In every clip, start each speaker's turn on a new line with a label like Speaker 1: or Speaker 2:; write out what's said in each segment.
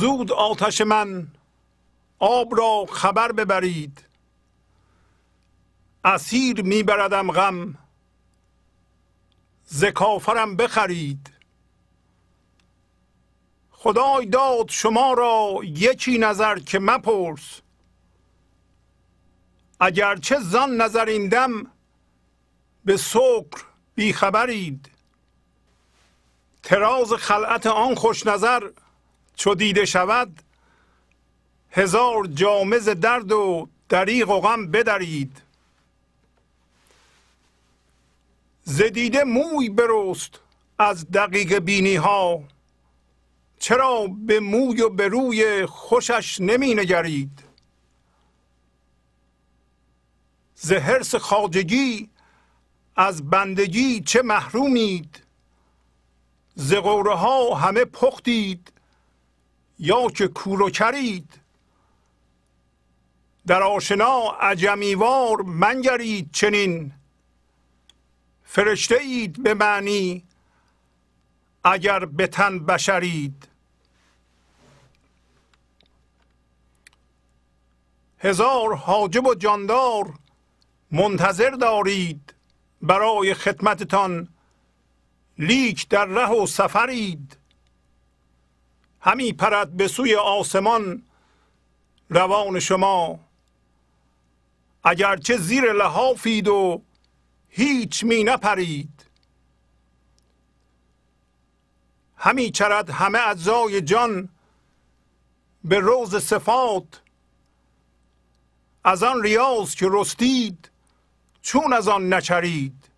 Speaker 1: فزود آتش من آب را خبر ببرید. اسیر میبردم غم ز کافرم بخرید. خدای داد شما را یکی نظر که مپرس. اگرچه زان نظریندم به سکر بیخبرید. تراز خلعت آن خوش نظر چو دیده شود هزار جامز درد و دریغ و غم بدرید. زدیده موی برست از دقیق بینی ها چرا به موی و به روی خوشش نمی نگرید ز خاجگی از بندگی چه محرومید؟ ز ها همه پختید یا که کور کرید. در آشنا عجمیوار منگرید چنین. فرشته اید به معنی اگر به تن بشرید. هزار حاجب و جاندار منتظر دارید برای خدمتتان. لیک در ره و سفرید. همی پرد به سوی آسمان روان شما. اگرچه زیر لحافید و هیچ می نپرید. همی چرد همه اجزای جان به روز صفات. از آن ریاض که رستید چون از آن نچرید.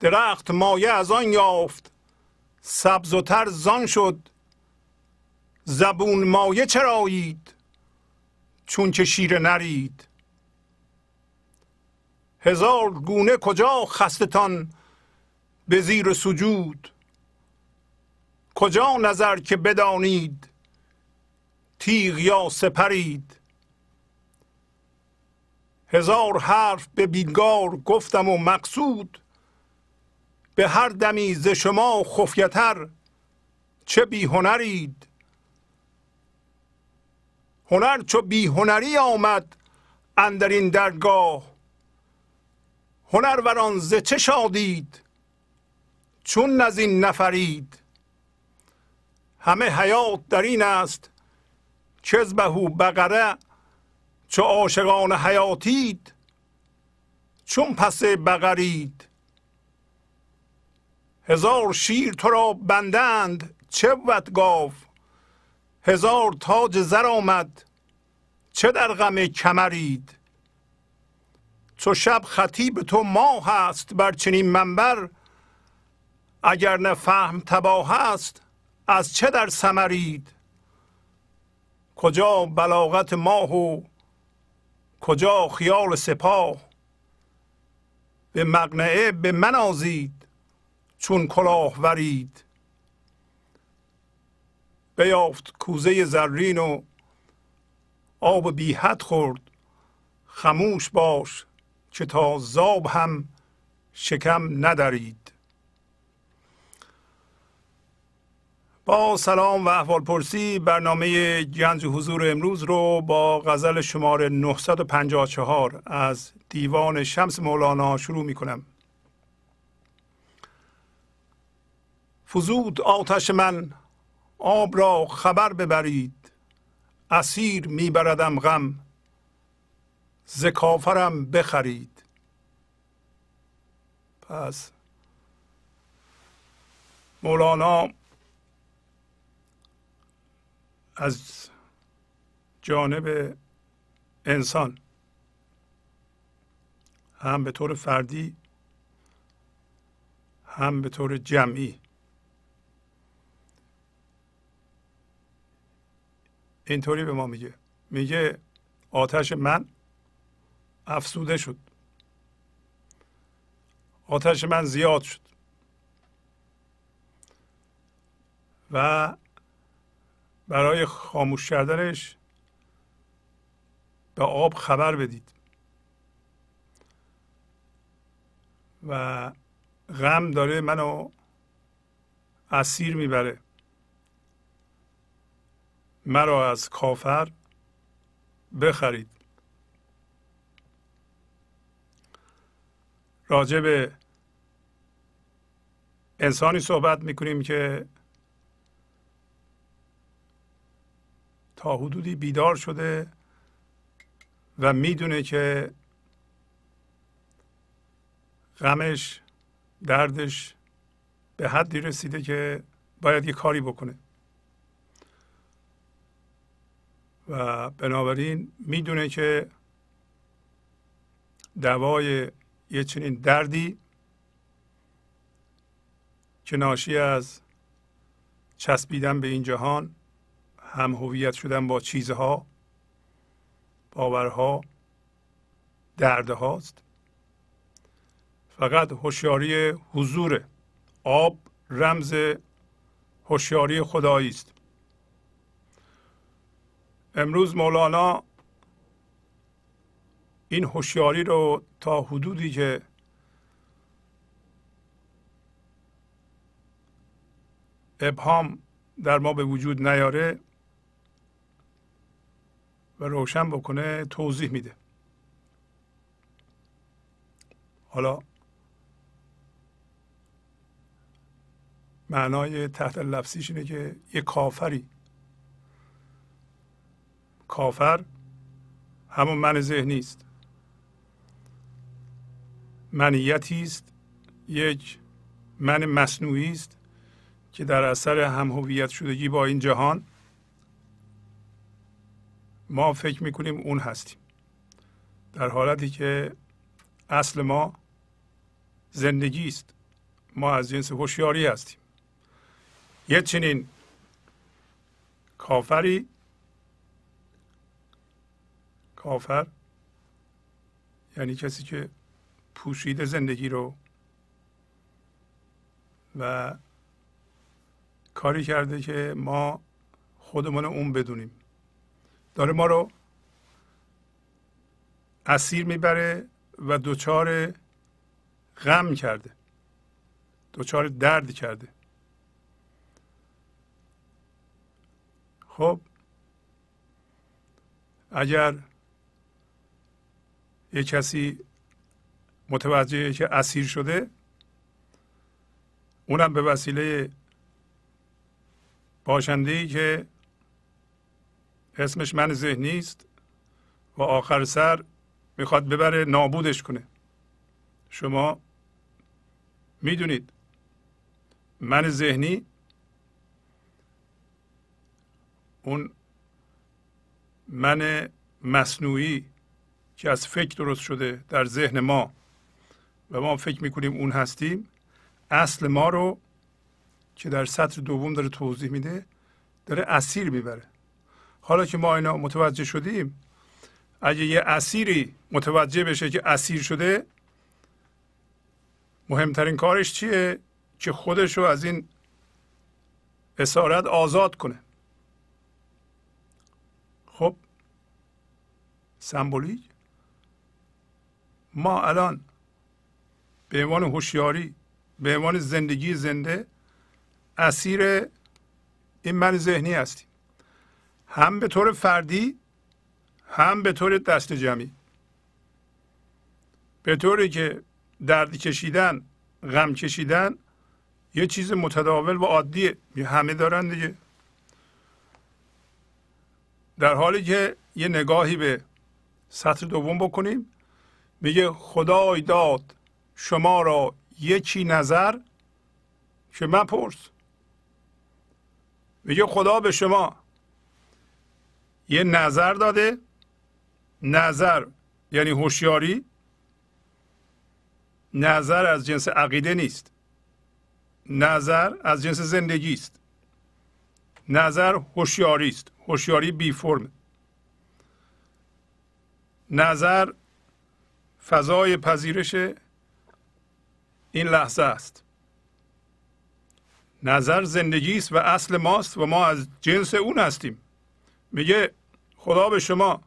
Speaker 1: درخت مایه از آن یافت سبز و تر زان شد. زبون مایه چرایید چون که شیر نرید. هزار گونه کجا خستتان به زیر سجود؟ کجا نظر که بدانید تیغ یا سپرید؟ هزار حرف به بیگار گفتم و مقصود به هر دمی ز شما خفیتر چه بی هنرید؟ هنر چو بی هنری آمد اندرین درگاه هنروران ز چه شادید؟ چون نزین نفرید. همه حیات در این است چزبهو بقره چو عاشقان حیاتید چون پس بقرید. هزار شیر تو را بندند چه بود گاو؟ هزار تاج زر آمد چه در غم کمرید؟ چو شب خطیب تو ماه هست بر چنین منبر اگر نه فهم تباه است از چه در سمرید کجا بلاغت ماه و کجا خیال سپاه؟ به مقنعه به منازید چون کلاه ورید. بیافت کوزه زرین و آب بی حد خورد. خموش باش که تا زاب هم شکم ندارید با سلام و احوال پرسی برنامه گنج حضور امروز رو با غزل شماره 954 از دیوان شمس مولانا شروع می کنم فزود آتش من آب را خبر ببرید اسیر میبردم غم ز کافرم بخرید. پس مولانا از جانب انسان هم به طور فردی هم به طور جمعی اینطوری به ما میگه. میگه آتش من افسوده شد. آتش من زیاد شد. و برای خاموش کردنش به آب خبر بدید. و غم داره منو اسیر می‌بره. مرا از کافر بخرید. راجع به انسانی صحبت می‌کنیم که تا حدودی بیدار شده و می‌دونه که غمش دردش به حدی رسیده که باید یه کاری بکنه. و بنابراین می‌دونه که دوای یه چنین دردی که ناشی از چسبیدن به این جهان هم هویت شدن با چیزها باورها دردهاست. فقط هوشیاری حضور آب رمز هوشیاری خدایی است امروز مولانا این هوشیاری رو تا حدودی که ابهام در ما به وجود نیاره و روشن بکنه توضیح میده. حالا معنای تحت لفظیش اینه که یه کافری کافر همون من ذهنی است منیتی است یک من مصنوعی است که در اثر هم هویت شدگی با این جهان ما فکر می‌کنیم اون هستیم. در حالتی که اصل ما زندگی است. ما از جنس هوشیاری هستیم. یه چنین کافری کافر یعنی کسی که پوشیده زندگی رو و کاری کرده که ما خودمون اون بدونیم. داره ما رو اسیر می‌بره و دوچار غم کرده دوچار درد کرده. خب اگر یه کسی متوجه که اسیر شده اونم به وسیله باشنده ای که اسمش من ذهنی است و آخر سر می‌خواد ببره نابودش کنه. شما می‌دونید من ذهنی اون من مصنوعی که از فکر درست شده در ذهن ما و ما فکر می‌کنیم اون هستیم اصل ما رو که در سطر دوم داره توضیح میده داره اسیر می‌بره. حالا که ما اینا متوجه شدیم اگه یه اسیری متوجه بشه که اسیر شده مهمترین کارش چیه؟ که خودش رو از این اسارت آزاد کنه. خب سمبولیک؟ ما الان به عنوان هوشیاری به عنوان زندگی زنده اسیر این من ذهنی هستیم. هم به طور فردی هم به طور دست جمعی. به طوری که درد کشیدن غم کشیدن یه چیز متداول و عادیه. همه دارن دیگه. در حالی که یه نگاهی به سطر دوم بکنیم. میگه خدای داد شما را یکی نظر که من پرس. میگه خدا به شما یه نظر داده. نظر یعنی هوشیاری. نظر از جنس عقیده نیست. نظر از جنس زندگی است. نظر هوشیاری است. هوشیاری بی فرم. نظر فضای پذیرش این لحظه است. نظر زندگی است و اصل ماست و ما از جنس اون هستیم. میگه خدا به شما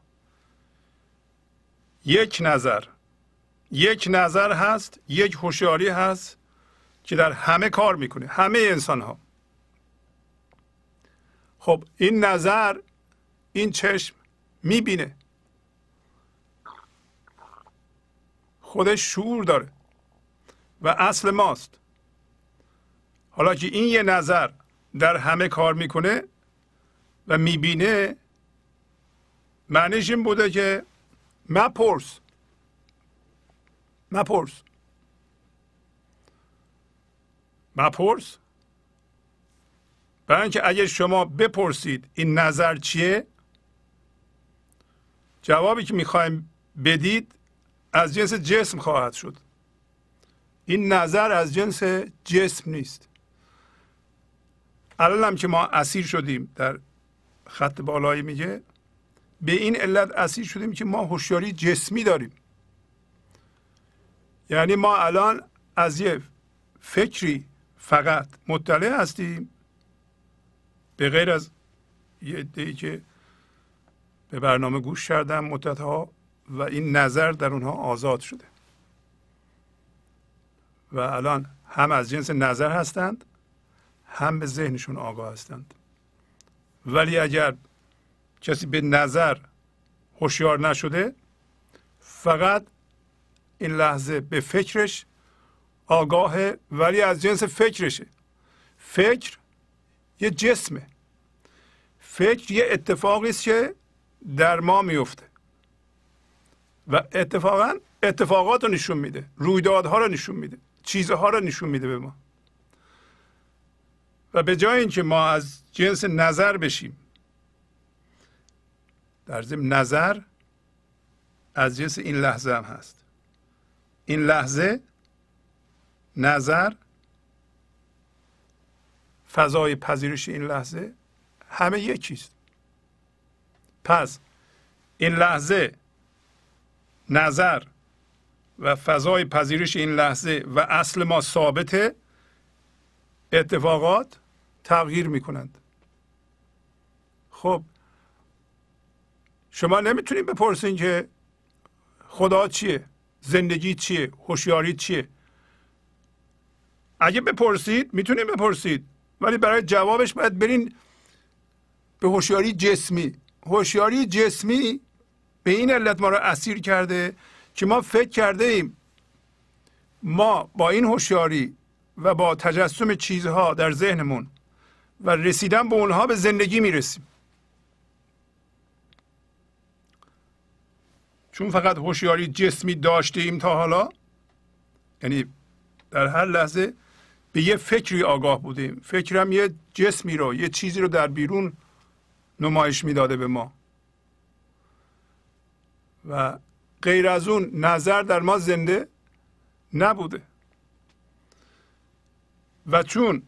Speaker 1: یک نظر یک نظر هست یک هوشیاری هست که در همه کار می‌کنه همه انسان ها خب این نظر این چشم می‌بینه. خودش شعور داره و اصل ماست. حالا که این یه نظر در همه کار می‌کنه و می‌بینه معنیش این بوده که مپرس. مپرس. مپرس؟ برای اینکه اگه شما بپرسید این نظر چیه؟ جوابی که می‌خوایم بدید از جنس جسم خواهد شد. این نظر از جنس جسم نیست. الان هم که ما اسیر شدیم در خط بالایی میگه به این علت اسیر شدیم که ما هوشیاری جسمی داریم. یعنی ما الان از یه فکری فقط مطلع هستیم. به غیر از یه عده‌ای که به برنامه گوش کردن مدت ها و این نظر در اونها آزاد شده. و الان هم از جنس نظر هستند هم به ذهنشون آگاه هستند. ولی اگر کسی به نظر هوشیار نشده فقط این لحظه به فکرش آگاهه ولی از جنس فکرشه. فکر یه جسمه. فکر یه اتفاقی است که در ما میفته. و اتفاقا اتفاقات رو نشون میده. رویدادها رو نشون میده. چیزها رو نشون میده به ما. و به جای اینکه ما از جنس نظر بشیم در ضمن نظر از جنس این لحظه هم هست. این لحظه نظر فضای پذیرش این لحظه همه یکیست. پس این لحظه نظر و فضای پذیرش این لحظه و اصل ما ثابته اتفاقات تغییر می کنند خب شما نمی‌تونید بپرسین که خدا چیه زندگی چیه هوشیاری چیه. اگه بپرسید می‌تونید بپرسید ولی برای جوابش باید برین به هوشیاری جسمی. هوشیاری جسمی به این علت ما رو اسیر کرده که ما فکر کرده ایم ما با این هوشیاری و با تجسم چیزها در ذهنمون و رسیدن به اونها به زندگی می‌رسیم. چون فقط هوشیاری جسمی داشته ایم تا حالا یعنی در هر لحظه به یه فکری آگاه بودیم فکرم یه جسمی رو یه چیزی رو در بیرون نمایش می‌داده به ما. و غیر از اون نظر در ما زنده نبوده. و چون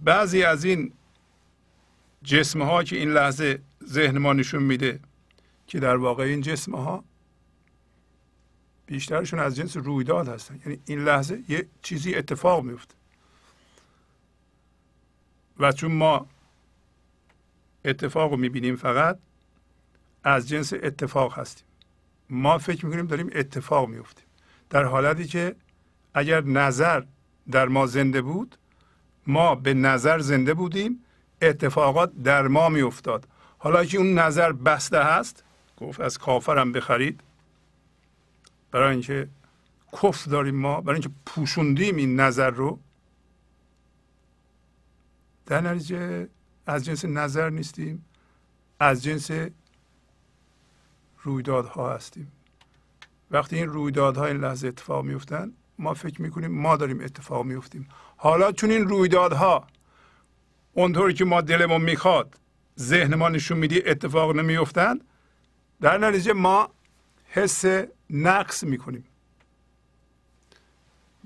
Speaker 1: بعضی از این جسم ها که این لحظه ذهن ما نشون میده که در واقع این جسم ها بیشترشون از جنس رویداد هستن. یعنی این لحظه یه چیزی اتفاق میفته و چون ما اتفاق رو می‌بینیم فقط از جنس اتفاق هستیم. ما فکر می‌کنیم داریم اتفاق میفتیم در حالتی که اگر نظر در ما زنده بود ما به نظر زنده بودیم اتفاقات در ما میافتاد. حالا که اون نظر بسته هست گفت از کافرم بخرید. برای اینکه کفر داریم ما برای اینکه پوشوندیم این نظر رو در نتیجه از جنس نظر نیستیم از جنس رویدادها هستیم. وقتی این رویدادها این لحظه اتفاق میفتن ما فکر می‌کنیم ما داریم اتفاق میفتیم حالا چون این رویدادها اونطوری که ما دلمون می‌خواد ذهن ما نشون میدی اتفاق نمیفتن در نتیجه ما حس نقص می‌کنیم.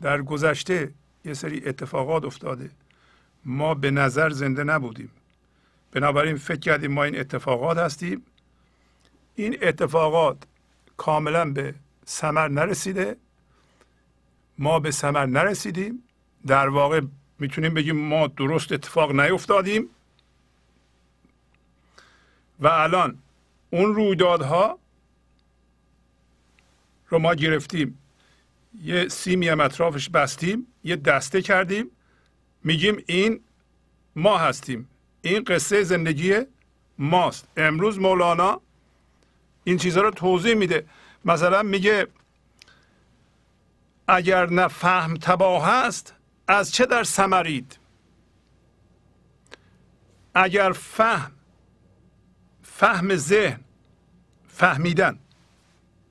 Speaker 1: در گذشته یه سری اتفاقات افتاده. ما به نظر زنده نبودیم. بنابراین فکر کردیم ما این اتفاقات هستیم. این اتفاقات کاملا به سمر نرسیده. ما به سمر نرسیدیم. در واقع می‌تونیم بگیم ما درست اتفاق نیفتادیم. و الان اون رویدادها رو ما گرفتیم. یه سیمی هم اطرافش بستیم یه دسته کردیم. میگیم این ما هستیم. این قصه زندگی ماست. امروز مولانا این چیزها رو توضیح میده. مثلا میگه اگر نه فهم تباه است از چه در سمرید اگر فهم فهم ذهن فهمیدن.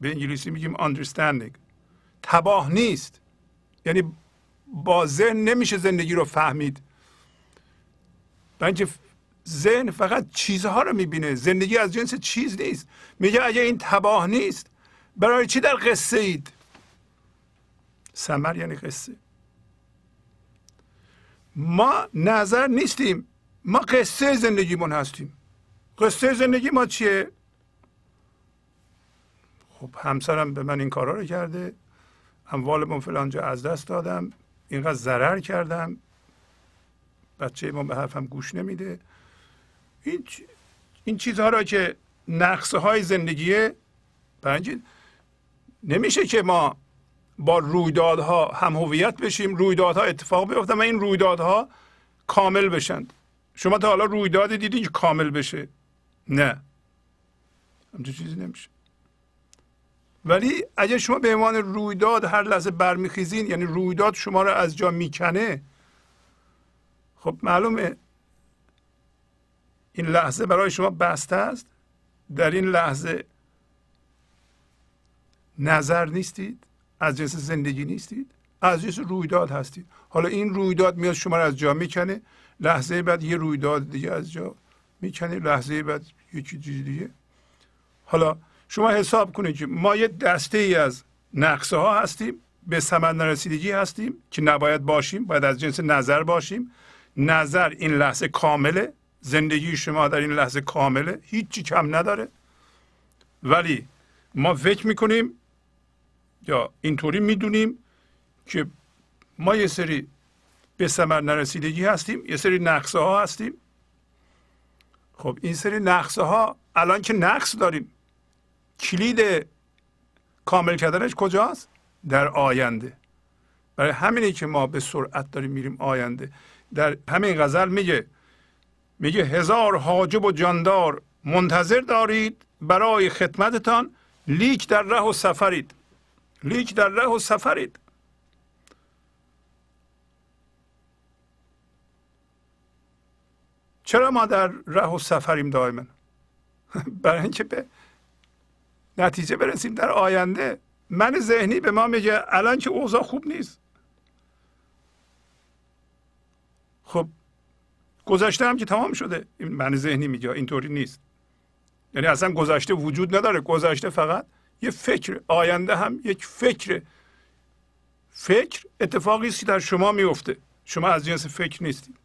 Speaker 1: به انگلیسی میگیم understanding. تباه نیست. یعنی با ذهن نمیشه زندگی رو فهمید. برای ذهن فقط چیزها رو می‌بینه. زندگی از جنس چیز نیست. میگه اگه این تباه نیست برای چی در قصه اید؟ سمر یعنی قصه. ما نظر نیستیم. ما قصه زندگیمون هستیم. قصه زندگی ما چیه؟ خب همسرم به من این کارا رو کرده. اموالمون فلانجا از دست دادم. اینقدر ضرر کردم. بچه ما به حرفم گوش نمیده. این این چیزها را که نقصه های زندگیه برای نمیشه که ما با رویدادها هم هویت بشیم رویدادها اتفاق بیفتن و این رویدادها کامل بشن. شما تا حالا رویداد دیدین که کامل بشه؟ نه. همچون چیزی نمیشه. ولی اگه شما به عنوان رویداد هر لحظه برمیخیزین یعنی رویداد شما رو از جا می‌کنه خب معلومه این لحظه برای شما بسته است؟ در این لحظه نظر نیستید؟ از جنس زندگی نیستید؟ از جنس رویداد هستید؟ حالا این رویداد میاد شما رو از جا می‌کنه لحظه بعد یه رویداد دیگه از جا می‌کنه لحظه بعد یه چیز دیگه. حالا شما حساب کنید که ما یه دسته ای از نقصه ها هستیم به ثمر نرسیدگی هستیم که نباید باشیم باید از جنس نظر باشیم. نظر این لحظه کامله. زندگی شما در این لحظه کامله؟ هیچی کم نداره. ولی ما فکر می‌کنیم یا اینطوری می‌دونیم که ما یه سری به ثمر نرسیدگی هستیم یه سری نقصه ها هستیم. خب این سری نقصه ها الان که نقص داریم کلید کامل کردنش کجاست؟ در آینده. برای همینه که ما به سرعت داریم میریم آینده. در همین غزل میگه میگه هزار حاجب و جاندار منتظر دارید برای خدمتتان لیک در ره و سفرید. لیک در ره و سفرید. چرا ما در ره و سفریم دائما؟ برای اینکه به نتیجه برسیم در آینده. من ذهنی به ما میگه الان که اوضاع خوب نیست. خب گذشته هم که تمام شده. این من ذهنی میگه اینطوری نیست. یعنی اصلا گذشته وجود نداره. گذشته فقط یه فکر. آینده هم یک فکر. فکر اتفاقی است که در شما میفته. شما از جنس فکر نیستید.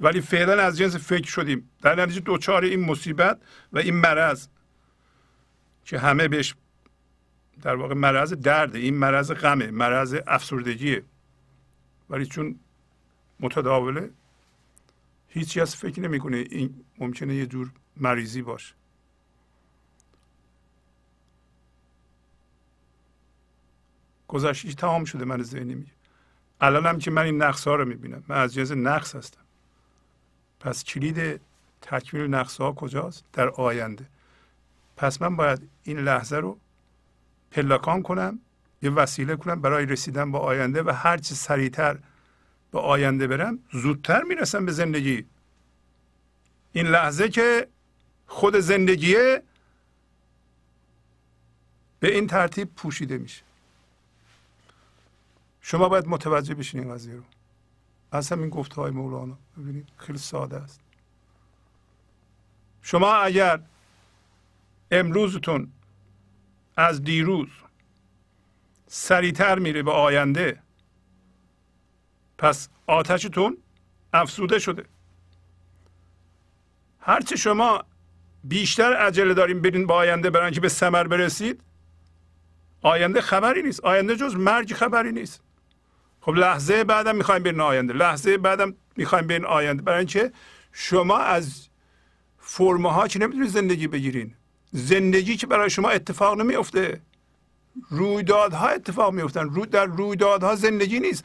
Speaker 1: ولی فعلا از جنس فکر شدیم. در نتیجه دوچار این مصیبت و این مرض که همه بهش در واقع مرض درده. این مرض غمه مرض افسردگیه. ولی چون متداوله هیچی از فکر نمی‌کنه. این ممکنه یه جور مریضی باشه. گذشته تمام شده من ذهنی میگه الان هم که من این نقص ها رو می‌بینم. من از جنس نقص هستم. پس کلید تکمیل نقص ها کجاست؟ در آینده. پس من باید این لحظه رو پلاکان کنم یه وسیله کنم برای رسیدن به آینده و هرچی سریعتر به آینده برم زودتر می‌رسم به زندگی. این لحظه که خود زندگیه به این ترتیب پوشیده میشه. شما باید متوجه بشین این قضیه رو. از همین گفته های مولانا ببینید خیلی ساده است. شما اگر امروزتون از دیروز سریعتر میره به آینده پس آتشتون افسوده شده. هرچه شما بیشتر عجله داریم برین با آینده برای که به ثمر برسید آینده خبری نیست. آینده جز مرگ خبری نیست. خب لحظه بعدم می‌خوایم برین آینده. لحظه بعدم می‌خوایم برین آینده. برای اینکه شما از فرمه ها که نمی‌تونید زندگی بگیرین. زندگی که برای شما اتفاق نمیفته رویدادها اتفاق میفتن رو در رویدادها زندگی نیست.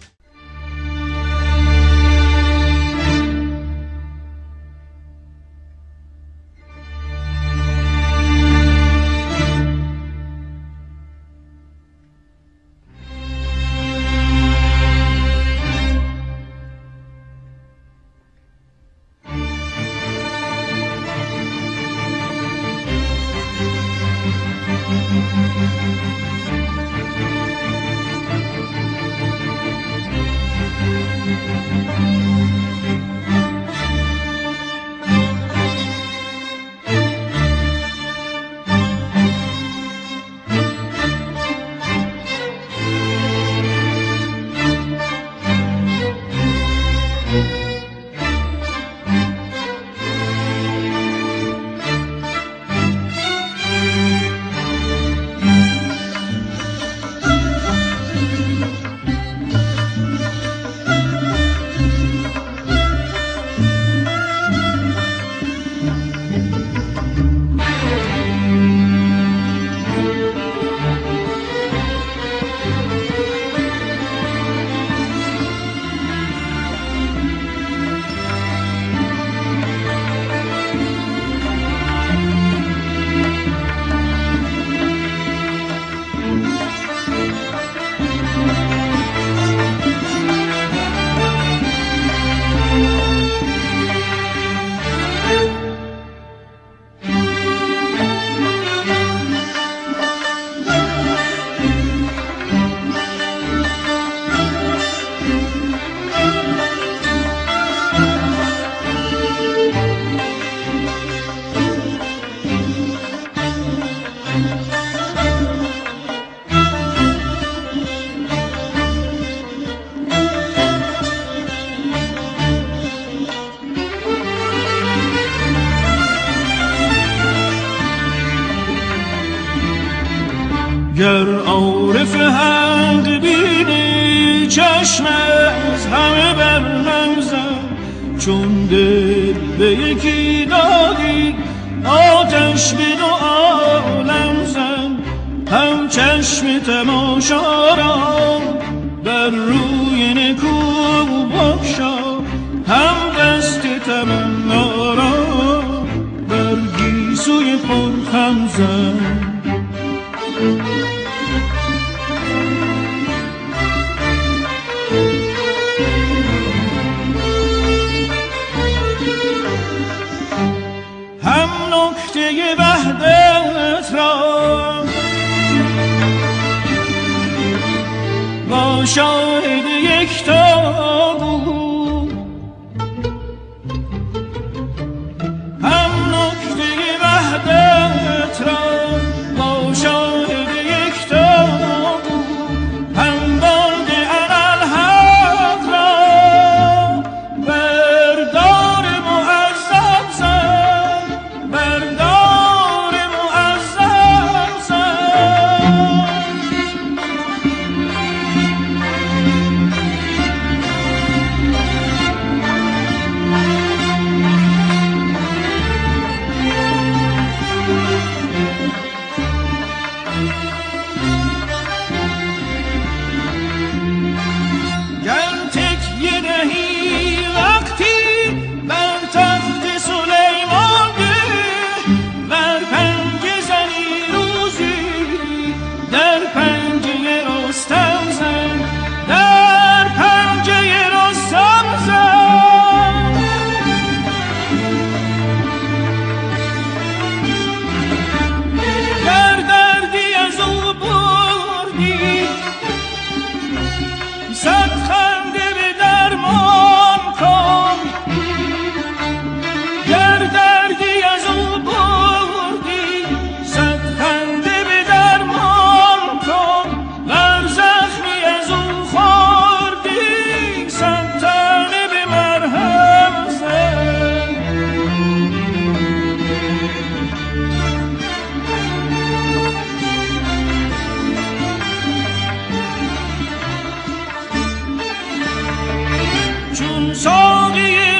Speaker 2: چون
Speaker 3: ساقی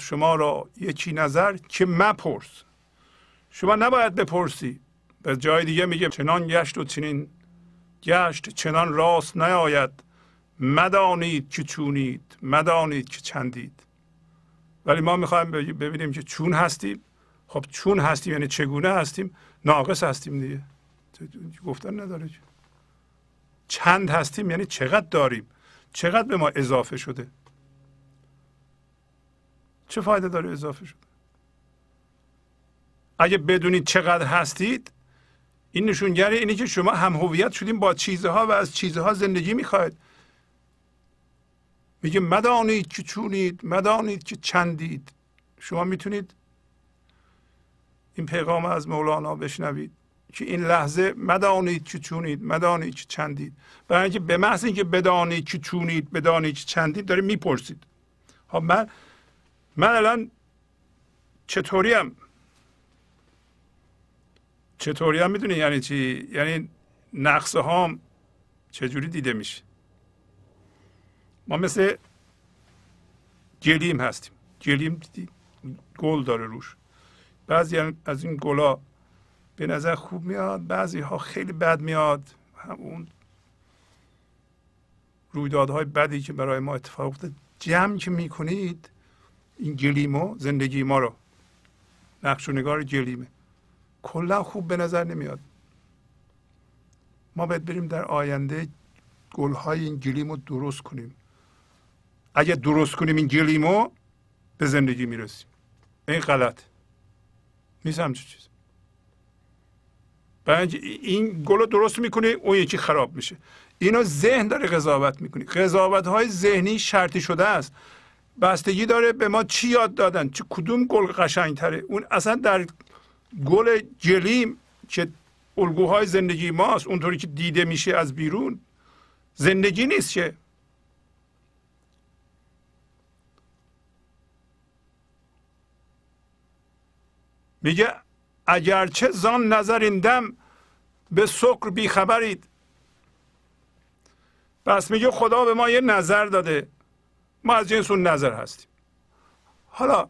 Speaker 3: شما را یکی نظر که مپرس. شما نباید بپرسی. به جای دیگه میگه چنان گشت و چنین گشت چنان راست نیاید. مدانید که چونید مدانید که چندید. ولی ما می‌خوایم ببینیم که چون هستیم. خب چون هستیم یعنی چگونه هستیم؟ ناقص هستیم دیگه. گفتن نداره چند هستیم یعنی چقدر داریم؟ چقدر به ما اضافه شده؟ چه فایده داره اضافه شده اگه بدونید چقدر هستید این نشونگره اینه که شما هم هویت شدیم با چیزها و از چیزها زندگی می‌خواید. میگه مدانید که چونید مدانید که چندید. شما می‌تونید این پیغام از مولانا بشنوید که این لحظه مدانید که چونید مدانید که چندید. برای اینکه به محض اینکه بدانید که چونید بدانید که چندید داره می‌پرسید. خب من من الان چطوریم؟ چطوریم می‌دونی یعنی چی؟ یعنی نقصه هام چجوری دیده میشه؟ ما مثل گلیم هستیم. گلیم گل داره روش. بعضی از این گلا به نظر خوب میاد بعضی ها خیلی بد میاد. اون رویدادهای بدی که برای ما اتفاق افتاد جمع که می‌کنید این گلیمو زندگی ما رو. نقش و نگار گلیمه کلا خوب به نظر نمیاد. ما باید بریم در آینده گلهای این گلیم درست کنیم. اگه درست کنیم این گلیمو به زندگی می‌رسیم. این غلط. نیست همچه چیز. این گل رو درست می‌کنه اون یکی خراب میشه.
Speaker 1: اینو ذهن داره قضاوت می‌کنی. قضاوت های ذهنی شرطی شده است. بستگی داره به ما چی یاد دادن؟ چه کدوم گل قشنگ تره اون اصلا در گل جلیم که الگوهای زندگی ماست اونطوری که دیده میشه از بیرون زندگی نیست که. میگه اگرچه زان نظر این دم به سکر بیخبرید. پس میگه خدا به ما یه نظر داده. ما از جنس اون نظر هستیم. حالا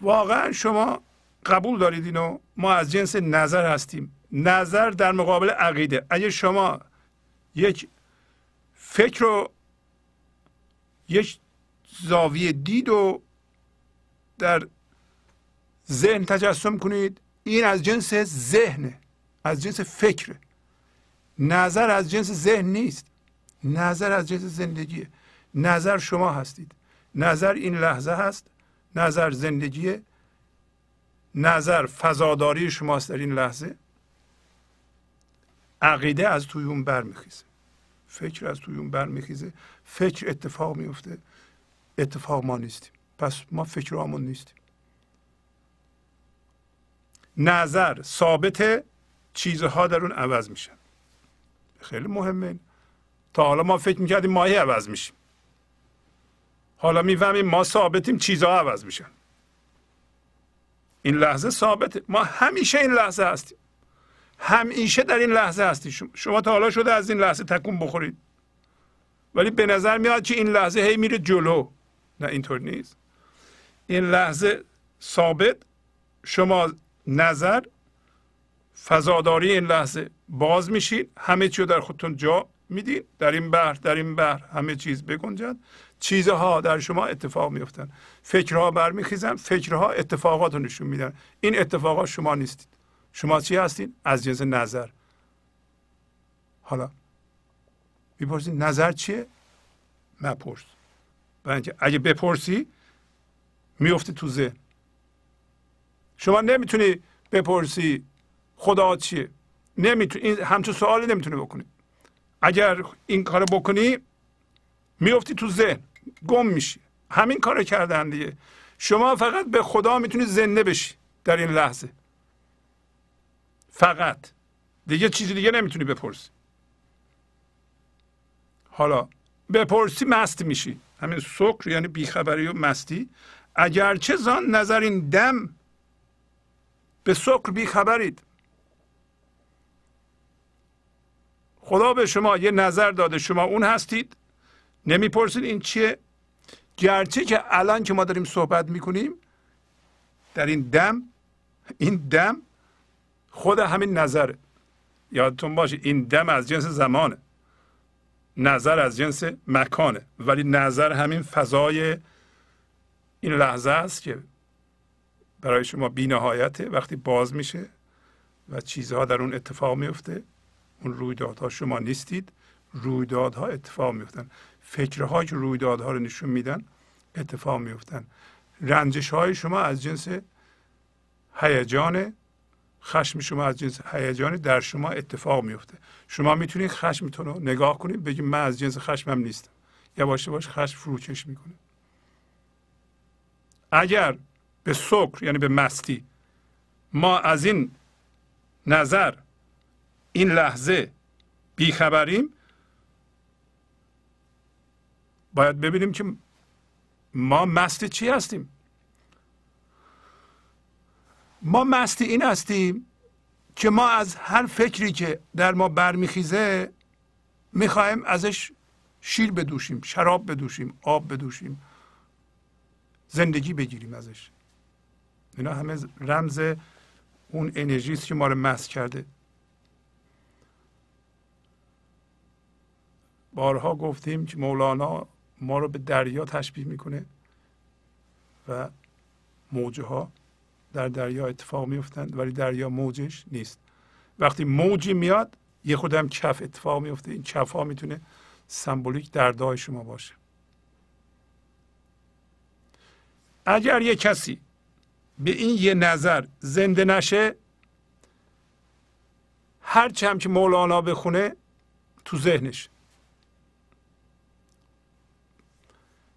Speaker 1: واقعا شما قبول دارید اینو؟ ما از جنس نظر هستیم. نظر در مقابل عقیده. اگه شما یک فکر رو یک زاویه دید و در ذهن تجسم کنید این از جنس ذهنه از جنس فکره. نظر از جنس ذهن نیست. نظر از جنس زندگیه نظر شما هستید. نظر این لحظه هست. نظر زندگیه نظر فضاداری شماست در این لحظه. عقیده از توی اون برمیخیزه فکر از توی اون برمیخیزه فکر اتفاق میفته اتفاق ما نیستیم. پس ما فکرامون نیستیم. نظر ثابت چیزها در اون عوض میشن. خیلی مهمه. تا حالا ما فکر می‌کردیم ماهی عوض میشیم. حالا می‌فهمیم ما ثابتیم چیزها عوض میشن. این لحظه ثابته. ما همیشه این لحظه هستیم. همیشه در این لحظه هستیم. شما تا حالا شده از این لحظه تکون بخورید. ولی به نظر میاد که این لحظه هی میره جلو. نه اینطور نیست. این لحظه ثابت. شما نظر. فضاداری این لحظه باز میشید. همه چیو در خودتون جا میدین در این بحر در این بحر. همه چیز بگنجد چیزها در شما اتفاق میفتن فکرها برمیخیزن. فکرها اتفاقات رو نشون میدن. این اتفاقات شما نیستید. شما چی هستید از جنس نظر. حالا می‌پرسید نظر چیه؟ مپرس برای اگه بپرسی میفتی تو ذهن. شما نمی‌تونی بپرسی خدا چیه. نمی‌تونی همچون سوالی نمی‌تونی بکنی. اگر این کارو بکنی میفتی تو ذهن. گم میشی. همین کارو کردن دیگه. شما فقط به خدا می‌تونی زنده بشی در این لحظه. فقط. دیگه چیزی دیگه نمی‌تونی بپرسی. حالا بپرسی مست میشی. همین سکر یعنی بیخبری و مستی. اگرچه زان نظر این دم به سکر بیخبرید. خدا به شما یه نظر داده. شما اون هستید. نمی‌پرسید این چیه. گرچه که الان که ما داریم صحبت می‌کنیم در این دم این دم خود همین نظره. یادتون باشه این دم از جنس زمانه. نظر از جنس مکانه. ولی نظر همین فضای این لحظه است که برای شما بینهایته وقتی باز میشه و چیزها در اون اتفاق میفته. اون رویدادها شما نیستید. رویدادها اتفاق میفتن فکرهایی که رویدادها رو نشون میدن اتفاق میفتن رنجش های شما از جنس هیجان خشم شما از جنس هیجان در شما اتفاق میفته شما می‌تونید خشمتون رو نگاه کنید بگید من از جنس خشمم نیستم. یواش یواش خشم فروکش می‌کنه. اگر به سکر یعنی به مستی ما از این نظر این لحظه بیخبریم. باید ببینیم که ما مست چی هستیم. ما مست این هستیم که ما از هر فکری که در ما برمیخیزه می‌خوایم ازش شیر بدوشیم شراب بدوشیم آب بدوشیم زندگی بگیریم ازش. اینا همه رمز اون انرژی است که ما رو مست کرده. بارها گفتیم که مولانا ما رو به دریا تشبیه می‌کنه و موجه ها در دریا اتفاق میفتند ولی دریا موجش نیست. وقتی موجی میاد یه خودم کف اتفاق میفته این کف ها می‌تونه سمبولیک دردهای شما باشه. اگر یه کسی به این یه نظر زنده نشه هر چم که مولانا بخونه تو ذهنش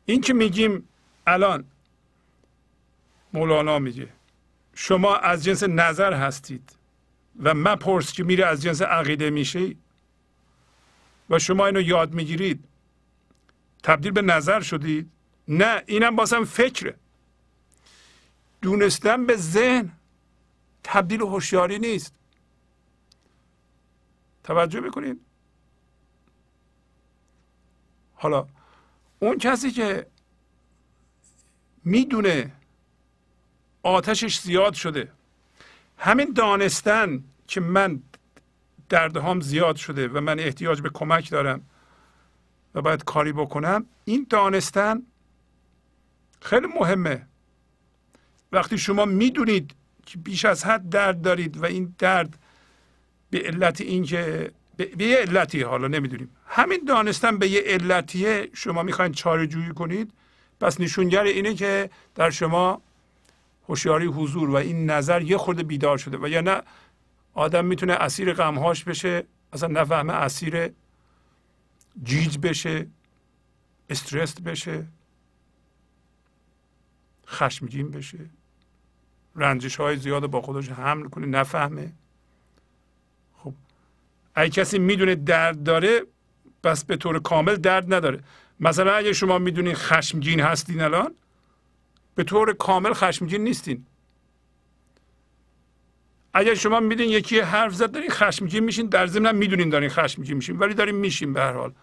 Speaker 1: این که میگیم الان؟ مولانا میگه شما از جنس نظر هستید و من پرس که میره از جنس عقیده میشه و شما اینو یاد می‌گیرید. تبدیل به نظر شدید. نه اینم بازم فکره. دونستن به ذهن تبدیل هوشیاری نیست. توجه می‌کنید حالا اون کسی که می‌دونه آتشش زیاد شده. همین دانستن که من دردهام زیاد شده و من احتیاج به کمک دارم و باید کاری بکنم این دانستن خیلی مهمه. وقتی شما می‌دونید که بیش از حد درد دارید و این درد به علت اینکه به یه علتی حالا نمی‌دونیم. همین دانستن به یه علتیه شما می‌خواین چاره جویی کنید. پس نشونگر اینه که در شما هوشیاری حضور و این نظر یه خورده بیدار شده و یا نه آدم می‌تونه اسیر غمهاش بشه اصلا نفهمه اسیر جیج بشه استرس بشه خشمگین بشه. رنجش های زیاد با خودش حمل کنه نفهمه. اگه کسی می‌دونه درد داره بس به طور کامل درد نداره. مثلا اگه شما می‌دونین خشمگین هستین الان به طور کامل خشمگین نیستین. اگر شما میدین یکی حرف زد دارین خشمگین میشین. در ضمن می‌دونین دارین خشمگین میشین ولی دارین میشین به هر حال.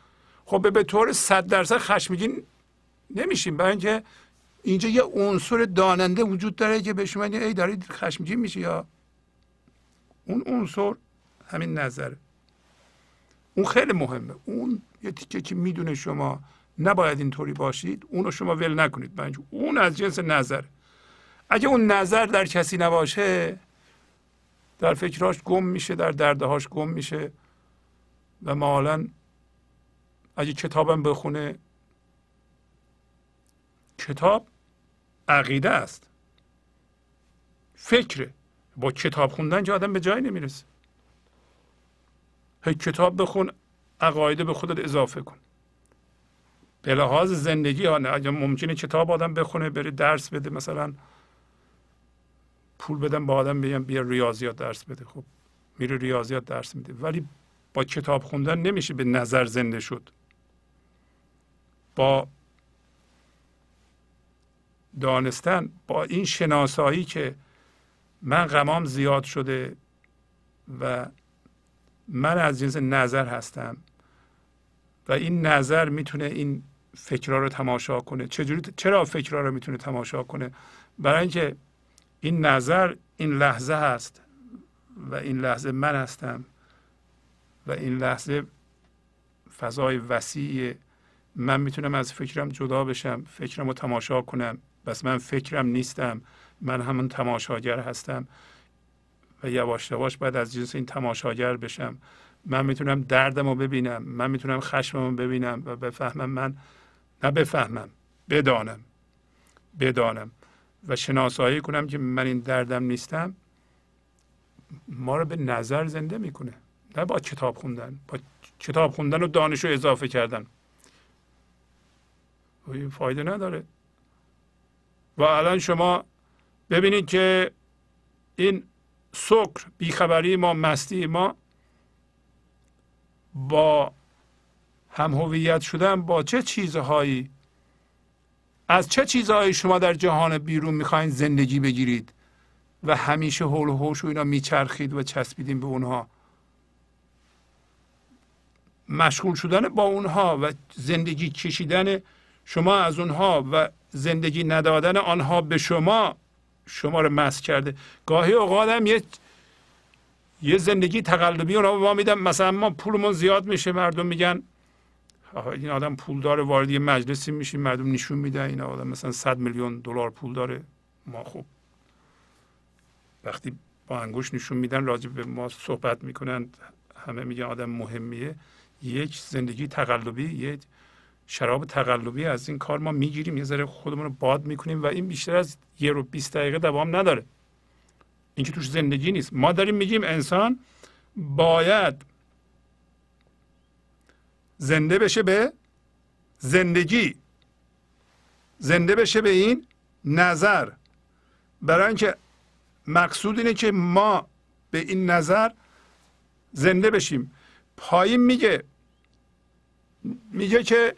Speaker 1: خب به طور صد درصد خشمگین نمیشین. برای اینکه اینجا یه عنصر داننده وجود داره که به شما ای دارید خشمگین میشه یا؟ اون عنصر همین نظره. اون خیلی مهمه. اون یه تیکه که می‌دونه شما نباید اینطوری باشید اونو شما ول نکنید. بنج اون از جنس نظر. اگه اون نظر در کسی نباشه در فکراش گم میشه در دردهاش گم میشه و مالا اگه کتابم بخونه کتاب عقیده است. فکره. با کتاب خوندن که آدم به جای نمی‌رسه. هی کتاب بخون عقایده به خودت اضافه کن. به لحاظ زندگی ها نه اگه ممکنه کتاب آدم بخونه بره درس بده مثلا پول بدم با آدم بگم بیا ریاضیات درس بده. خب میره ریاضیات درس میده. ولی با کتاب خوندن نمیشه به نظر زنده شد. با دانستن با این شناسایی که من غمام زیاد شده و من از جنس نظر هستم. و این نظر می‌تونه این فکرها رو تماشا کنه. چجوری چرا فکرها رو می‌تونه تماشا کنه؟ برای اینکه این نظر این لحظه هست و این لحظه من هستم و این لحظه فضای وسیع من می‌تونم از فکرم جدا بشم فکرم رو تماشا کنم. بس من فکرم نیستم. من همون تماشاگر هستم. و یواش یواش باید از جنس این تماشاگر بشم. من می‌تونم دردم رو ببینم من می‌تونم خشمم رو ببینم و بفهمم من نه بفهمم بدانم بدانم. و شناسایی کنم که من این دردم نیستم ما رو به نظر زنده می‌کنه. نه با کتاب خوندن با کتاب خوندن و دانش رو اضافه کردن. و این فایده نداره. و الان شما ببینید که این سکر بیخبری ما مستی ما با هم هویت شدن با چه چیزهایی؟ از چه چیزهایی شما در جهان بیرون می‌خواین زندگی بگیرید و همیشه حول و حوش و اینا میچرخید و چسبیدین به اونها؟ مشغول شدن با اونها و زندگی کشیدن شما از اونها و زندگی ندادن آنها به شما شما رو مس کرده. گاهی اوقات هم یه یه زندگی تقلبی رو ما میدم. مثلا ما پولمون زیاد میشه مردم میگن این آدم پول داره وارد یه مجلسی میشیم مردم نشون میدن این آدم مثلا 100 میلیون دلار پول داره. ما خب وقتی با انگوش نشون میدن راجع به ما صحبت می‌کنن همه میگن آدم مهمیه. یک زندگی تقلبی یک شراب تقلبی از این کار ما می‌گیریم. یه ذره خودمون رو باد می‌کنیم و این بیشتر از یه رو 20 دقیقه دوام نداره. اینکه توش زندگی نیست. ما داریم میگیم انسان باید زنده بشه به زندگی. زنده بشه به این نظر. برای اینکه مقصود اینه که ما به این نظر زنده بشیم. پایین میگه میگه که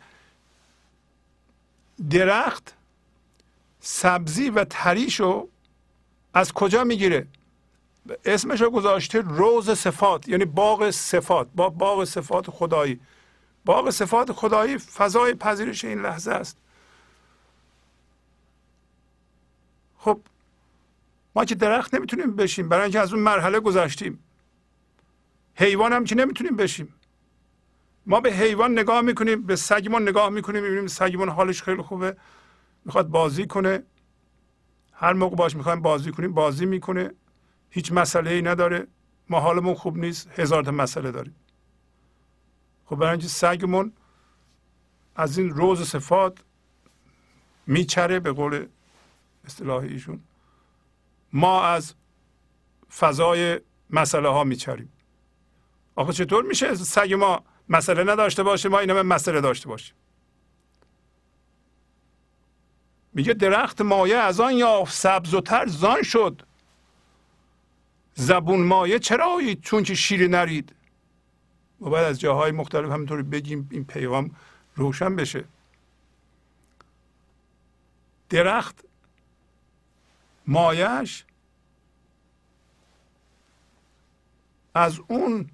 Speaker 1: درخت سبزی و تریشو از کجا می‌گیره؟ اسمش رو گذاشته روز صفات یعنی باغ صفات با باغ صفات خدایی. باغ صفات خدایی فضای پذیرش این لحظه است. خب ما که درخت نمی‌تونیم بشیم برای اینکه از اون مرحله گذشتیم. حیوان هم که نمی‌تونیم بشیم. ما به حیوان نگاه می‌کنیم به سگمون نگاه می‌کنیم می‌بینیم سگمون حالش خیلی خوبه می‌خواد بازی کنه. هر موقع باش می‌خوایم بازی کنیم بازی می‌کنه. هیچ مسئله ای نداره. ما حالمون خوب نیست. هزار تا مسئله داریم. خب برای اینکه سگمون از این روز صفات میچره به قول اصطلاح ایشون. ما از فضای مسئله ها میچریم. آخه چطور میشه سگ ما مسئله نداشته باشه ما این مسئله داشته باشیم. میگه درخت مایه از آن یافت سبز و تر زان شد. زبون مایه چرایید چون که شیر نرید؟ و باید از جاهای مختلف همینطوری بگیم این پیغام روشن بشه. درخت مایش از اون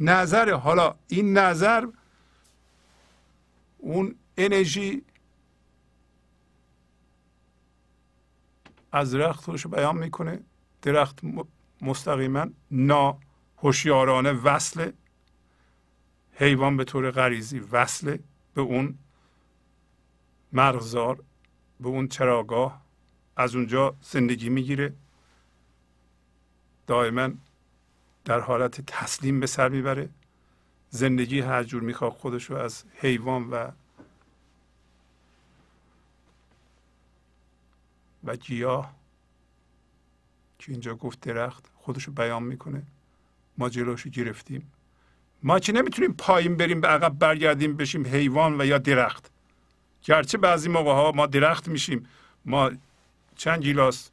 Speaker 1: نظر حالا این نظر اون انرژی از درخت رو بیان می‌کنه. درخت مستقیما نا هوشیارانه وصل. حیوان به طور غریزی وصله به اون مرغزار به اون چراگاه. از اونجا زندگی می‌گیره. دائما در حالت تسلیم به سر می‌بره. زندگی هر جور می‌خواد خودش رو از حیوان و و گیاه که اینجا گفت درخت خودش رو بیان می‌کنه. ما جلوش گرفتیم. ما که نمی‌تونیم پایین بریم به عقب برگردیم بشیم حیوان و یا درخت. گرچه بعضی موقع ها ما درخت میشیم. ما چند گیلاس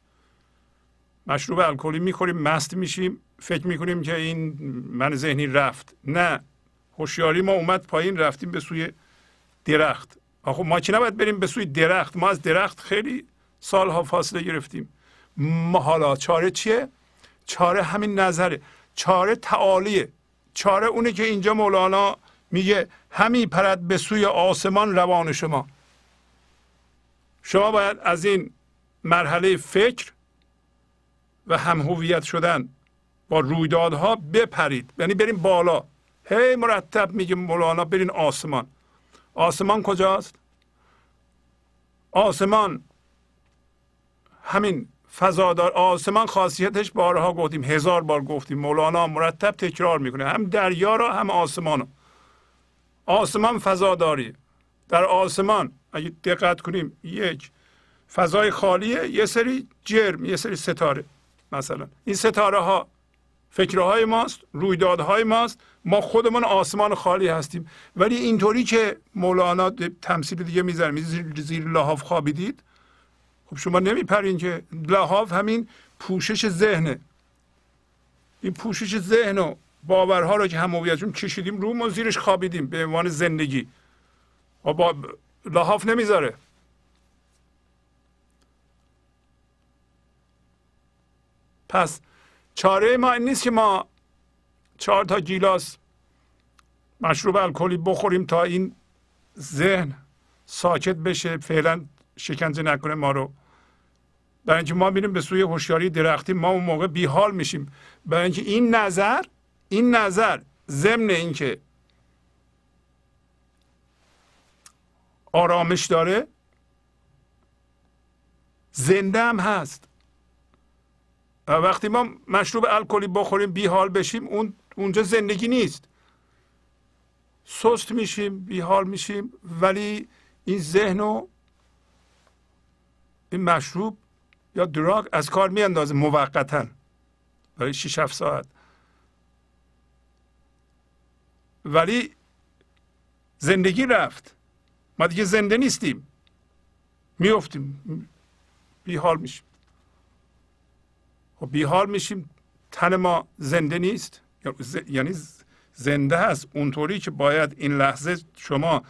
Speaker 1: مشروب الکلی می‌خوریم مست میشیم. فکر می‌کنیم که این من ذهنی رفت. نه هوشیاری ما اومد پایین رفتیم به سوی درخت. آخه ما که نباید بریم به سوی درخت؟ ما از درخت خیلی سالها فاصله گرفتیم. ما حالا چاره چیه؟ چاره همین نظره. چاره تعالیه. چاره اونه که اینجا مولانا میگه همی پرد به سوی آسمان روان شما. شما باید از این مرحله فکر و هم هویت شدن با رویدادها بپرید. یعنی بریم بالا. هی مرتب میگه مولانا برین آسمان. آسمان کجاست؟ آسمان. همین فضادار آسمان خاصیتش بارها گفتیم هزار بار گفتیم. مولانا مرتب تکرار می‌کنه. هم دریا را هم آسمان را. آسمان فضاداری. در آسمان اگه دقت کنیم یک فضای خالیه یه سری جرم یه سری ستاره مثلا. این ستاره ها فکرهای ماست رویدادهای ماست. ما خودمون آسمان خالی هستیم. ولی اینطوری که مولانا تمثیل دیگه می‌زنه زیر, زیر لحاف خوابیدید خب شما نمیپرین که لحاف همین پوشش ذهنه. این پوشش ذهن و باورها رو که همویتشون کشیدیم رو ما زیرش خوابیدیم به عنوان زندگی. و با لحاف نمی‌ذاره. پس چاره ما این نیست که ما چهار تا گیلاس مشروب الکلی بخوریم تا این ذهن ساکت بشه فعلا شکنجه نکنه ما رو. برای اینکه ما میریم به سوی هوشیاری درختی ما اون موقع بیحال میشیم. برای اینکه این نظر این نظر ضمن اینکه آرامش داره زنده هم هست. وقتی ما مشروب الکلی بخوریم بیحال بشیم اون اونجا زندگی نیست. سست میشیم بیحال میشیم ولی این ذهن و این مشروب یا دراگ از کار میاندازه موقتا. برای 6 7 ساعت. ولی زندگی رفت. ما دیگه زنده نیستیم. میفتیم بیحال میشیم. خب بیحال میشیم تن ما زنده نیست؟ یعنی زنده هست. اونطوری که باید این لحظه شما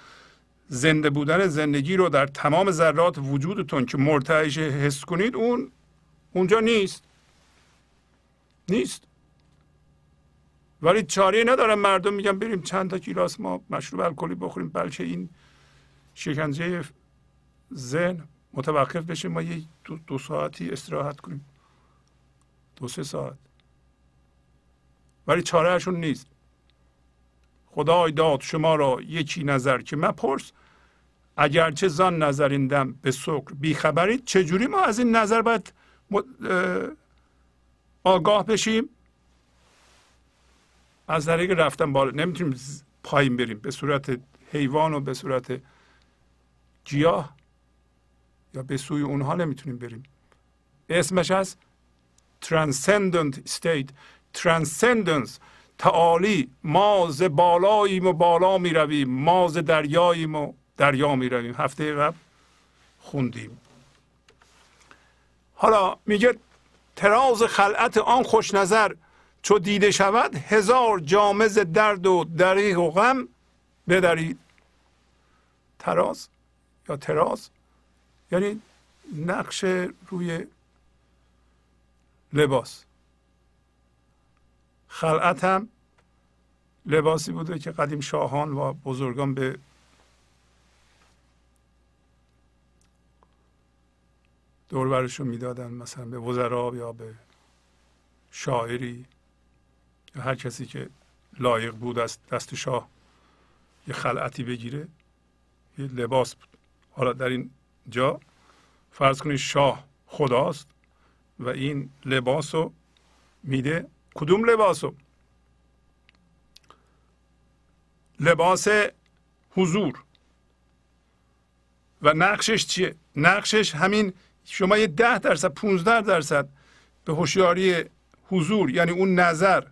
Speaker 1: زنده بودن زندگی رو در تمام ذرات وجودتون که مرتعش حس کنید اون اونجا نیست. نیست. ولی چاره ندارم مردم میگن بریم چند تا کیلاس ما مشروب الکلی بخوریم بلکه این شکنجه ذهن متوقف بشه. ما یه دو, دو ساعتی استراحت کنیم. دو سه ساعت. ولی چارهشون نیست. خدای داد شما را یکی نظر که مپرس. اگرچه زان نظریندم به سکر بیخبرید چجوری ما از این نظر باید آگاه بشیم؟ از طریق رفتن بالا. نمی‌تونیم پایین بریم. به صورت حیوان و به صورت گیاه یا به سوی اونها نمی‌تونیم بریم. اسمش از transcendent state transcendence تعالی ما ز بالاییم و بالا می رویم ما ز دریاییم و دریا می رویم هفته قبل خوندیم. حالا میگه تراز خلعت آن خوش نظر چو دیده شود هزار جامز درد و دریغ و غم. بدرید. تراز یا تراز یعنی نقش روی لباس. خلعت هم لباسی بوده که قدیم شاهان و بزرگان به دوربرشون می‌دادن مثلا به وزرا یا به شاعری یا هر کسی که لایق بود از دست شاه یه خلعتی بگیره یه لباس بود. حالا در این جا فرض کنید شاه خداست. و این لباس رو میده. کدوم لباس رو لباس حضور. و نقشش چیه؟ نقشش همین شما یه ده درصد 15 درصد به هوشیاری حضور یعنی اون نظر.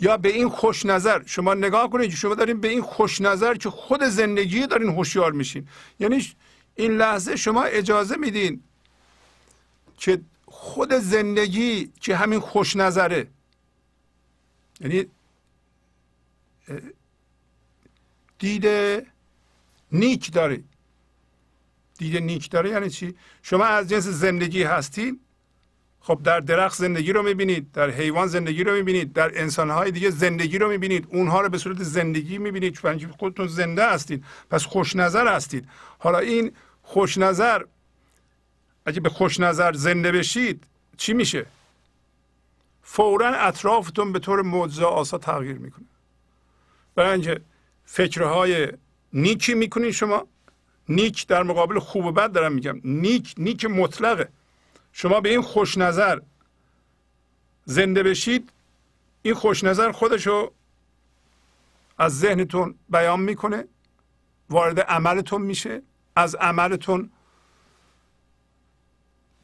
Speaker 1: یا به این خوش نظر. شما نگاه کنید شما دارین به این خوش نظر که خود زندگی دارین هوشیار میشین. یعنی این لحظه شما اجازه میدین که خود زندگی که همین خوش نظره. یعنی دید نیک داره. دید نیک داره یعنی چی؟ شما از جنس زندگی هستین خب در درخت زندگی رو می‌بینید در حیوان زندگی رو می‌بینید در انسانهای دیگه زندگی رو می‌بینید اونها رو به صورت زندگی می‌بینید. چون خودتون زنده هستید پس خوش نظر هستید حالا این خوش نظر اگه به خوش نظر زنده بشید چی میشه؟ فورا اطرافتون به طور معجزه آسا تغییر می‌کنه. برای اینکه فکرهای نیکی می‌کنین شما نیک در مقابل خوب و بد دارم میگم. نیک نیک مطلقه. شما به این خوش نظر زنده بشید این خوش نظر خودشو از ذهنتون بیان می‌کنه وارد عملتون میشه از عملتون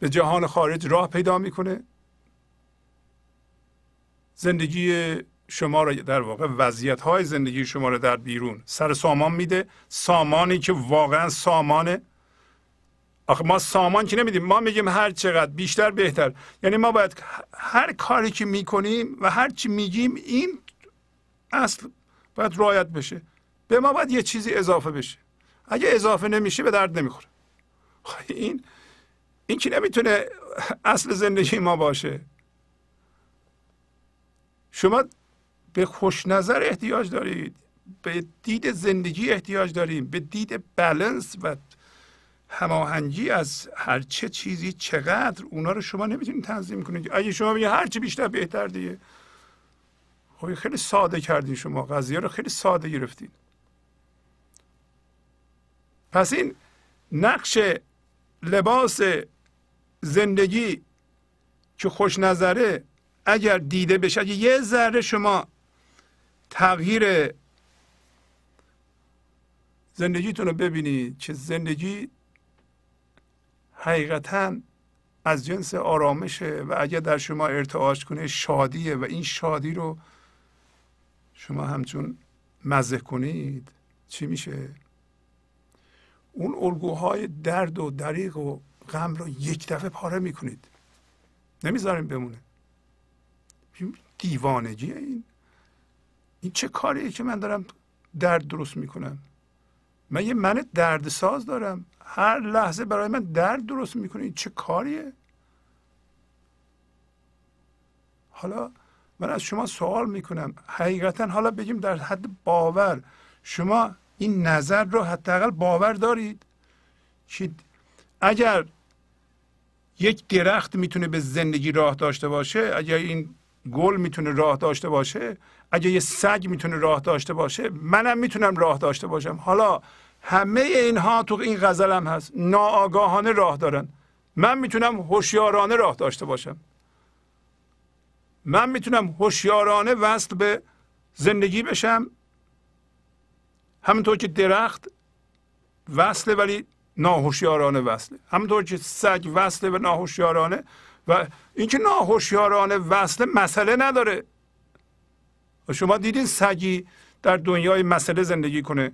Speaker 1: به جهان خارج راه پیدا می‌کنه. زندگی شما را در واقع وضعیت های زندگی شما را در بیرون سر سامان میده. سامانی که واقعا سامانه. آخه ما سامان که نمیدیم. ما میگیم هر چقدر بیشتر بهتر. یعنی ما باید هر کاری که می‌کنیم و هر چی میگیم این اصل باید رعایت بشه. به ما باید یه چیزی اضافه بشه. اگه اضافه نمیشه به درد نمی‌خوره. این این که نمی‌تونه اصل زندگی ما باشه؟ شما به خوش نظر احتیاج دارید به دید زندگی احتیاج داریم به دید بلنس و هماهنگی از هر چه چیزی چقدر اونا رو شما نمی‌تونید تنظیم کنید. اگه شما بگید هر چی بیشتر بهتر دیگه. خب خیلی ساده کردین شما قضیه رو خیلی ساده گرفتین. پس این نقش لباس زندگی که خوش نظره اگر دیده بشه اگه یه ذره شما تغییر زندگیتون رو ببینید که زندگی حقیقتا از جنس آرامشه و اگر در شما ارتعاش کنه شادیه و این شادی رو شما همچون مزه کنید چی میشه؟ اون الگوهای درد و دریغ و غم رو یک دفعه پاره می‌کنید. نمی‌ذاریم بمونه. دیوانگی این. این چه کاریه که من دارم درد درست می‌کنم؟ من یه من درد ساز دارم. هر لحظه برای من درد درست می‌کنه. این چه کاریه؟ حالا من از شما سوال می‌کنم. حقیقتا حالا بگیم در حد باور. شما این نظر رو حداقل باور دارید؟ که اگر یک درخت می‌تونه به زندگی راه داشته باشه اگر این گل می‌تونه راه داشته باشه اگر یه سگ می‌تونه راه داشته باشه منم می‌تونم راه داشته باشم. حالا همه اینها تو این غزلم هست. ناآگاهانه راه دارن. من می‌تونم هوشیارانه راه داشته باشم. من می‌تونم هوشیارانه وصل به زندگی بشم. همونطور که درخت وصله ولی ناهوشیارانه وصله همونطور که سگ وصله و ناهوشیارانه و اینکه ناهوشیارانه وصله مسئله نداره. شما دیدین سگی در دنیای مسئله زندگی کنه؟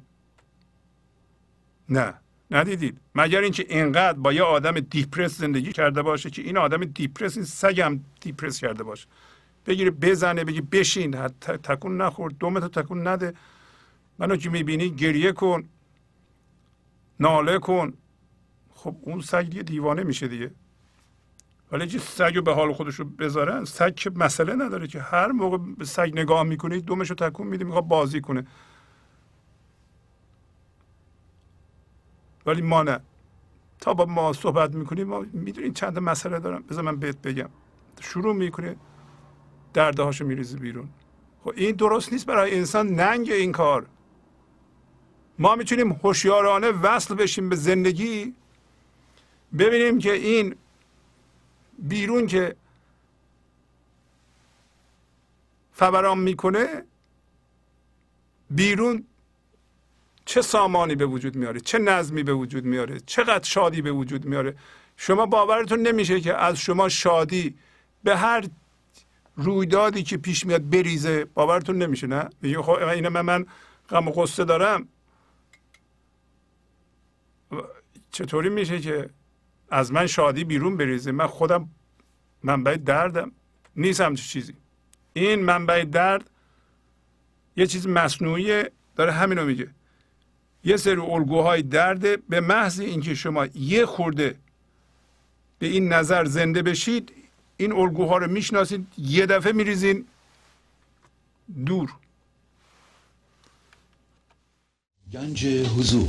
Speaker 1: نه ندیدید مگر اینکه اینقدر با یه آدم دیپرس زندگی کرده باشه که این آدم دیپرس این سگ هم دیپرس کرده باشه. بگیره بزنه بگی بشین تکون نخور دومتو تکون نده. منو که می‌بینی گریه کن. ناله کن. خب اون سگ دیگه دیوانه میشه دیگه. ولی که سگ رو به حال خودش رو بذارن؟ سگ که مسئله نداره که. هر موقع به سگ نگاه می‌کنی دومش رو تکون میده می‌خواد بازی کنه. ولی ما نه. تا با ما صحبت می‌کنیم ما می‌دونیم چند مسئله دارم. بذار من بهت بگم. شروع می‌کنه درده هاشو میریزه بیرون. خب این درست نیست برای انسان. ننگ این کار. ما می‌تونیم هوشیارانه وصل بشیم به زندگی ببینیم که این بیرون که فوران می‌کنه بیرون چه سامانی به وجود میاره چه نظمی به وجود میاره چقدر شادی به وجود میاره. شما باورتون نمیشه که از شما شادی به هر رویدادی که پیش میاد بریزه. باورتون نمیشه نه؟ میگه خب این من من غم و قصه دارم. چطوری میشه که از من شادی بیرون بریزه؟ من خودم منبع دردم. نیست همچه چیزی. این منبع درد یه چیز مصنوعی داره همینو میگه. یه سری الگوهای درده به محض اینکه شما یه خورده به این نظر زنده بشید این الگوها رو می‌شناسید یه دفعه میریزین دور.
Speaker 4: گنج حضور.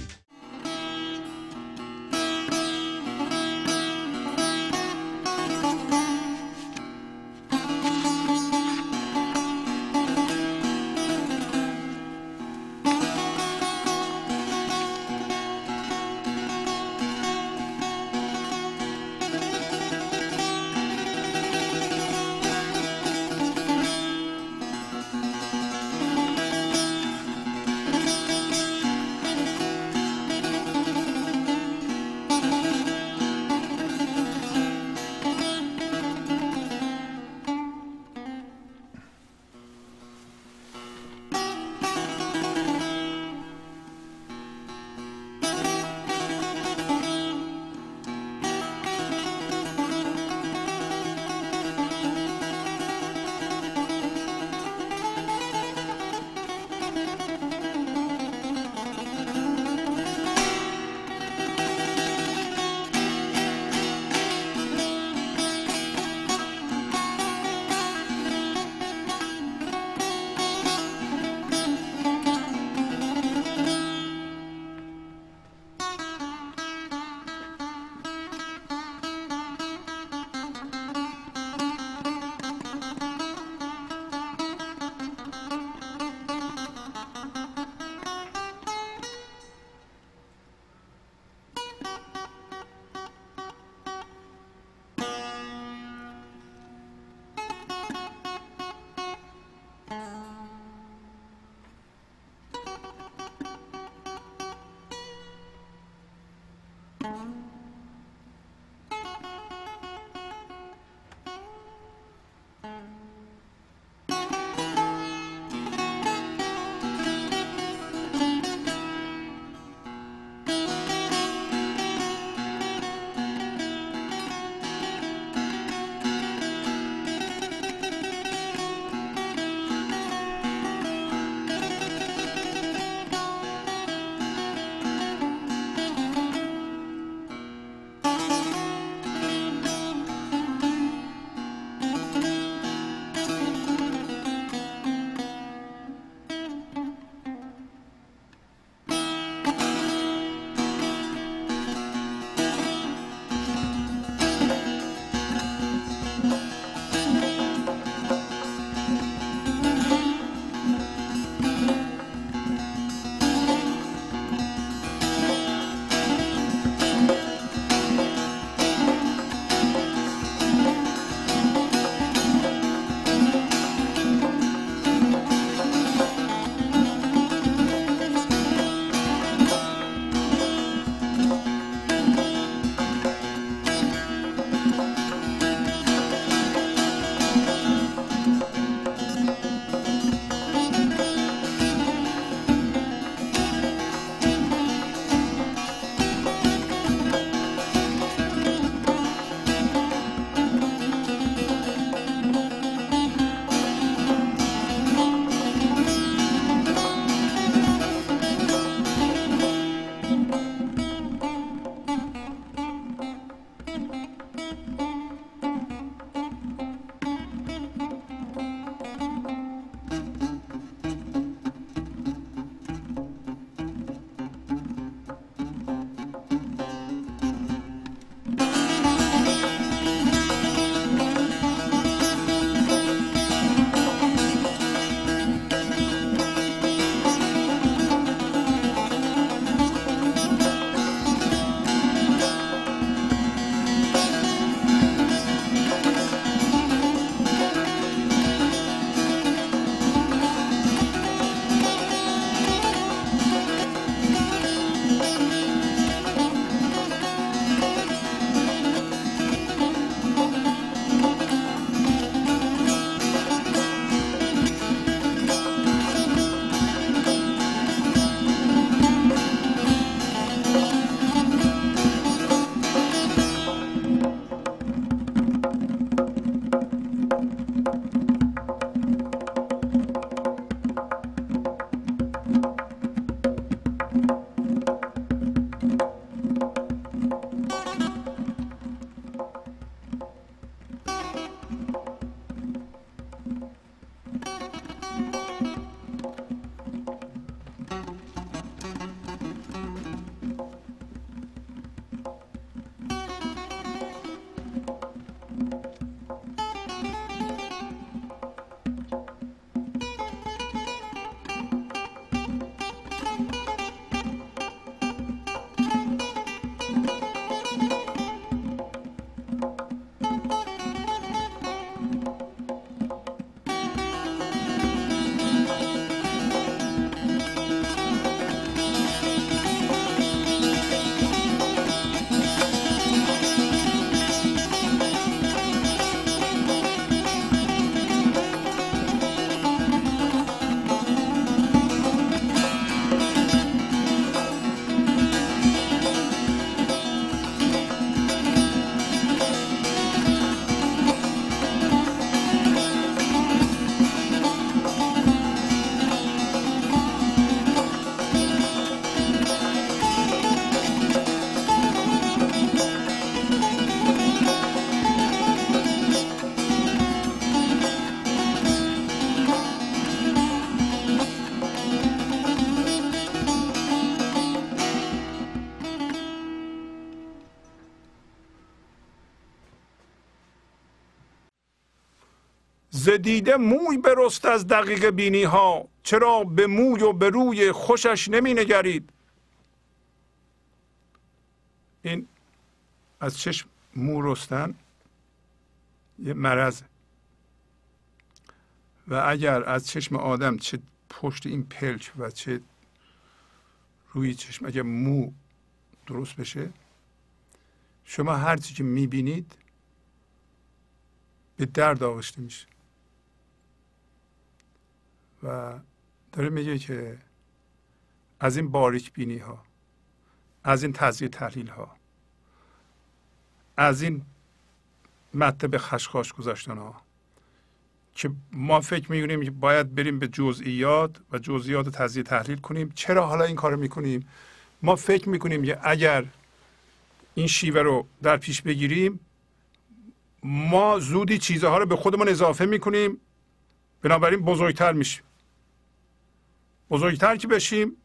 Speaker 1: زدیده موی برست از دقیق بینی ها چرا به موی و به روی خوشش نمی نگرید این از چشم مو رستن یه مرض. و اگر از چشم آدم چه پشت این پلچ و چه روی چشم اگر مو درست بشه شما هر چی که می‌بینید به درد آغشته میشه. و داره میگه که از این باریک بینی ها از این تزیه تحلیل ها از این مطلب خشخاش گذاشتن ها که ما فکر می‌کنیم که باید بریم به جزئیات و جزئیات رو تحلیل کنیم. چرا حالا این کار می‌کنیم؟ ما فکر می‌کنیم که اگر این شیوه رو در پیش بگیریم ما زودی چیزها رو به خودمون اضافه می‌کنیم بنابراین بزرگتر میشیم. بزرگتر که بشیم.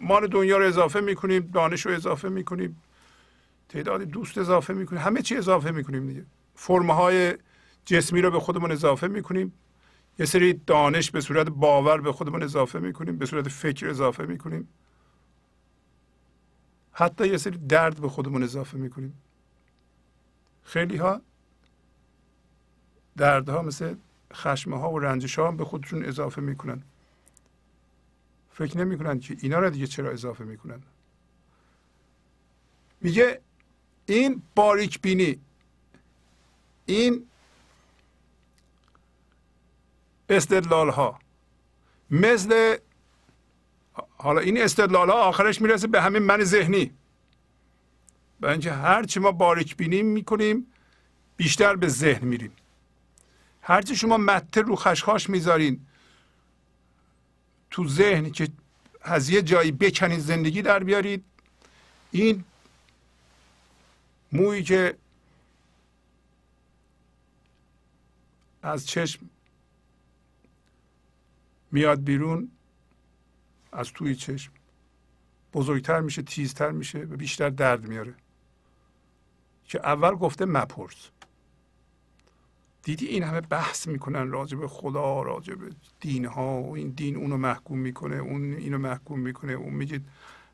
Speaker 1: مال دنیا رو اضافه می‌کنیم دانش رو اضافه می‌کنیم تعداد دوست اضافه می‌کنیم همه چی اضافه می‌کنیم دیگه. فرمهای جسمی رو به خودمون اضافه می‌کنیم. یه سری دانش به صورت باور به خودمون اضافه می‌کنیم به صورت فکر اضافه می‌کنیم. حتی یه سری درد به خودمون اضافه می‌کنیم. خیلی ها دردها مثل خشمه ها و رنجش ها به خودشون اضافه می‌کنن. فکر نمی‌کنن که اینا رو دیگه چرا اضافه می‌کنن؟ میگه این باریک بینی این استدلال ها مثل حالا این استدلال ها آخرش می‌رسه به همین من ذهنی. و اینکه هر چی ما باریک بینیم می‌کنیم بیشتر به ذهن میریم. هرچی شما مته رو خشخاش می‌ذارین تو ذهن که از یه جایی بکنید زندگی در بیارید این مویی که از چشم میاد بیرون از توی چشم بزرگتر میشه تیزتر میشه و بیشتر درد میاره. که اول گفته مپرس. دیدی این همه بحث می‌کنن راجع به خدا راجع به دین ها و این دین اونو محکوم می‌کنه اون اینو محکوم می‌کنه اون میگه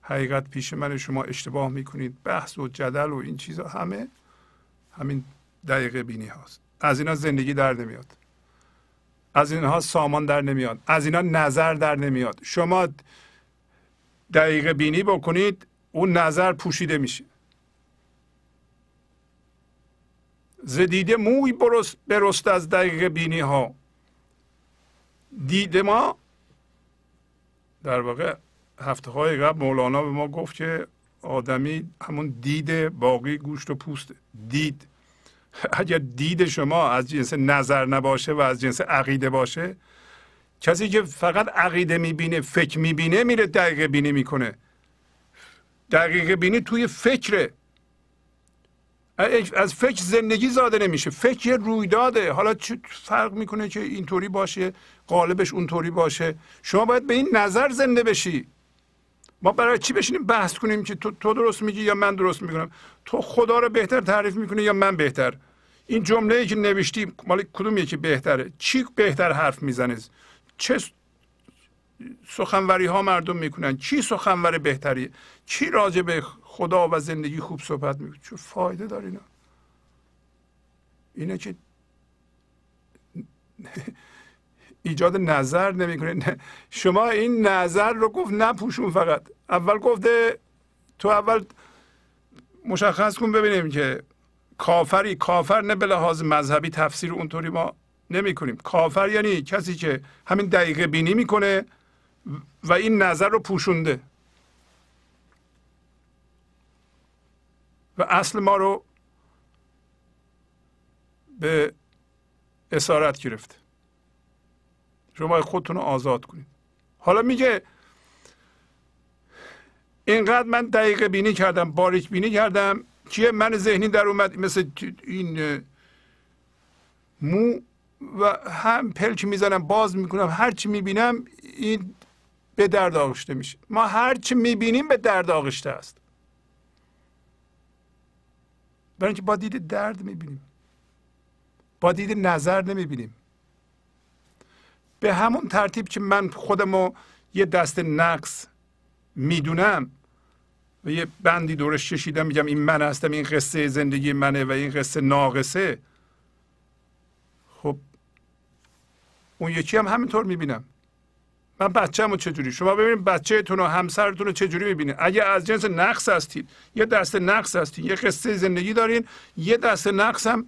Speaker 1: حقیقت پیش من شما اشتباه می‌کنید بحث و جدل و این چیزها همه همین دقیقه بینی هاست. از اینا زندگی در نمیاد. از اینها سامان در نمیاد. از اینا نظر در نمیاد. شما دقیقه بینی بکنید اون نظر پوشیده میشه. زدیده موی برست برست از دقیقه بینی ها دید ما در واقع هفته های قبل مولانا به ما گفت که آدمی همون دید باقی گوشت و پوست. دید. اگر دید شما از جنس نظر نباشه و از جنس عقیده باشه کسی که فقط عقیده می‌بینه فکر می‌بینه میره دقیقه بینی می‌کنه. دقیقه بینی توی فکره. از فکر زندگی زاده نمیشه. فکر رویداده. حالا چه فرق می‌کنه که اینطوری باشه قالبش اونطوری باشه. شما باید به این نظر زنده بشی. ما برای چی بشینیم بحث کنیم که تو, تو درست میگی یا من درست می‌کنم؟ تو خدا رو بهتر تعریف می‌کنی یا من بهتر؟ این جمله ای که نوشتی مال کدوم یکی بهتره؟ چی بهتر حرف می‌زنه؟ چه سخنوری ها مردم می‌کنن؟ چی سخنور بهتری چی راجع به خدا و زندگی خوب صحبت می‌کنه. چه فایده داره اینا؟ اینه که ایجاد نظر نمی‌کنه. شما این نظر رو گفت نپوشون فقط. اول گفته تو اول مشخص کن ببینیم که کافری کافر نه به لحاظ مذهبی تفسیر اونطوری ما نمی کنیم کافر یعنی کسی که همین دقیقه بینی می‌کنه و این نظر رو پوشونده. و اصل ما رو به اسارت گرفته شما خودتون رو آزاد کنید. حالا میگه اینقدر من دقیقه بینی کردم باریک بینی کردم چیه؟ من ذهنی در اومد مثل این مو و هم پلک می‌زنم باز می‌کنم هر چی می‌بینم این به درد آغشته میشه. ما هر چی می‌بینیم به درد آغشته است. برای اینکه با دید درد می‌بینیم. با دید نظر نمی‌بینیم. به همون ترتیب که من خودمو یه دست نقص می‌دونم و یه بندی دورش کشیدم میگم این من هستم این قصه زندگی منه و این قصه ناقصه. خب اون یکی هم همینطور می‌بینم. من بچه‌مو چجوری؟ شما ببینید بچه‌تون و همسرتون رو چجوری می‌بینید؟ اگه از جنس نقص هستید یه دست نقص هستید یه قصه زندگی دارین یه دست نقص هم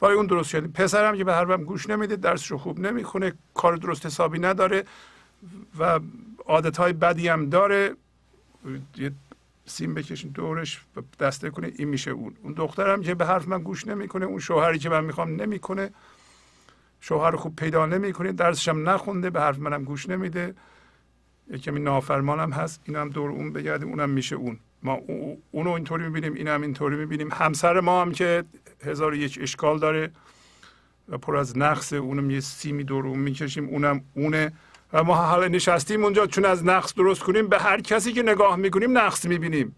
Speaker 1: برای اون درست شدید پسرم که به حرفم گوش نمیده درسشو خوب نمی‌خونه کار درست حسابی نداره و عادت های بدی هم داره. سیم بکشین دورش دسته کنه این میشه اون. اون دخترم که به حرف من گوش نمی‌کنه اون شوهری که من می‌خوام نمی‌کنه. شوهر خوب پیدا نمی‌کنه درسش هم نخونده به حرف منم گوش نمیده. یه کمی نافرمانم هست اینم دور اون بگردیم اونم میشه اون. ما اونو اینطوری می‌بینیم اینم اینطوری می‌بینیم. همسر ما هم که هزار یک اشکال داره و پر از نقص اونم یه سیمی دور اون می‌کشیم اونم اونه. و ما حالا نشستیم اونجا چون از نقص درست کنیم به هر کسی که نگاه می‌کنیم نقص می‌بینیم.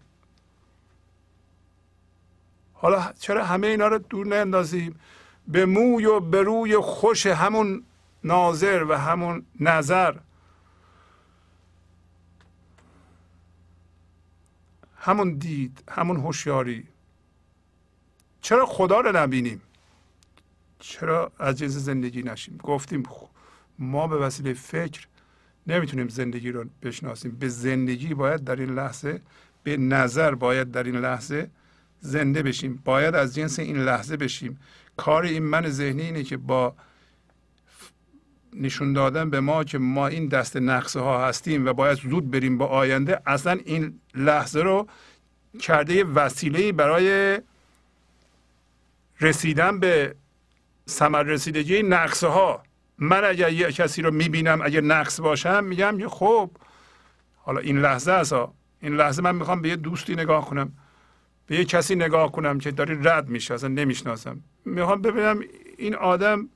Speaker 1: حالا چرا همه اینا رو دور نندازیم به موی و به روی خوش همون ناظر و همون نظر. همون دید همون هوشیاری. چرا خدا رو نبینیم؟ چرا عجز زندگی نشیم؟ گفتیم ما به وسیله فکر نمی‌تونیم زندگی رو بشناسیم. به زندگی باید در این لحظه به نظر باید در این لحظه زنده بشیم. باید از جنس این لحظه بشیم. کار این من ذهنی اینه که با نشون دادن به ما که ما این دست نقصه ها هستیم و باید زود بریم با آینده اصلا این لحظه رو کرده وسیله برای رسیدن به ثمر رسیدگی نقصه ها من اگر یه کسی رو می‌بینم اگر نقص باشم میگم که خب حالا این لحظه است این لحظه من می‌خوام به یه دوستی نگاه کنم به یه کسی نگاه کنم که داری رد میشه اصلا نمی‌شناسم. می‌خوام ببینم این آدم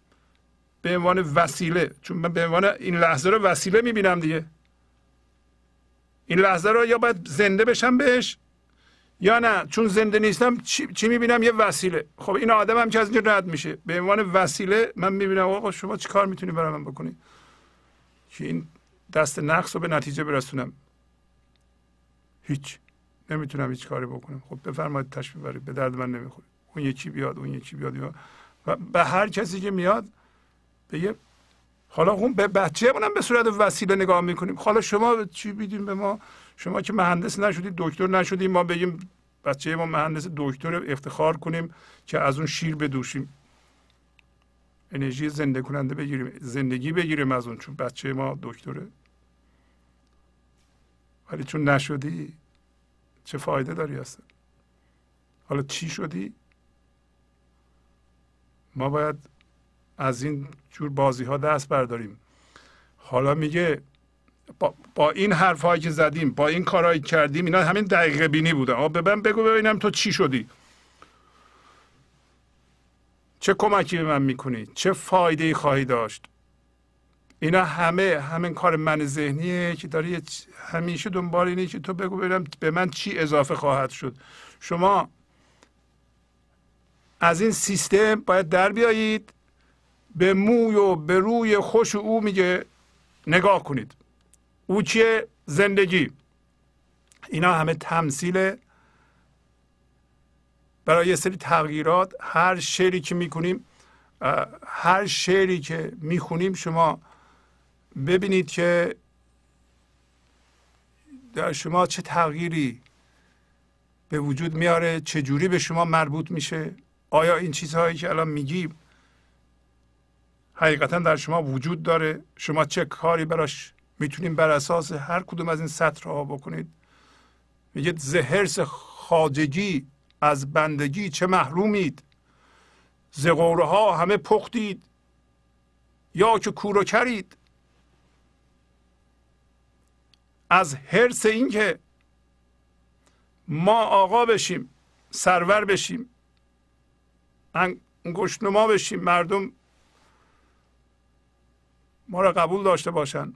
Speaker 1: به عنوان وسیله چون من به عنوان این لحظه رو وسیله می‌بینم دیگه. این لحظه رو یا باید زنده بشم بهش یا نه. چون زنده نیستم چی, چی می‌بینم؟ یه وسیله. خب این آدم هم که از اینجا رد میشه. به عنوان وسیله من می‌بینم آقا شما چی کار می‌تونی برای من بکنی؟ که این دست نقص رو به نتیجه برسونم. هیچ. نمی‌تونم هیچ کاری بکنم. خب بفرمایید تشریف برید به درد من نمی‌خوره. اون یکی بیاد اون یکی بیاد, و به هر کسی که میاد بگه حالا اون به بچه منم به صورت وسیله نگاه می‌کنیم. حالا شما چی بیدیم به ما؟ شما که مهندس نشدید دکتر نشدیم ما بگیم بچه ما مهندس دکتر افتخار کنیم که از اون شیر بدوشیم. انرژی زنده کننده بگیریم زندگی بگیریم از اون چون بچه ما دکتره. ولی چون نشدی چه فایده داری هستن حالا چی شدی؟ ما باید از این جور بازی ها دست برداریم. حالا میگه با, با این حرفهایی که زدیم با این کارهایی کردیم اینا همین دقیقه بینی بوده. آ به من بگو ببینم تو چی شدی. چه کمکی به من می‌کنی؟ چه فایده ای خواهی داشت؟ اینا همه همین کار من ذهنیه که داری همیشه دنبال اینه که تو بگو ببینم به من چی اضافه خواهد شد. شما از این سیستم باید در بیایید به موی و به روی خوش او میگه نگاه کنید. او چیه؟ زندگی. اینا همه تمثیل برای یه سری تغییرات. هر شعری که می‌کنیم هر شعری که می‌خونیم شما ببینید که در شما چه تغییری به وجود میاره چه جوری به شما مربوط میشه. آیا این چیزهایی که الان میگیم حقیقتا در شما وجود داره؟ شما چه کاری براش می‌تونیم بر اساس هر کدوم از این سطرها بکنید؟ میگه زهرس خاجگی از بندگی چه محرومید؟ زغوره ها همه پختید یا که کورو کرید؟ از حرس اینکه ما آقا بشیم سرور بشیم انگشت بشیم مردم ما را قبول داشته باشند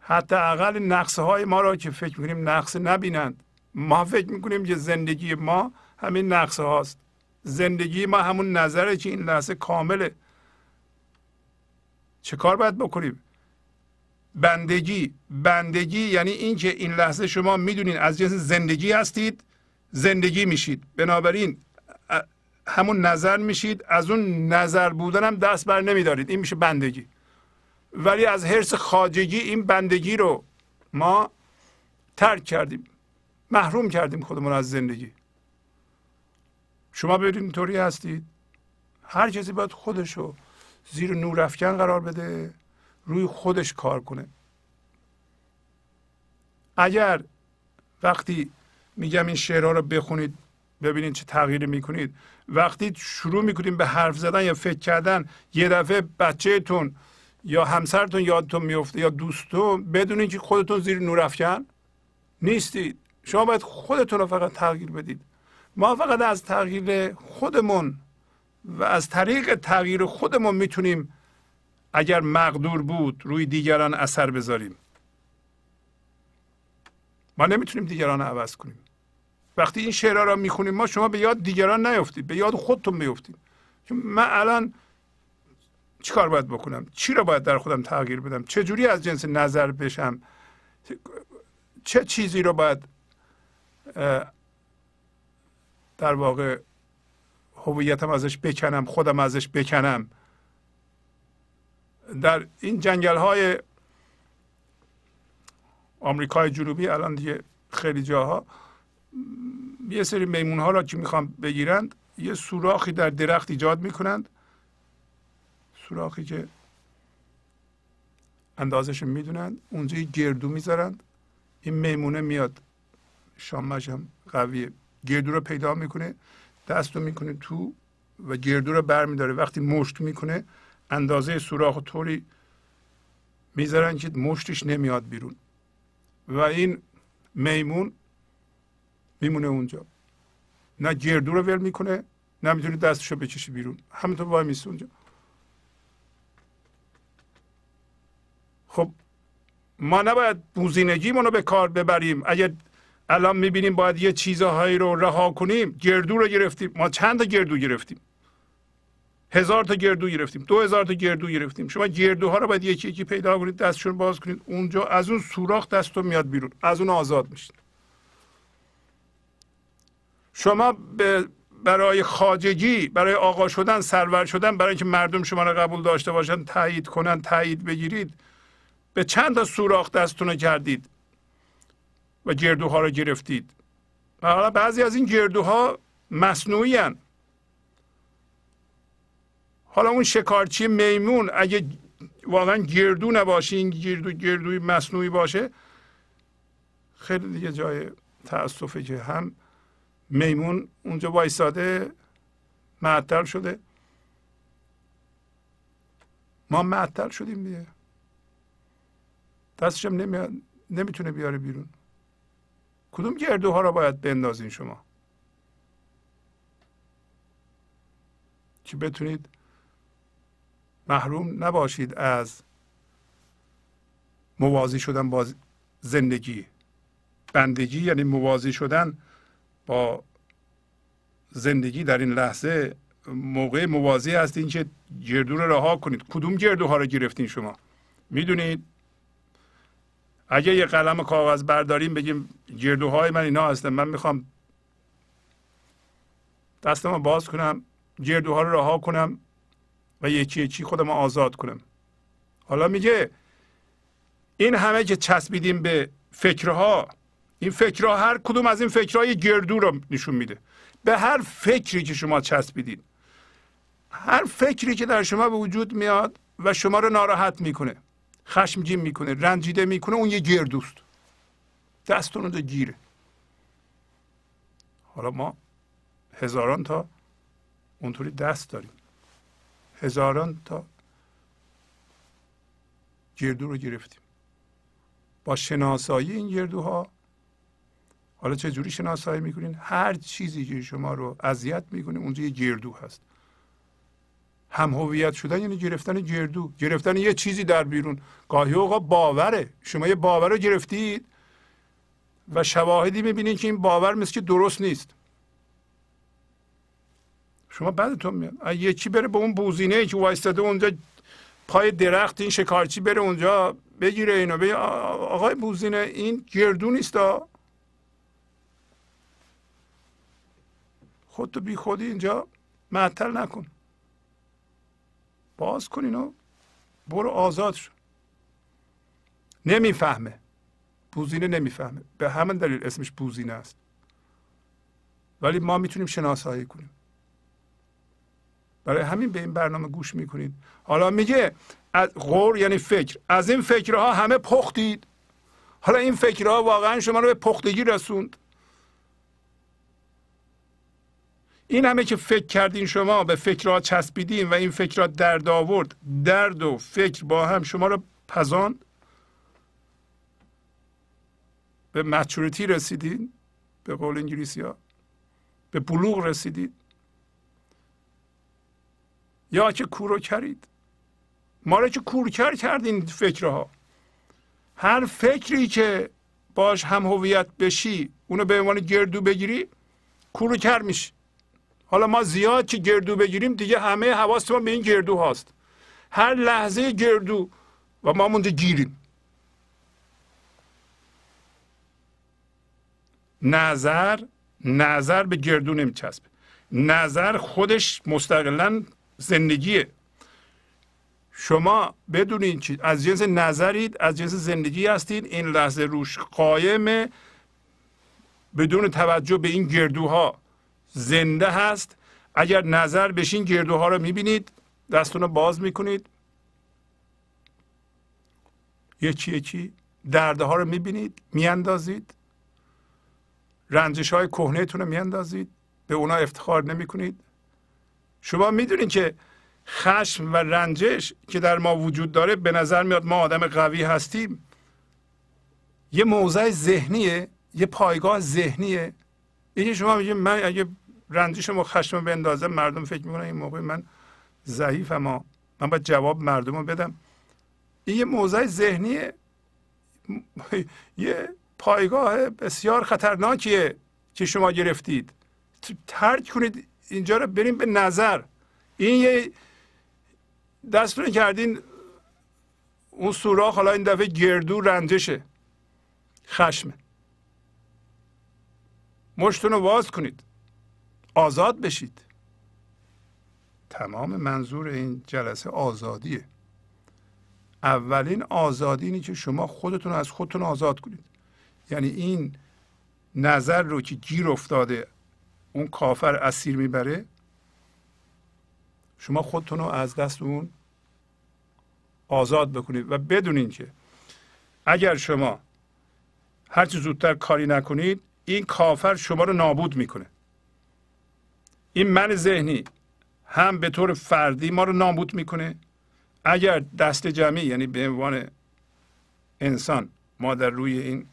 Speaker 1: حتی اقل نقصه های ما را که فکر می‌کنیم نقص نبینند. ما فکر می‌کنیم که زندگی ما همین نقصه هاست زندگی ما همون نظره که این لحظه کامله. چه کار باید بکنیم؟ بندگی. بندگی یعنی اینکه این لحظه شما می‌دونین از جنس زندگی هستید. زندگی میشید. بنابراین همون نظر میشید از اون نظر بودن هم دست بر نمیدارید. این میشه بندگی. ولی از حرس خاجگی این بندگی رو ما ترک کردیم. محروم کردیم خودمون از زندگی. شما ببینید اینطوری هستید. هر کسی باید خودشو زیر نور افکن قرار بده روی خودش کار کنه. اگر وقتی میگم این شعرها رو بخونید ببینید چه تغییری می‌کنید. وقتی شروع می‌کنید به حرف زدن یا فکر کردن یه دفعه بچهتون یا همسرتون یادتون میفته یا دوستتون بدون اینکه خودتون زیر نور افکن نیستید شما باید خودتون رو فقط تغییر بدید. ما فقط از تغییر خودمون و از طریق تغییر خودمون می‌تونیم اگر مقدور بود روی دیگران اثر بذاریم. ما نمی‌تونیم دیگران عوض کنیم. وقتی این شعرها را می‌خونیم ما شما به یاد دیگران نیفتید به یاد خودتون میفتید چون من الان چیکار باید بکنم؟ چی را باید در خودم تغییر بدم؟ چه جوری از جنس نظر بشم؟ چه چیزی رو باید در واقع هویتم ازش بکنم خودم ازش بکنم؟ در این جنگل های آمریکای جنوبی الان دیگه خیلی جاها یه سری میمون ها را که می‌خوام بگیرند یه سوراخی در درخت ایجاد می‌کنند. سوراخی که اندازش می‌دونند اونجا یه گردو می‌ذارند. این میمونه میاد. شامش هم قویه. گردو رو پیدا می‌کنه دست رو می‌کنه تو و گردو رو بر میداره وقتی مشت می‌کنه اندازه سوراخ طوری می‌ذارن که مشتش نمیاد بیرون. این میمون میمونه اونجا. نه گردو رو ول می‌کنه نه می‌تونه دستشو بکشه بیرون. همینطور وای میسته اونجا. خب ما نباید بوزینگی رو به کار ببریم. اگر الان می‌بینیم باید یه چیزهایی رو رها کنیم گردو رو گرفتیم. ما چند گردو گرفتیم؟ هزار تا گردو گرفتیم دو هزار تا گردو گرفتیم. شما گردوها رو باید یکی یکی پیدا کنید دستشون باز کنید. اونجا از اون سوراخ دستتون میاد بیرون. از اون آزاد میشید شما به برای خاجگی برای آقا شدن سرور شدن برای اینکه مردم شما رو قبول داشته باشن تایید کنن تایید بگیرید. به چند تا سوراخ دستتون کردید و گردوها رو گرفتید. حالا بعضی از این گردوها مصنوعی هن. حالا اون شکارچی میمون اگه واقعا گردو نباشه این گردو گردوی مصنوعی باشه خیلی دیگه جای تاسفه که هم میمون اونجا وایساده معطل شده. ما معطل شدیم دیگه. دستش هم نمیاد نمی‌تونه بیاره بیرون. کدوم گردوها را باید بندازین شما؟ که بتونید محروم نباشید از موازی شدن با زندگی. بندگی یعنی موازی شدن با زندگی در این لحظه موقع موازی هستین که گردو رو رها کنید. کدوم گردوها رو گرفتین شما؟ می‌دونید؟ اگه یه قلم کاغذ برداریم بگیم گردوهای من اینا هستن من می‌خوام دستم باز کنم گردوها رو رها کنم. و یکی یکی خودم آزاد کنم. حالا میگه این همه که چسبیدیم به فکرها این فکرها هر کدوم از این فکرهای گردو رو نشون میده. به هر فکری که شما چسبیدین هر فکری که در شما به وجود میاد و شما رو ناراحت می‌کنه خشمگین می‌کنه رنجیده می‌کنه اون یه گردوست. دستون رو گیره. حالا ما هزاران تا اونطوری دست داریم. هزاران تا گردو رو گرفتیم. با شناسایی این گردوها حالا چه جوری شناسایی می‌کنین؟ هر چیزی که شما رو اذیت می‌کنه اونجا یه گردو هست. هم هویت شدن یعنی گرفتن گردو. گرفتن یه چیزی در بیرون. گاهی اوقات باوره. شما یه باور رو گرفتید و شواهدی می‌بینید که این باور مثل که درست نیست. شما بعدتون میاد. یکی بره به اون بوزینه که وایستاده اونجا پای درخت این شکارچی بره اونجا بگیره اینو. بگه آقای بوزینه این گردو نیست خودتو بی خودی اینجا معطل نکن. باز کن اینو. برو آزاد شو. نمی‌فهمه. بوزینه نمی‌فهمه. به همین دلیل اسمش بوزینه است. ولی ما می‌تونیم شناسایی کنیم. برای همین به این برنامه گوش می‌کنید. حالا میگه از غور یعنی فکر. از این فکرها همه پختید. حالا این فکرها واقعا شما رو به پختگی رسوند. این همه که فکر کردین شما به فکرها چسبیدین و این فکرها درد آورد درد و فکر با هم شما رو پزاند. به مچوریتی رسیدین به قول انگلیسی ها به بلوغ رسیدید یا که کورو کرید. ما رو که کورکر کردین فکرها. هر فکری که باش هم هویت بشی اونو به عنوان گردو بگیری کر میشی. حالا ما زیاد که گردو بگیریم دیگه همه حواس ما به این گردو هاست. هر لحظه گردو و ما مونده گیریم. نظر نظر به گردو نمیچسبه. نظر خودش مستقلا زندگیه. شما بدونین چی از جنس نظرید از جنس زندگی هستید این لحظه روش قایمه. بدون توجه به این گردوها زنده هست. اگر نظر بشین گردوها رو می‌بینید دستون رو باز می‌کنید. یکی یکی درده ها رو می‌بینید میاندازید. رنجش های رو میاندازید به اونا افتخار نمی کنید شما می‌دونید که خشم و رنجش که در ما وجود داره به نظر میاد ما آدم قوی هستیم. یه موضع ذهنیه یه پایگاه ذهنیه. اینکه شما میگید من اگه رنجش و خشم بندازم مردم فکر می‌کنن این موقع من ضعیفم اما من باید جواب مردم رو بدم. این یه موضع ذهنیه. یه پایگاه بسیار خطرناکیه که شما گرفتید. ترک کنید اینجا رو بریم به نظر. این یه دستتون کردین اون سوراخ حالا این دفعه گردو رنجشه. خشمه. مشتون رو باز کنید. آزاد بشید. تمام منظور این جلسه آزادیه. اولین آزادی اینه که شما خودتون از خودتون آزاد کنید. یعنی این نظر رو که گیر افتاده اون کافر اسیر می‌بره؟ شما خودتون رو از دست اون آزاد بکنید و بدونین که اگر شما هرچی زودتر کاری نکنید این کافر شما رو نابود می‌کنه. این من ذهنی هم به طور فردی ما رو نابود می‌کنه. اگر دست جمعی یعنی به عنوان انسان ما در روی این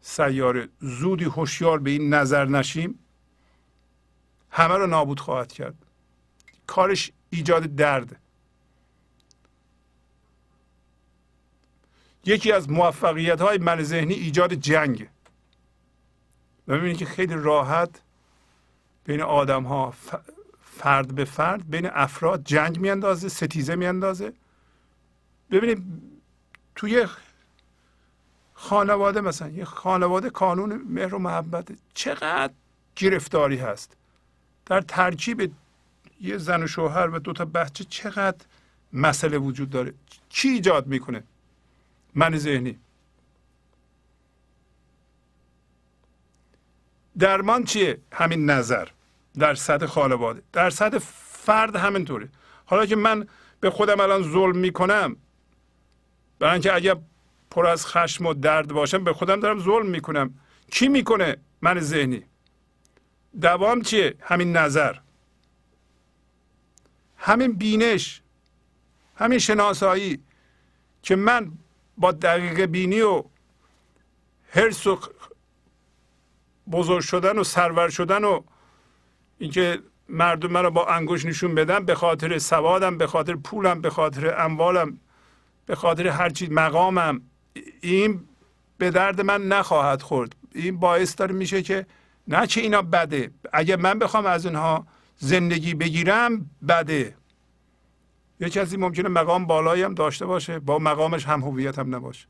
Speaker 1: سیاره زودی هوشیار به این نظر نشیم همه رو نابود خواهد کرد. کارش ایجاد درد. یکی از موفقیت های من ذهنی ایجاد جنگ. و ببینید که خیلی راحت بین آدم ها فرد به فرد بین افراد جنگ میاندازه ستیزه میاندازه. ببینید توی خانواده مثلا یه خانواده قانون مهر و محبت چقدر گرفتاری هست. در ترکیب یه زن و شوهر و دو تا بچه چقدر مسئله وجود داره؟ چی ایجاد می‌کنه؟ من ذهنی. درمان چیه؟ همین نظر. در سطح خانواده. در سطح فرد همینطوره. حالا که من به خودم الان ظلم می‌کنم برای اینکه اگر پر از خشم و درد باشم به خودم دارم ظلم می‌کنم. کی می‌کنه من ذهنی؟ دوام چیه؟ همین نظر. همین بینش. همین شناسایی که من با دقیقه بینی و حرس و بزرگ شدن و سرور شدن و اینکه مردم من رو با انگوش نشون بدن به خاطر سوادم به خاطر پولم به خاطر اموالم به خاطر هر چیز مقامم این به درد من نخواهد خورد. این باعث داره میشه که نه چه اینا بده. اگه من بخوام از اینها زندگی بگیرم بده. یه کسی ممکنه مقام بالایی هم داشته باشه با مقامش هم هویت هم نباشه.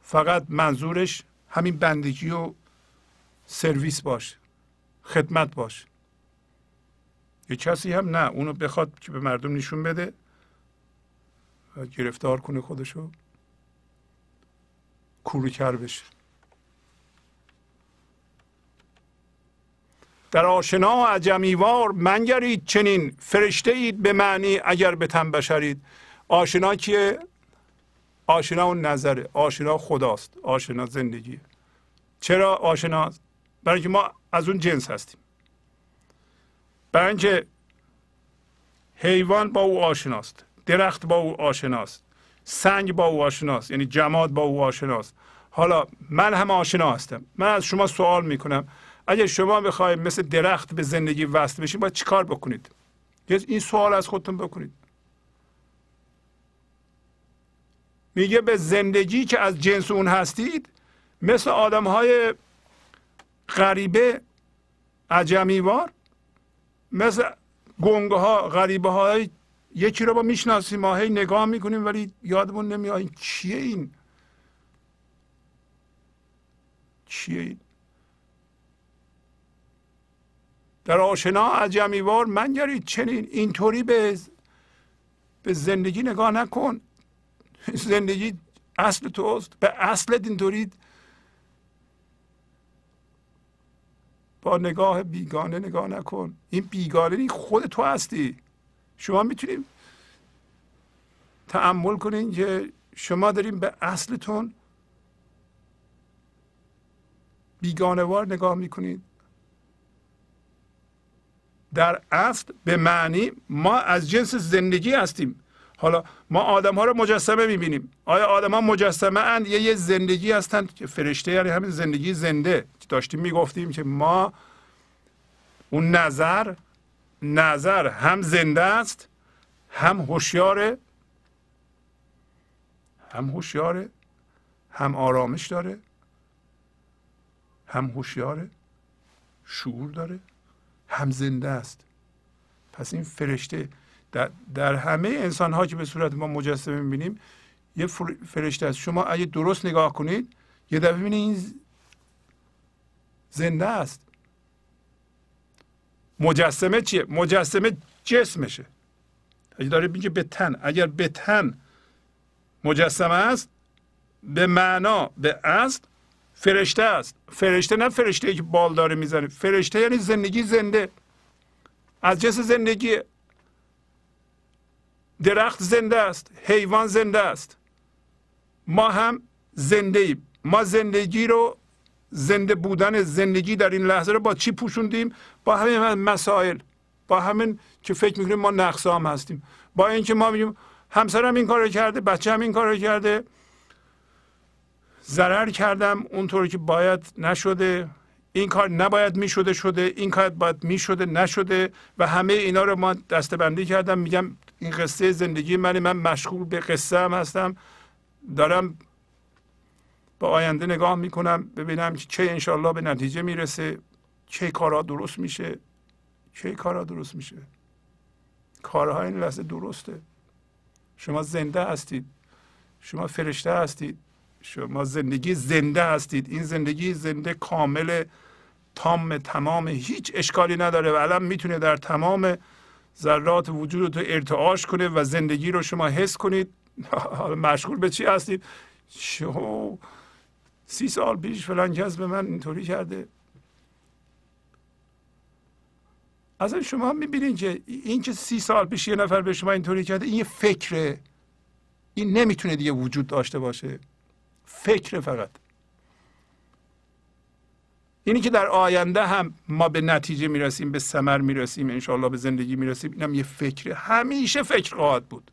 Speaker 1: فقط منظورش همین بندگی و سرویس باشه خدمت باشه یه کسی هم نه اونو بخواد که به مردم نشون بده و گرفتار کنه خودشو. کوروکر بشه. در آشنا و عجمیوار منگرید چنین فرشته اید به معنی اگر به تن بشرید. آشنا کیه؟ آشنا اون نظره. آشنا خداست. آشنا زندگی چرا آشنا؟ برای اینکه ما از اون جنس هستیم. برای اینکه حیوان با او آشناست درخت با او آشناست سنگ با او آشناست یعنی جماد با او آشناست. حالا من هم آشنا هستم. من از شما سوال می‌کنم. اگر شما بخواید مثل درخت به زندگی وصل بشین باید چیکار بکنید؟ این سوال از خودتون بکنید. میگه به زندگی که از جنس اون هستید مثل آدم های غریبه عجمیوار مثل گنگه ها غریبه های یکی رو با می‌شناسیم ما هی نگاه می‌کنیم ولی یادمون نمیاد چیه این؟ چیه این؟ در آشنا عجمیوار من گرید چنین اینطوری به به زندگی نگاه نکن. زندگی اصل توست. به اصلت اینطوری با نگاه بیگانه نگاه نکن. این بیگانه این خود تو هستی. شما می‌تونید تعمل کنین که شما داریم به اصلتون بیگانوار نگاه می‌کنید در اصل به معنی ما از جنس زندگی هستیم. حالا ما آدم ها رو مجسمه می‌بینیم. آیا آدم ها مجسمه اند یا یه زندگی هستند؟ که فرشته یعنی همین زندگی زنده. داشتیم می‌گفتیم که ما اون نظر نظر هم زنده است هم هوشیاره هم هوشیاره هم آرامش داره هم هوشیاره شعور داره. هم زنده است. پس این فرشته در, در همه انسان ها که به صورت ما مجسمه می‌بینیم یه فرشته است. شما اگه درست نگاه کنید یه دفعه ببینید این زنده است. مجسمه چیه؟ مجسمه جسمشه. اگه داره میگه به تن. اگر به تن مجسمه است به معنا به اصل فرشته است. فرشته نه فرشته که بال داره می‌زنه. فرشته یعنی زندگی زنده. از جنس زندگی درخت زنده است. حیوان زنده است. ما هم زنده ایم. ما زندگی رو زنده بودن زندگی در این لحظه رو با چی پوشوندیم؟ با همین مسائل. با همین که فکر می‌کنیم ما نقصام هستیم. با اینکه ما میگیم همسرم این کارو کرده بچه هم این کارو کرده. ضرر کردم اونطوری که باید نشده. این کار نباید می‌شده شده. این کار باید می‌شده نشده. و همه اینا رو ما دستبندی کردم. میگم این قصه زندگی من من مشغول به قصه هم هستم. دارم با آینده نگاه می‌کنم. ببینم چه انشالله به نتیجه می‌رسه. چه کارها درست میشه. چه کارها درست میشه. کارها این لحظه درسته. شما زنده هستید. شما فرشته هستید. شما زندگی زنده هستید. این زندگی زنده کامل تام تمام هیچ اشکالی نداره و الان می‌تونه در تمام ذرات وجود رو ارتعاش کنه و زندگی رو شما حس کنید. مشغول به چی هستید؟ شو سی سال پیش فلان کس به من اینطوری کرده. اصلا شما می‌بینید که این که سی سال پیش یه نفر به شما اینطوری کرده این یه فکره. این نمی‌تونه دیگه وجود داشته باشه. فکر فقط. اینی که در آینده هم ما به نتیجه می‌رسیم به سمر می‌رسیم انشاءالله به زندگی می‌رسیم اینم یه فکره. همیشه فکر خواهد بود.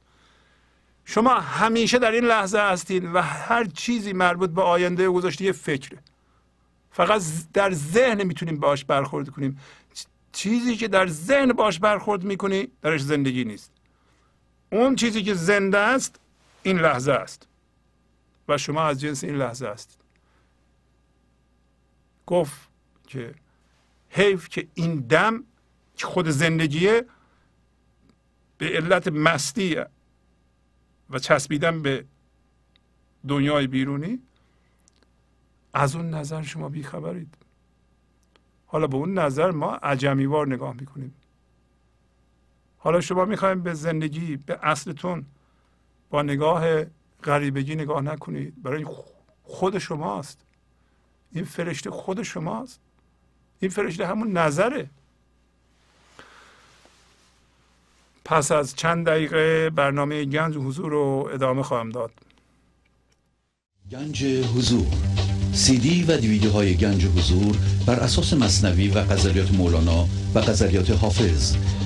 Speaker 1: شما همیشه در این لحظه هستید و هر چیزی مربوط به آینده گذاشته یه فکره. فقط در ذهن می‌تونیم باش برخورد کنیم. چیزی که در ذهن باش برخورد می‌کنی درش زندگی نیست. اون چیزی که زنده است این لحظه است. و شما از جنس این لحظه هستید. گفت که حیف که این دم که خود زندگیه به علت مستی و چسبیدن به دنیای بیرونی از اون نظر شما بیخبرید. حالا به اون نظر ما عجمیوار نگاه می‌کنیم. حالا شما می‌خوایم به زندگی به اصلتون با نگاه غریبگی نگاه نکنید. برای خود شماست. این فرشته خود شماست. این فرشته همون نظره. پس از چند دقیقه برنامه گنج حضور رو ادامه خواهم داد.
Speaker 3: گنج حضور. سی دی و دیویدیو های گنج حضور بر اساس مصنوی و غزلیات مولانا و غزلیات حافظ.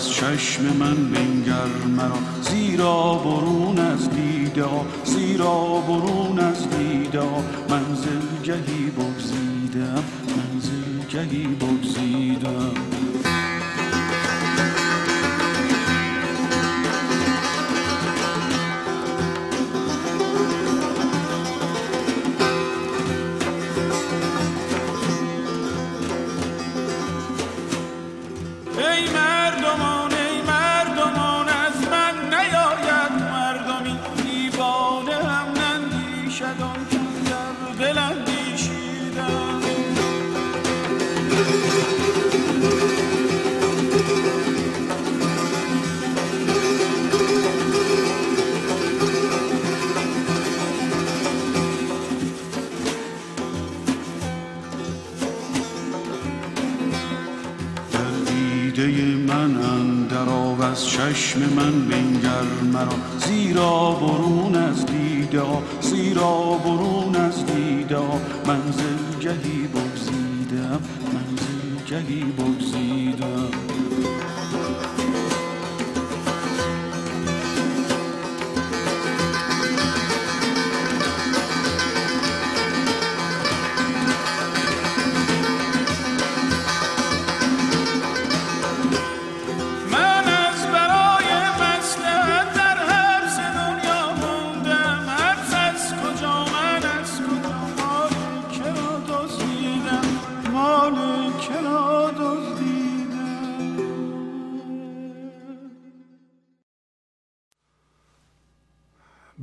Speaker 5: از چشم من بنگر مرا زیرا برون زیرا برون از دیده منزل گهی بگزیدم منزل گهی بگزیدم.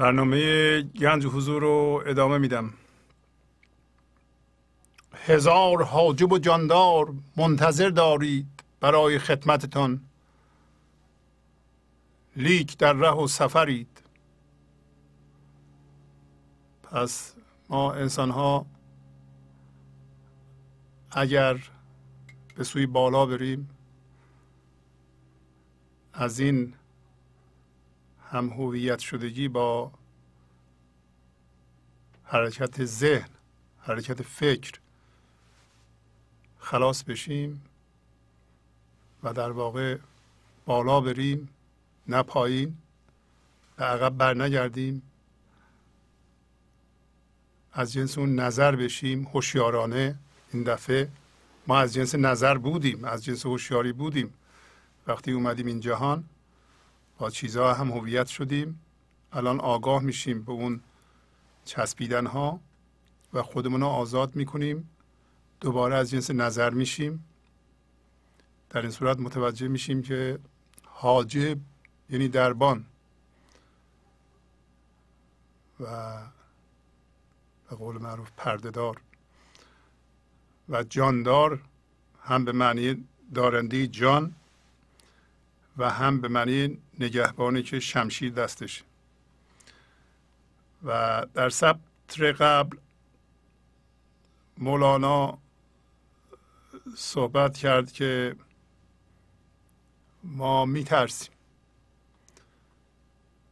Speaker 1: برنامه گنج حضور رو ادامه میدم. هزار حاجب و جاندار منتظر دارید برای خدمتتان. لیک در ره و سفرید. پس ما انسان ها اگر به سوی بالا بریم از این هم هویت شدگی با حرکت ذهن حرکت فکر. خلاص بشیم و در واقع بالا بریم نه پایین به عقب بر نگردیم از جنس اون نظر بشیم هوشیارانه این دفعه. ما از جنس نظر بودیم از جنس هوشیاری بودیم. وقتی اومدیم این جهان با چیزها هم هویت شدیم. الان آگاه میشیم به اون چسبیدن ها و خودمون رو آزاد می‌کنیم. دوباره از جنس نظر میشیم. در این صورت متوجه میشیم که حاجب یعنی دربان. و به قول معروف پردهدار. و جاندار هم به معنی دارنده جان و هم به معنی نگهبانی که شمشیر دستش. و در سبتر قبل مولانا صحبت کرد که ما میترسیم.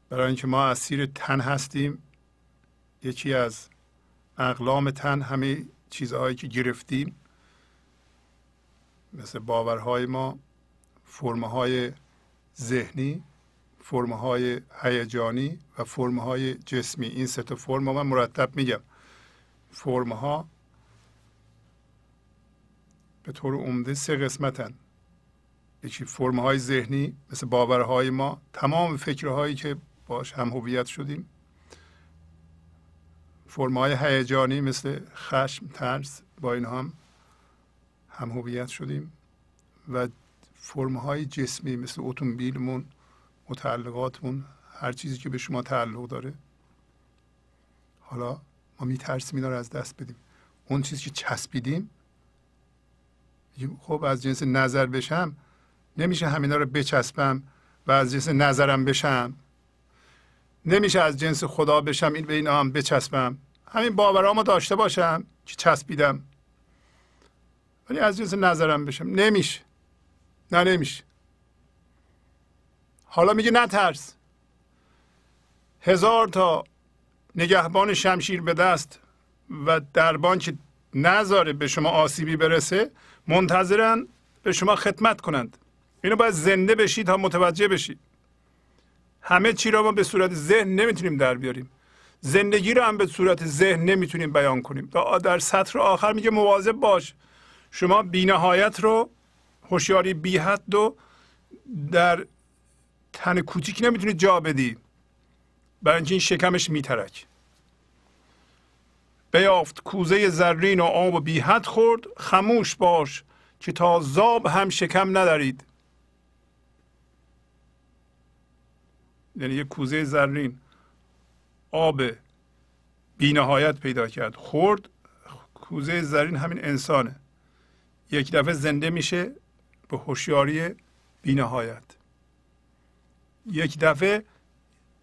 Speaker 1: برای اینکه ما اسیر تن هستیم یکی از اقلام تن همه چیزهایی که گرفتیم مثل باورهای ما فرمهای ذهنی های هیجانی و های جسمی. این سه تا فرم من مرتب میگم. ها به طور عمده سه قسمتن. یکی های ذهنی مثل باورهای ما تمام فکرهایی که باش هم هویت شدیم. های هیجانی مثل خشم ترس با این هم هم هویت شدیم. و های جسمی مثل اتومبیلمون متعلقاتمون هر چیزی که به شما تعلق داره. حالا ما میترسیم اینا رو از دست بدیم. اون چیزی که چسبیدیم خب از جنس نظر بشم نمیشه همینا رو بچسبم و از جنس نظرم بشم. نمیشه از جنس خدا بشم این به اینا هم بچسبم. همین باورامو داشته باشم که چسبیدم. ولی از جنس نظرم بشم. نمیشه. نه نمیشه. حالا میگه نترس. هزار تا نگهبان شمشیر به دست و دربان که نذاره به شما آسیبی برسه منتظرن به شما خدمت کنند. اینو باید زنده بشید تا متوجه بشید همه چی را ما به صورت ذهن نمی‌تونیم در بیاریم. زندگی رو هم به صورت ذهن نمی‌تونیم بیان کنیم. در سطر آخر میگه مواظب باش. شما بینهایت رو هوشیاری بی حد و در تن کوچیک نمی‌تونی جا بدی. برای اینکه این شکمش میترک. بیافت کوزه زرین و آب و بی حد خورد. خموش باش که تا زاب هم شکم ندارید یعنی یه کوزه زرین آب بی نهایت پیدا کرد. خورد. کوزه زرین همین انسانه. یک دفعه زنده میشه به هوشیاری بینهایت یک دفعه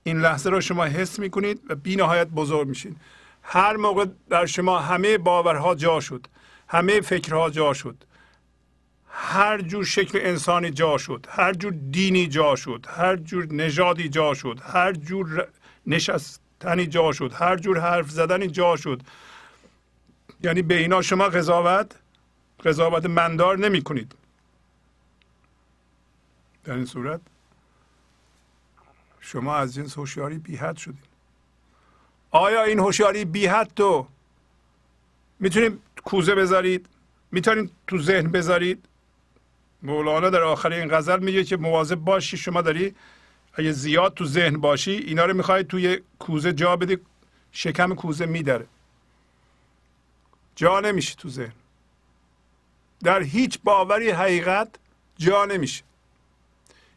Speaker 1: این لحظه رو شما حس می‌کنید و بینهایت بزرگ میشین. هر موقع در شما همه باورها جا شد همه فکرها جا شد هر جور شکل انسانی جا شد هر جور دینی جا شد هر جور نژادی جا شد هر جور نشستنی جا شد هر جور حرف زدنی جا شد. یعنی به اینا شما قضاوت قضاوت مندار نمی کنید در این صورت شما از جنس هوشیاری بی حد آیا این هوشیاری بی حد تو می‌تونید کوزه بذارید؟ می‌تونید تو ذهن بذارید؟ مولانا در آخر این غزل میگه که مواظب باشی شما داری اگه زیاد تو ذهن باشی اینا رو می‌خواید توی کوزه جا بدی شکم کوزه میداره. جا نمیشه تو ذهن. در هیچ باوری حقیقت جا نمیشه.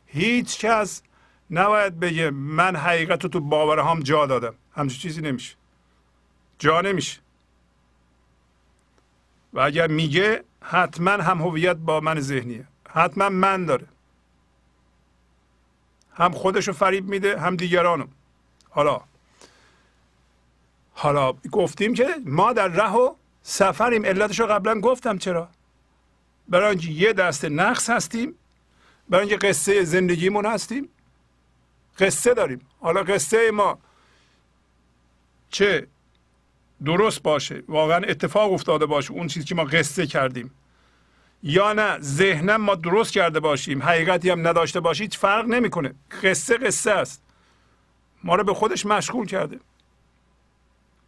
Speaker 1: هیچ کس نباید بگه من حقیقت رو تو باورهام جا دادم. همچین چیزی نمیشه. جا نمیشه. و اگر میگه حتما هم هویت با من ذهنیه. حتما من داره. هم خودشو فریب میده هم دیگرانو. حالا حالا گفتیم که ما در ره و سفریم. علتش رو قبلا گفتم چرا؟ برای اینکه یه دست نقص هستیم برای اینکه قصه زندگیمون هستیم. قصه داریم. حالا قصه ما چه درست باشه واقعا اتفاق افتاده باشه اون چیزی که ما قصه کردیم. یا نه ذهنم ما درست کرده باشیم حقیقتی هم نداشته باشید فرق نمی‌کنه. قصه قصه است. ما رو به خودش مشغول کرده.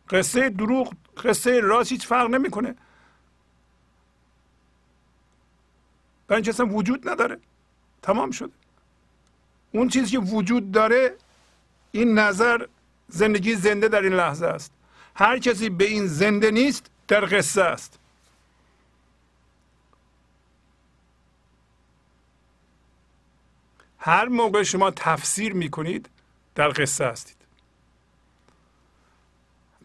Speaker 1: قصه دروغ قصه راست هیچ فرق نمی‌کنه. برای اینکه وجود نداره. تمام شده. اون چیزی که وجود داره این نظر زندگی زنده در این لحظه است. هر کسی به این زنده نیست در قصه است. هر موقع شما تفسیر می‌کنید در قصه هستید.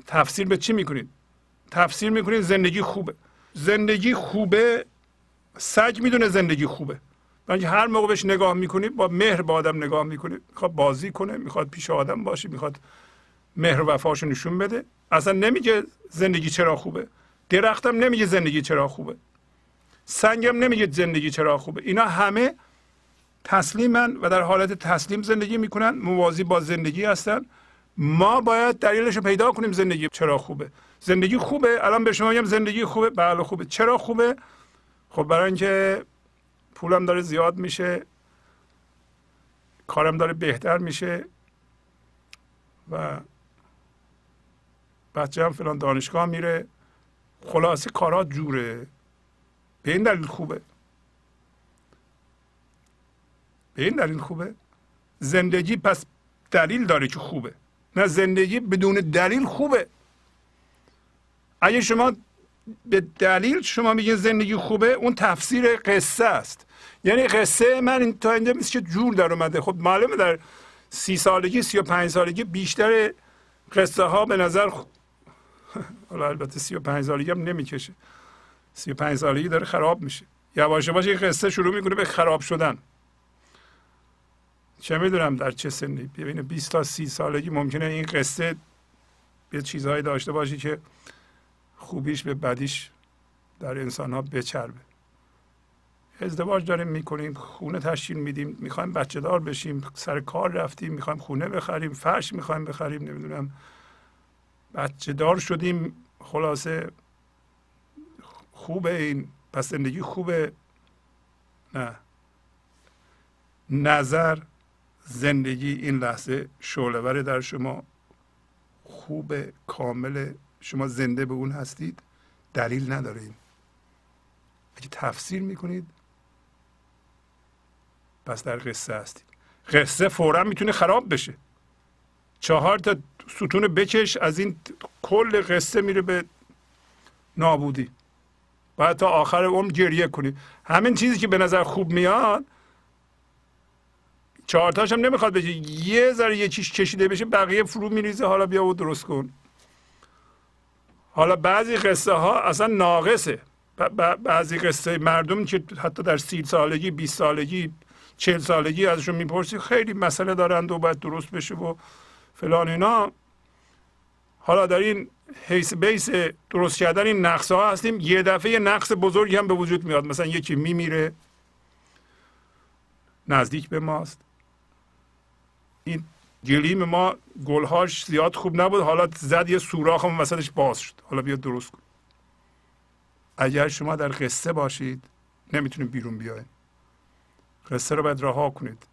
Speaker 1: تفسیر به چی می‌کنید؟ تفسیر می‌کنید زندگی خوبه. زندگی خوبه سگ می‌دونه زندگی خوبه. اینکه هر موقع بهش نگاه می‌کنید با مهر به آدم نگاه می‌کنید می‌خواد بازی کنه می‌خواد پیش آدم باشه می‌خواد مهر و وفاشو نشون بده. اصلا نمیگه زندگی چرا خوبه. درختم نمیگه زندگی چرا خوبه. سنگم نمیگه زندگی چرا خوبه. اینا همه تسلیمن و در حالت تسلیم زندگی می‌کنن. موازی با زندگی هستن. ما باید دلیلش رو پیدا کنیم زندگی چرا خوبه. زندگی خوبه. الان به شما میگم زندگی خوبه. بله خوبه. چرا خوبه؟ خب برای اینکه پولم داره زیاد میشه کارم داره بهتر میشه و بچه هم فلان دانشگاه میره. خلاصه کارات جوره. به این دلیل خوبه. به این دلیل خوبه. زندگی پس دلیل داره که خوبه. نه زندگی بدون دلیل خوبه. اگه شما به دلیل شما میگین زندگی خوبه اون تفسیر قصه است. یعنی قصه من تا اینجا مثل که جور در اومده. خب معلومه در سی سالگی سی و پنج سالگی بیشتر قصه ها به نظر حالا البته سی و پنج سالگی هم نمی‌کشه. سی و پنج سالگی داره خراب میشه. یواش یواش این قصه شروع می‌کنه به خراب شدن. چه می‌دونم در چه سنی. ببینه 20 تا سی سالگی ممکنه این قصه به چیزهایی داشته باشی که خوبیش به بدیش در انسان ها بچربه. ازدواج داریم می‌کنیم خونه تشکیل میدیم می‌خوایم بچه دار بشیم سر کار رفتیم می‌خوایم خونه بخریم فرش می‌خوایم بخریم نمی‌دونم. بچه دار شدیم خلاصه خوبه این پس زندگی خوبه. نه. نظر زندگی این لحظه شعلهور در شما. خوب کامل. شما زنده به اون هستید. دلیل نداریم. اگه تفسیر می‌کنید پس در قصه هستید. قصه فورا می‌تونه خراب بشه. چهار تا ستون بکش از این کل قصه میره به نابودی. باید تا آخر عمر گریه کنید همین چیزی که به نظر خوب میاد چهارتاش هم نمی‌خواد بشه. یه ذره یه چیز کشیده بشه بقیه فرو میریزه. حالا بیا و درست کن. حالا بعضی قصه ها اصلا ناقصه. بعضی قصه مردم که حتی در سی سالگی 20 سالگی چهل سالگی ازشون می‌پرسی خیلی مسئله دارند و باید درست بشه و فلان اینا. حالا در این حیث بیس درست کردن این نقص ها هستیم یه دفعه نقص بزرگی هم به وجود میاد. مثلا یکی میمیره نزدیک به ماست. این گلیم ما گلهاش زیاد خوب نبود. حالا زد یه سوراخ هم وسطش باز شد. حالا بیا درست کن. اگر شما در قصه باشید نمی‌تونید بیرون بیاید. قصه رو باید رها کنید.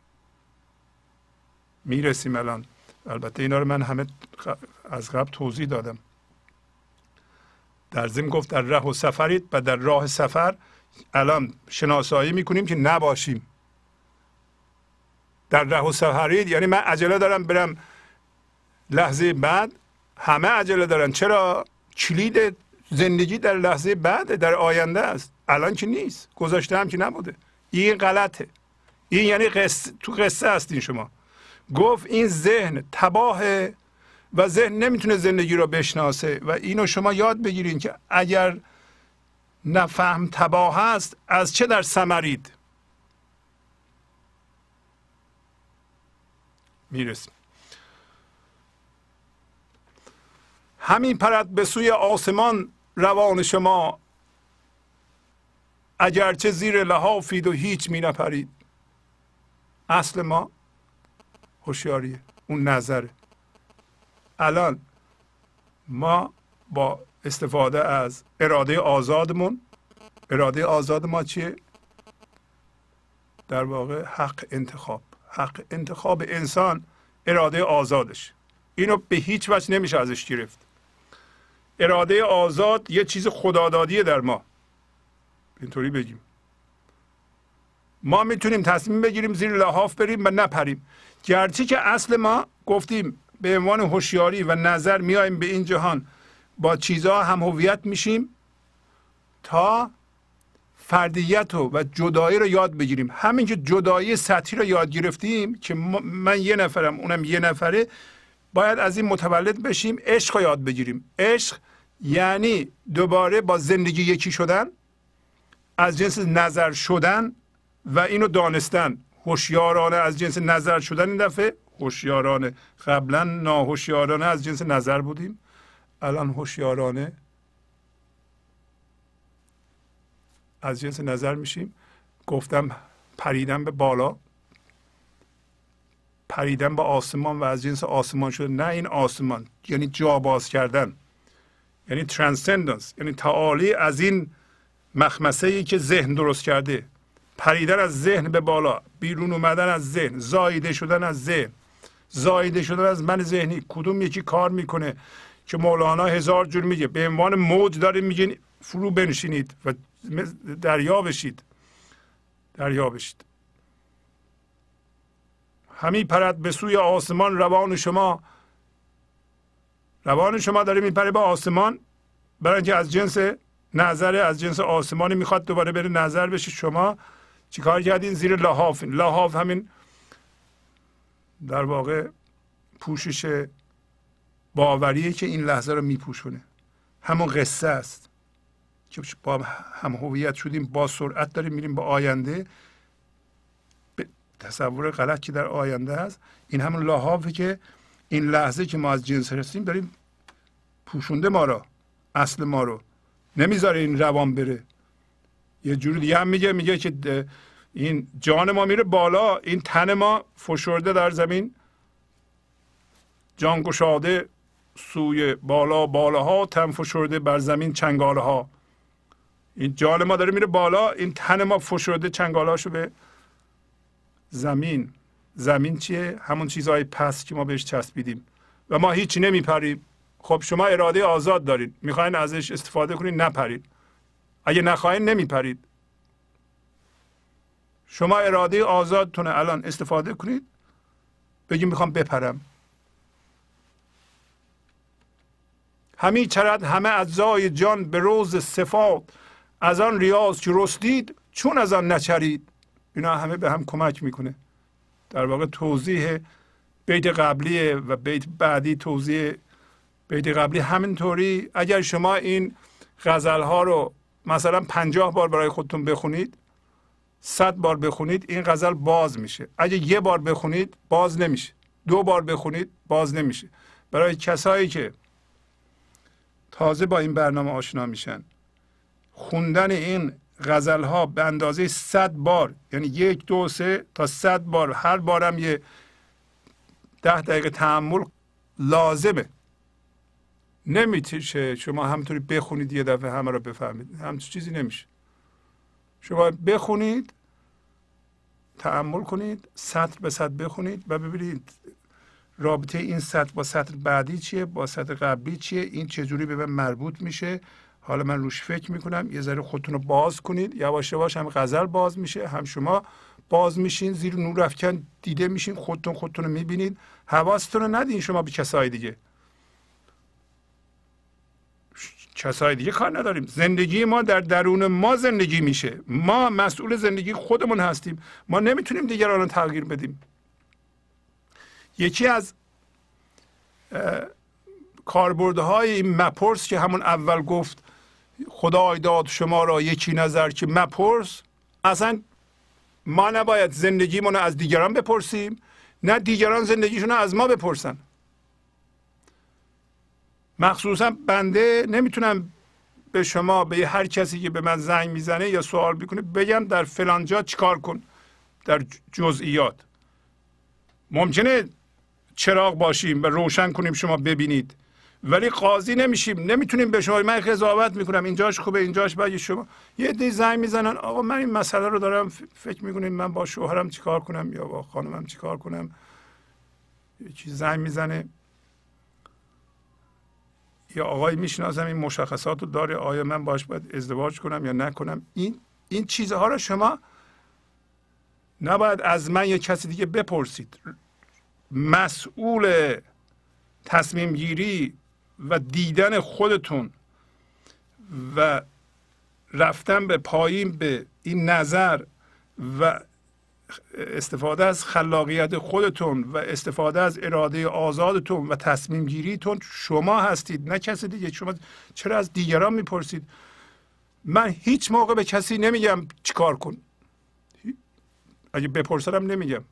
Speaker 1: می‌رسیم الان. البته اینا رو من همه از قبل توضیح دادم. در ضمن گفت در راه و سفرید و در راه سفر الان شناسایی می‌کنیم که نباشیم. در ره و سفرید یعنی من عجله دارم برم لحظه بعد. همه عجله دارن. چرا؟ کلید زندگی در لحظه بعد در آینده است. الان که نیست. گذاشته هم که نبوده. این غلطه. این یعنی قصه تو قصه هستین شما. گفت این ذهن تباهه و ذهن نمی‌تونه زندگی رو بشناسه و اینو شما یاد بگیرین که اگر نفهم تباه هست از چه در سمرید می‌رسیم. همین پرد به سوی آسمان روان شما اگرچه زیر لحافید و هیچ می نپرید اصل ما هوشیاریه اون نظره. الان ما با استفاده از اراده آزادمون اراده آزاد ما چیه؟ در واقع حق انتخاب. حق انتخاب انسان اراده آزادش. اینو به هیچ وجه نمیشه ازش گرفت. اراده آزاد یه چیز خدادادیه در ما. اینطوری بگیم. ما می‌تونیم تصمیم بگیریم زیر لحاف بریم و نپریم. گرچه که اصل ما گفتیم به عنوان هوشیاری و نظر میایم به این جهان با چیزها هم هویت میشیم تا فردیت و جدایی رو یاد بگیریم. همین که جدایی سطحی رو یاد گرفتیم که من یه نفرم اونم یه نفره باید از این متولد بشیم عشق رو یاد بگیریم. عشق یعنی دوباره با زندگی یکی شدن از جنس نظر شدن و اینو دانستن. هوشیارانه از جنس نظر شدن این دفعه. هوشیارانه قبلا ناهوشیارانه از جنس نظر بودیم. الان هوشیارانه از جنس نظر میشیم. گفتم پریدن به بالا. پریدن به آسمان و از جنس آسمان شده. نه این آسمان. یعنی جا باز کردن. یعنی ترانسندنس یعنی تعالی از این مخمسه ای که ذهن درست کرده. پریدن از ذهن به بالا بیرون اومدن از ذهن زایده شدن از ذهن. زایده شدن از من ذهنی. کدوم یکی کار می‌کنه که مولانا هزار جور میگه. به عنوان موج داره میگه فرو بنشینید و دریا بشید. دریا بشید. همی پرد به سوی آسمان روان شما. روان شما داره میپره به آسمان. برای اینکه از جنس نظر از جنس آسمانی می‌خواد دوباره بره نظر بشه شما. چیکار کردین زیر لحاف؟ لحاف همین در واقع پوشش باوریه که این لحظه رو میپوشونه. همون قصه است که با هم هویت شدیم با سرعت داریم میریم به آینده. به تصور غلط که در آینده است این همون لاحافه که این لحظه که ما از جنس هستیم داریم پوشونده ما رو اصل ما رو. نمی‌ذاره این روان بره. یه جوری دیگه هم میگه میگه که این جان ما میره بالا این تن ما فشرده در زمین. جان گشاده سوی بالا بالاها تن فشرده بر زمین چنگاله ها این جان ما داره میره بالا این تن ما فشرده چنگالاشو به زمین. زمین چیه؟ همون چیزهای پس که ما بهش چسبیدیم. و ما هیچی نمیپریم. خب شما اراده آزاد دارید می‌خواین ازش استفاده کنید نپرید اگه نخواین نمیپرید. شما اراده آزادتونه. الان استفاده کنید. بگیم می‌خوام بپرم. همی چرد همه اجزای جان به روز صفات. از آن ریاض که رستید چون از آن نچرید. اینا همه به هم کمک می‌کنه. در واقع توضیح بیت قبلی و بیت بعدی توضیح بیت قبلی همینطوری. اگر شما این غزل ها رو مثلا پنجاه بار برای خودتون بخونید صد بار بخونید این غزل باز میشه. اگه یه بار بخونید باز نمیشه. دو بار بخونید باز نمیشه. برای کسایی که تازه با این برنامه آشنا میشن خوندن این غزل ها به اندازه صد بار یعنی یک دو سه تا صد بار هر بارم یه ده دقیقه تحمل لازمه. نمیتیشه. شما همطوری بخونید یه دفعه همه رو بفهمید. همچون چیزی نمیشه. شما بخونید تعمل کنید سطر به سطر بخونید و ببینید رابطه این سطر با سطر بعدی چیه با سطر قبلی چیه این چجوری به من مربوط میشه. حالا من روش فکر می‌کنم. یه ذره خودتون رو باز کنید. یواش یواش هم غزل باز میشه هم شما باز میشین زیر نور افکن دیده میشین خودتون خودتون رو می‌بینید. حواستون رو ندین شما به کسای دیگه. کسای دیگه کار نداریم. زندگی ما در درون ما زندگی میشه. ما مسئول زندگی خودمون هستیم. ما نمی‌تونیم دیگران رو تغییر بدیم. یکی از کاربردهای این مپرس که همون اول گفت خدای داد شما را یکی نظر که مپرس اصلا ما نباید زندگیمون رو از دیگران بپرسیم نه دیگران زندگیشون رو از ما بپرسن. مخصوصا بنده نمی‌تونم به شما به هر کسی که به من زنگ می‌زنه یا سوال می‌کنه بگم در فلان جا چیکار کن در جزئیات. ممکنه چراغ باشیم و روشن کنیم شما ببینید. ولی قاضی نمیشیم. نمی‌تونیم به شما من قضاوت می‌کنم. اینجاش خوبه اینجاش باید شما یه دی زنگ می‌زنن. آقا من این مسئله رو دارم فکر می‌کنیم من با شوهرم چیکار کنم یا با خانمم چیکار کنم؟ یکی زنگ می‌زنه. یا آقای می‌شناسم این مشخصات رو داره آیا من باش باید ازدواج کنم یا نکنم؟ این این چیزها رو شما نباید از من یا کسی دیگه بپرسید. مسئول تصمیم گیری و دیدن خودتون و رفتن به پایین به این نظر و استفاده از خلاقیت خودتون و استفاده از اراده آزادتون و تصمیم گیریتون شما هستید نه کسی دیگه. شما چرا از دیگران می‌پرسید؟ من هیچ موقع به کسی نمیگم چیکار کن. اگه بپرسم نمیگم.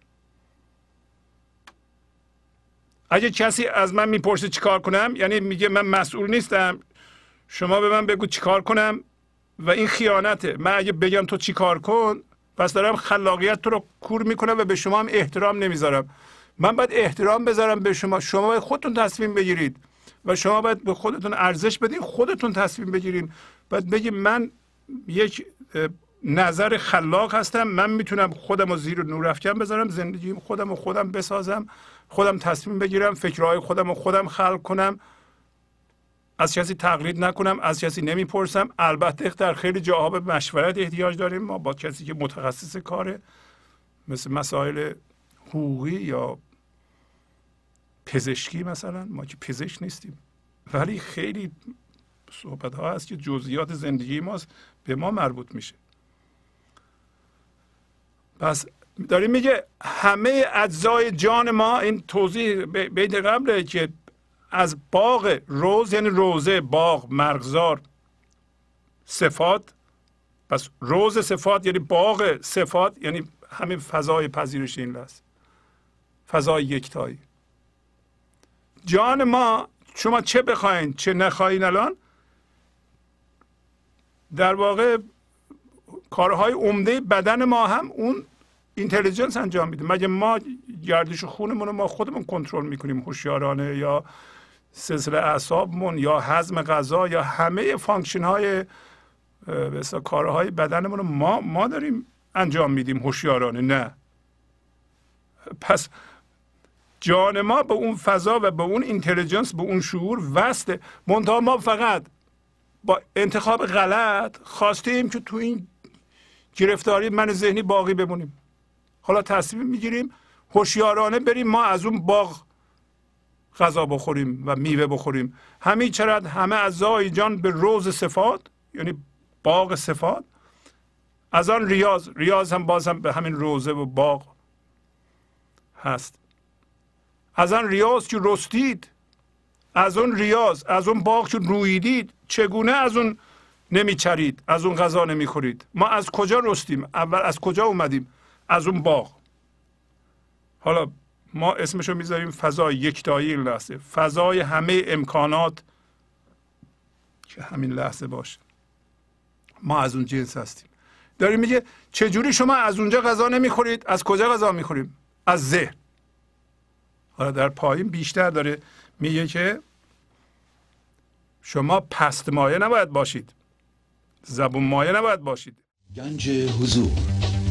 Speaker 1: اگه کسی از من می‌پرسه چیکار کنم یعنی میگه من مسئول نیستم شما به من بگو چیکار کنم و این خیانته. من اگه بگم تو چیکار کن پس دارم خلاقیت تو رو کور می‌کنم و به شما هم احترام نمی‌ذارم. من باید احترام بذارم به شما. شما باید خودتون تصمیم بگیرید و شما باید به خودتون ارزش بدین خودتون تصمیم بگیرید باید بگید من یک نظر خلاق هستم. من می‌تونم خودم رو زیر نور افکن بذارم زندگی خودم رو خودم بسازم خودم تصمیم بگیرم فکرهای خودم رو خودم خلق کنم. از کسی تقلید نکنم از کسی نمی‌پرسم. البته در خیلی جاها به مشورت احتیاج داریم. ما با کسی که متخصص کاره مثل مسائل حقوقی یا پزشکی مثلا ما که پزشک نیستیم. ولی خیلی صحبت ها هست که جزئیات زندگی ماست به ما مربوط میشه. پس داریم میگه همه اجزای جان ما این توضیح بیت قبله که از باغ روز یعنی روزه باغ مرغزار صفات. پس روز صفات یعنی باغ صفات یعنی همین فضای پذیرش این لحظه فضای یکتایی. جان ما شما چه بخواین چه نخواین الان؟ در واقع کارهای عمده بدن ما هم اون intelligence انجام میده. مگه ما گردش خونمون رو ما خودمون کنترل می‌کنیم هوشیارانه یا سلسله اعصابمون یا هضم غذا یا همه function های مثلا کارهای بدنمون رو ما ما داریم انجام میدیم هوشیارانه نه. پس جان ما به اون فضا و به اون اینتلیجنس به اون شعور وسته منتها ما فقط با انتخاب غلط خواستیم که تو این گرفتاری من ذهنی باقی بمونیم. حالا تصمیم می‌گیریم هوشیارانه بریم ما از اون باغ غذا بخوریم و میوه بخوریم. همین چرا همه اعضای جان به روز صفات یعنی باغ صفات از آن ریاض ریاض هم باز هم به همین روزه و باغ هست. از آن ریاض که رستید از اون ریاض از اون باغ که رویدید چگونه از اون نمیچرید از اون غذا نمی‌خورید؟ ما از کجا رستیم؟ اول از کجا اومدیم؟ از اون باغ. حالا ما اسمشو می‌ذاریم فضای یکتایی این لحظه. فضای همه امکانات که همین لحظه باشه. ما از اون جنس هستیم. داریم میگه چجوری شما از اونجا غذا نمی‌خورید؟ از کجا غذا می‌خوریم؟ از ذهن حالا در پایین بیشتر داره میگه که شما پست مایه نباید باشید. زبون مایه نباید باشید.
Speaker 4: گنج حضور.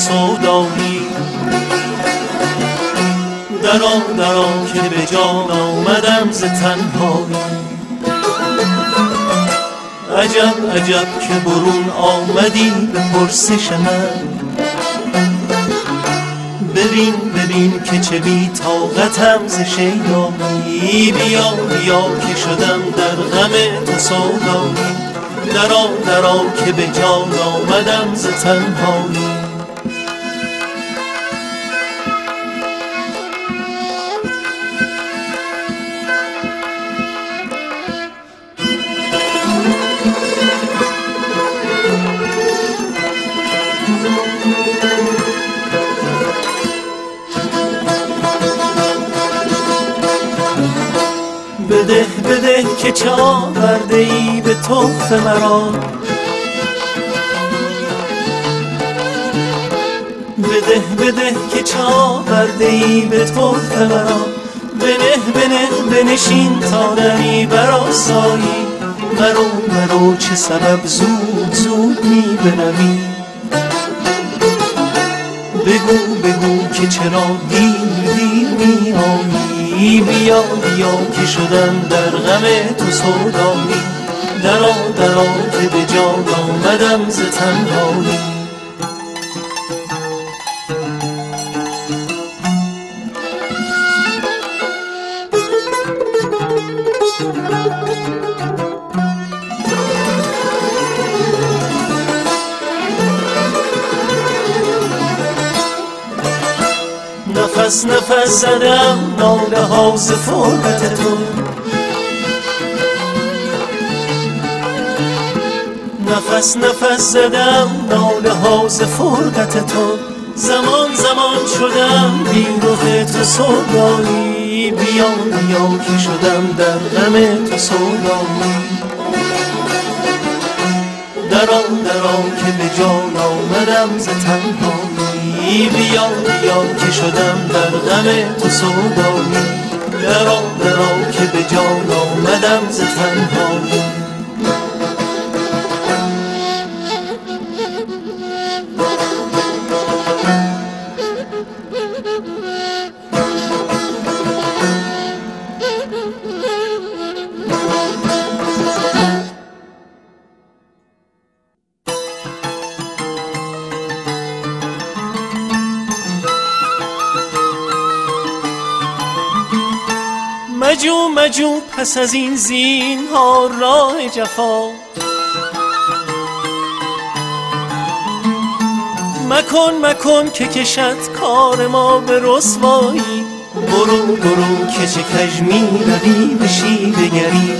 Speaker 6: غم تو سودایی درا درا که به جان آمدم ز تنهایی. عجب عجب که برون آمدی به پرسش من. ببین ببین که چه بی طاقتم ز شیدایی بیا بیا که شدم در غم تو سودایی. درا درا که به جان آمدم ز تنهایی. بده بده که چا برده ای به تخت مرا. بده بده که چا برده ای به تخت مرا. بنه بنه بنشین تا نمی براسایی مرو مرو چه سبب زود زود می بنمی. بگو بگو که چرا دیر دیر می آیی؟ بیا بیا که شدم در غم تو سودایی. درا درا که به جان آمدم ز تنهایی. نفس نفس زدم ناله ها فرقت تو. نفس نفس زدم ناله ها فرقت تو. زمان زمان شدم بی رخ تو سودایی. بیا بیا که شدم در غم تو سودایی. درا درا که به جان آمدم ز تنهایی بیا بیا که شدم در غم تو سودایی. درا درا که به جان آمدم ز تنهایی. پس از این زین ها راه جفا. مکن مکن که کشد کار ما به رسوایی. برو برو که چه کج می روی به شیوه گری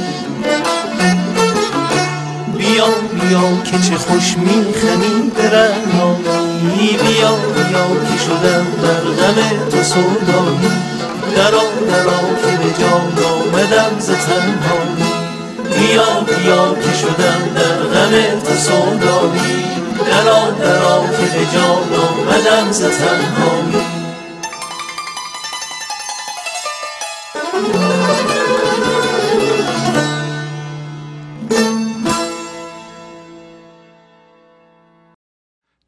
Speaker 6: بیا بیا که چه خوش می خمی به رعنایی بیا بیا که شدم در غم تو سودایی. درا درا که به جان آمدم ز تنهایی بیا بیا که شدم در غم تو سودایی. درا درا که به جان آمدم ز تنهایی.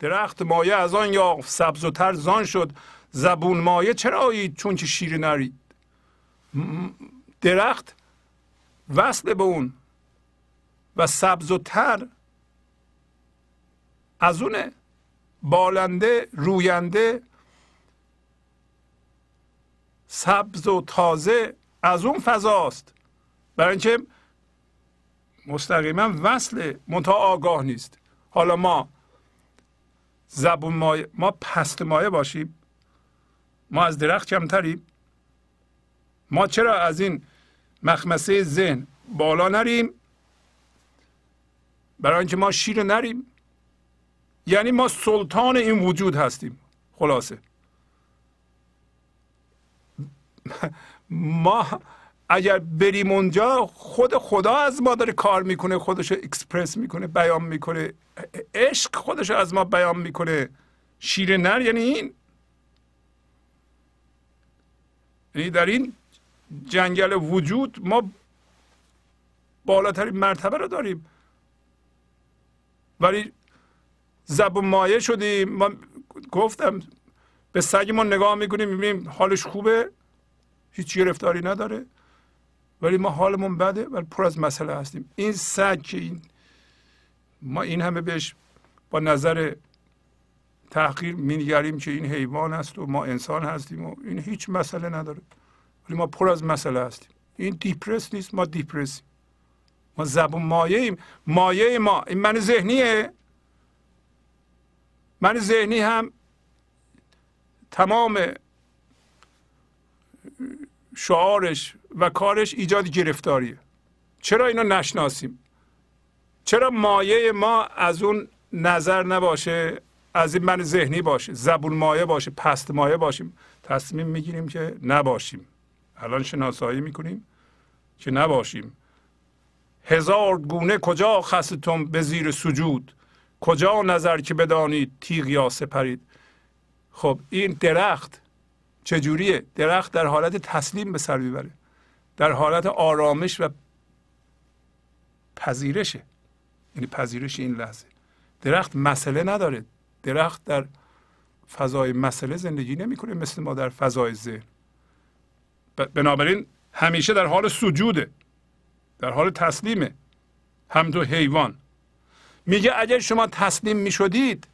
Speaker 1: درخت مایه از آن یافت سبز و تر زان شد. زبون مایه چرا آیید چون که شیر نرید؟ درخت وصل به اون و سبز و تر از اونه بالنده روینده سبز و تازه از اون فضاست. برای اینکه مستقیما وصل منتها آگاه نیست. حالا ما زبون مایه ما پست مایه باشیم. ما از درخت کمتریم. ما چرا از این مخمسه ذهن بالا نریم؟ برای اینکه ما شیر نریم. یعنی ما سلطان این وجود هستیم. خلاصه. ما اگر بریم اونجا خود خدا از ما داره کار می‌کنه خودش اکسپرس می‌کنه بیان می‌کنه. عشق خودش از ما بیان می‌کنه. شیر نر یعنی این. یعنی در این جنگل وجود ما بالاترین مرتبه رو داریم. ولی زب و مایه شدیم. ما گفتم به سگمون نگاه می‌کنیم می‌بینیم حالش خوبه. هیچ گرفتاری نداره. ولی ما حالمون بده ولی پر از مسئله هستیم. این سگ که این ما این همه بهش با نظر تحقیر مینگریم که این حیوان است و ما انسان هستیم و این هیچ مسئله نداره. ولی ما پر از مسئله هستیم. این دیپرس نیست ما دیپرسیم. ما زبون مایه ایم مایه ما این من ذهنیه. من ذهنی هم تمام شعارش و کارش ایجاد گرفتاریه. چرا اینو نشناسیم؟ چرا مایه ما از اون نظر نباشه؟ از این من ذهنی باشه زبون مایه باشه پست مایه باشیم. تصمیم می‌گیریم که نباشیم. الان شناسایی می‌کنیم که نباشیم. هزار گونه کجا خستتم به زیر سجود؟ کجا نظر که بدانید تیغ یا سپرید؟ خب این درخت چجوریه؟ درخت در حالت تسلیم به سر می‌بره. در حالت آرامش و پذیرشه. یعنی پذیرش این لحظه. درخت مسئله نداره. درخت در فضای مسئله زندگی نمی‌کنه مثل ما در فضای ذهن. بنابراین همیشه در حال سجوده در حال تسلیمه. هم تو حیوان. میگه اگر شما تسلیم می‌شدید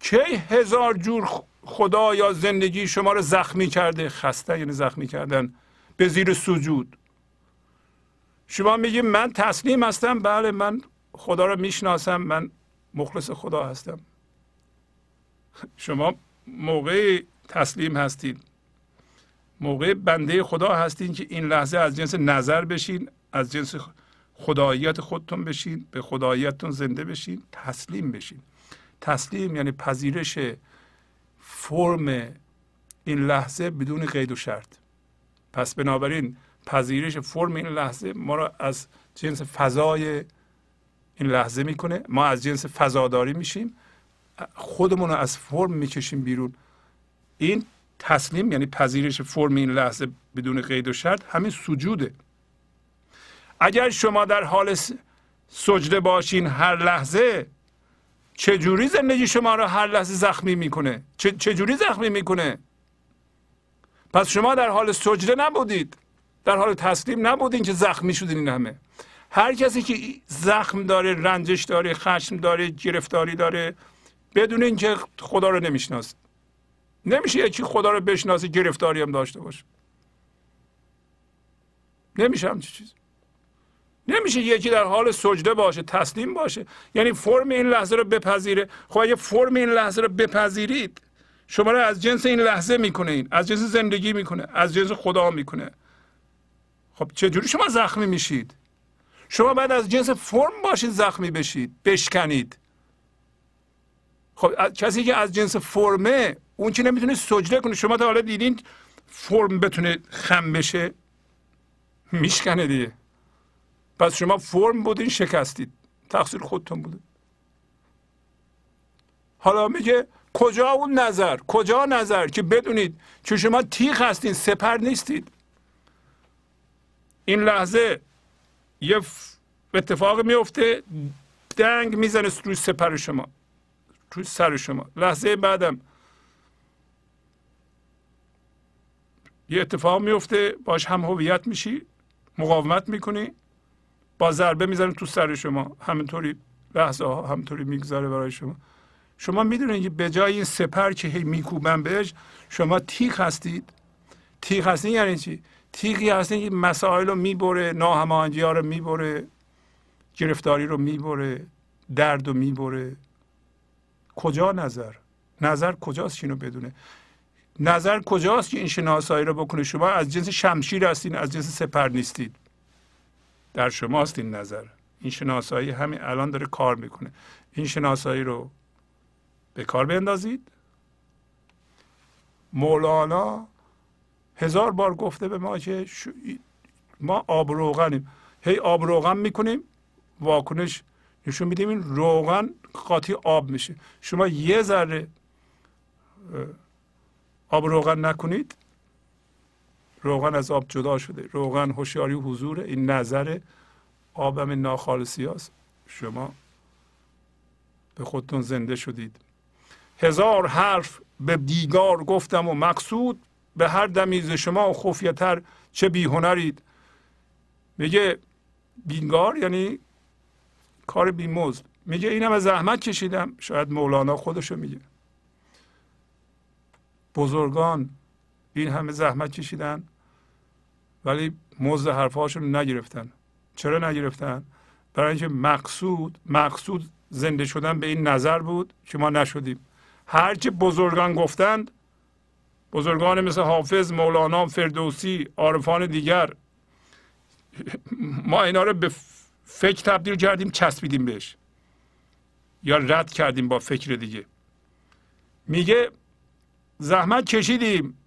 Speaker 1: کی هزار جور خدا یا زندگی شما رو زخمی کرده؟ خسته یعنی زخمی کردن به زیر سجود. شما میگی من تسلیم هستم؟ بله من خدا رو می‌شناسم من مخلص خدا هستم. شما موقع تسلیم هستید موقع بنده خدا هستین که این لحظه از جنس نظر بشین از جنس خداییت خودتون بشین به خداییتتون زنده بشین تسلیم بشین. تسلیم یعنی پذیرش فرم این لحظه بدون قید و شرط. پس بنابراین پذیرش فرم این لحظه ما را از جنس فضای این لحظه می‌کنه. ما از جنس فضاداری میشیم. خودمون رو از فرم می‌کشیم بیرون. این تسلیم یعنی پذیرش فرم این لحظه بدون قید و شرط همین سجوده. اگر شما در حال سجده باشین هر لحظه چجوری زندگی شما را هر لحظه زخمی می‌کنه؟ چجوری زخمی می‌کنه؟ پس شما در حال سجده نبودید. در حال تسلیم نبودین که زخمی شدین این همه. هر کسی که زخم داره رنجش داره خشم داره گرفتاری داره بدون اینکه خدا رو نمی‌شناسه. نمیشه یکی خدا رو بشناسه گرفتاری هم داشته باشه. نمیشه همچی چیز. نمیشه یکی در حال سجده باشه تسلیم باشه. یعنی فرم این لحظه رو بپذیره. خب اگه فرم این لحظه رو بپذیرید شما رو از جنس این لحظه می‌کنه این از جنس زندگی می‌کنه از جنس خدا می‌کنه. خب چجوری شما زخمی میشید؟ شما بعد از جنس فرم باشید زخمی بشید بشکنید. خب کسی که از جنس فرمه اون که نمی‌تونه سجده کنه؟ شما تا حالا دیدین فرم بتونه خم بشه؟ میشکنه دیگه. پس شما فرم بودین شکستید. تقصیر خودتون بوده. حالا میگه کجا اون نظر؟ کجا نظر که بدونید که شما تیغ هستین سپر نیستید. این لحظه یه اتفاق میفته دنگ می‌زنه روی سپر شما روی سر شما. لحظه بعدم. یه اتفاق میفته باش هم هویت میشی مقاومت می‌کنی با ضربه می‌زنه تو سر شما. همینطوری لحظه ها همینطوری می‌گذاره برای شما. شما می‌دونید که به جای این سپر که هی میکوبن بهش شما تیغ هستید. تیغ هستید یعنی چی؟ تیغی هستید که مسائل رو می‌بره ناهماهنگی ها رو می‌بره گرفتاری رو می‌بره درد رو می‌بره. کجا نظر؟ نظر کجاست اینو بدونه؟ نظر کجاست که این شناسایی رو بکنه؟ شما از جنس شمشیر هستین از جنس سپر نیستید در شماست این نظر. این شناسایی همین الان داره کار می‌کنه. این شناسایی رو به کار بندازید مولانا هزار بار گفته به ما که ما آب روغنیم. هی آب روغن می‌کنیم واکنش نشون میدیم این روغن قاطی آب میشه. شما یه ذره آب روغن نکنید روغن از آب جدا شده. روغن هوشیاری حضور این نظر آبم ناخالصی است شما به خودتون زنده شدید. هزار حرف به دیگار گفتم و مقصود به هر دمیز شما خفیتر چه بیهنرید. میگه بیگار یعنی کار بیمزد. میگه اینم از زحمت کشیدم. شاید مولانا خودشو میگه. بزرگان این همه زحمت کشیدن ولی مزد حرفهاشون نگرفتن. چرا نگرفتن؟ برای اینکه مقصود مقصود زنده شدن به این نظر بود که ما نشدیم. هرچه بزرگان گفتند بزرگان مثل حافظ مولانا فردوسی عارفان دیگر. ما اینا رو به فکر تبدیل کردیم چسبیدیم بهش. یا رد کردیم با فکر دیگه. میگه زحمت کشیدیم.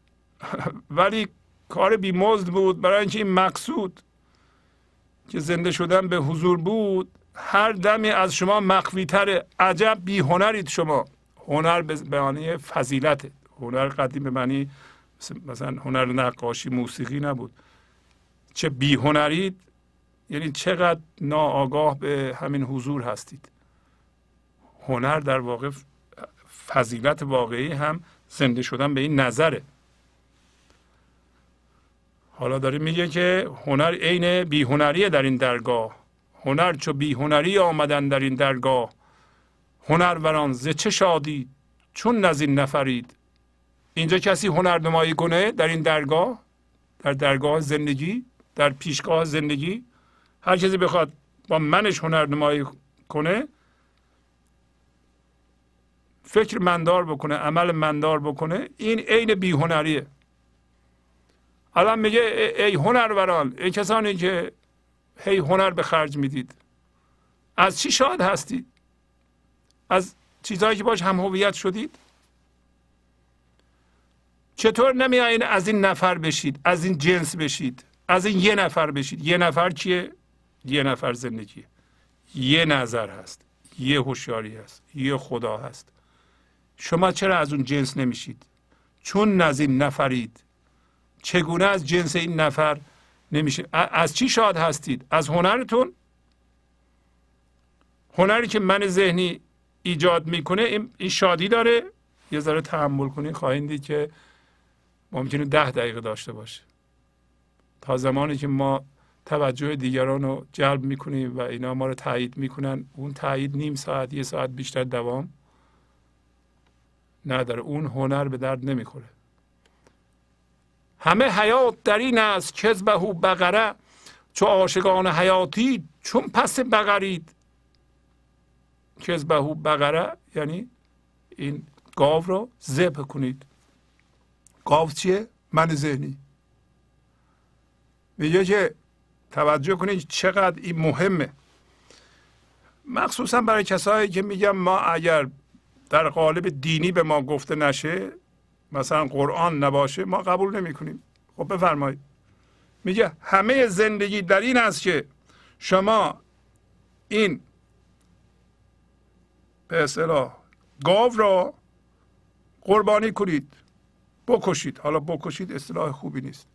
Speaker 1: ولی کار بیمزد بود. برای اینکه این مقصود که زنده شدن به حضور بود هر دمی از شما مخفیتر عجب بی هنرید شما. هنر به معنی فضیلت هنر قدیم به معنی مثلا هنر نقاشی موسیقی نبود. چه بی هنرید یعنی چقدر ناآگاه به همین حضور هستید. هنر در واقع فضیلت واقعی هم زنده شدن به این نظره. حالا داره میگه که هنر عین بیهنریه در این درگاه. هنر چو بیهنری آمدن در این درگاه. هنروران ز چه شادی چون نزین نفرید. اینجا کسی هنر نمایی کنه در این درگاه؟ در درگاه زندگی؟ در پیشگاه زندگی؟ هر کسی بخواد با منش هنر نمایی کنه فکر مندار بکنه عمل مندار بکنه این عین بیهنریه. الان میگه ای هنروران ای کسانی که هی هنر به خرج می‌دید. از چی شاد هستید؟ از چیزهایی که باش هم هویت شدید؟ چطور نمیایین از این نفر بشید از این جنس بشید؟ از این یه نفر بشید. یه نفر کیه یه نفر زندگی یه نظر هست. یه هوشیاری هست. یه خدا هست. شما چرا از اون جنس نمیشید؟ چون از این نفرید. چگونه از جنس این نفر نمیشه؟ از چی شاد هستید؟ از هنرتون؟ هنری که من ذهنی ایجاد می‌کنه این شادی داره. یه ذره تحمل کنید خواهید دید که ممکنه ده دقیقه داشته باشه تا زمانی که ما توجه دیگران رو جلب می‌کنیم و اینا ما رو تایید می‌کنن اون تایید نیم ساعت یه ساعت بیشتر دوام نداره. اون هنر به درد نمی‌خوره. همه حیات در این است کذبه بقره چو عاشقان حیاتی چون پس بقرید. کذبه بقره یعنی این گاو رو ذبح کنید. گاو چیه؟ من ذهنی. میگه که توجه کنید چقدر این مهمه. مخصوصا برای کسایی که میگن ما اگر در قالب دینی به ما گفته نشه مثلا قرآن نباشه ما قبول نمی کنیم خب بفرمایید. میگه همه زندگی در این است که شما این به اصطلاح گاو را قربانی کنید. بکشید. حالا بکشید اصطلاح خوبی نیست.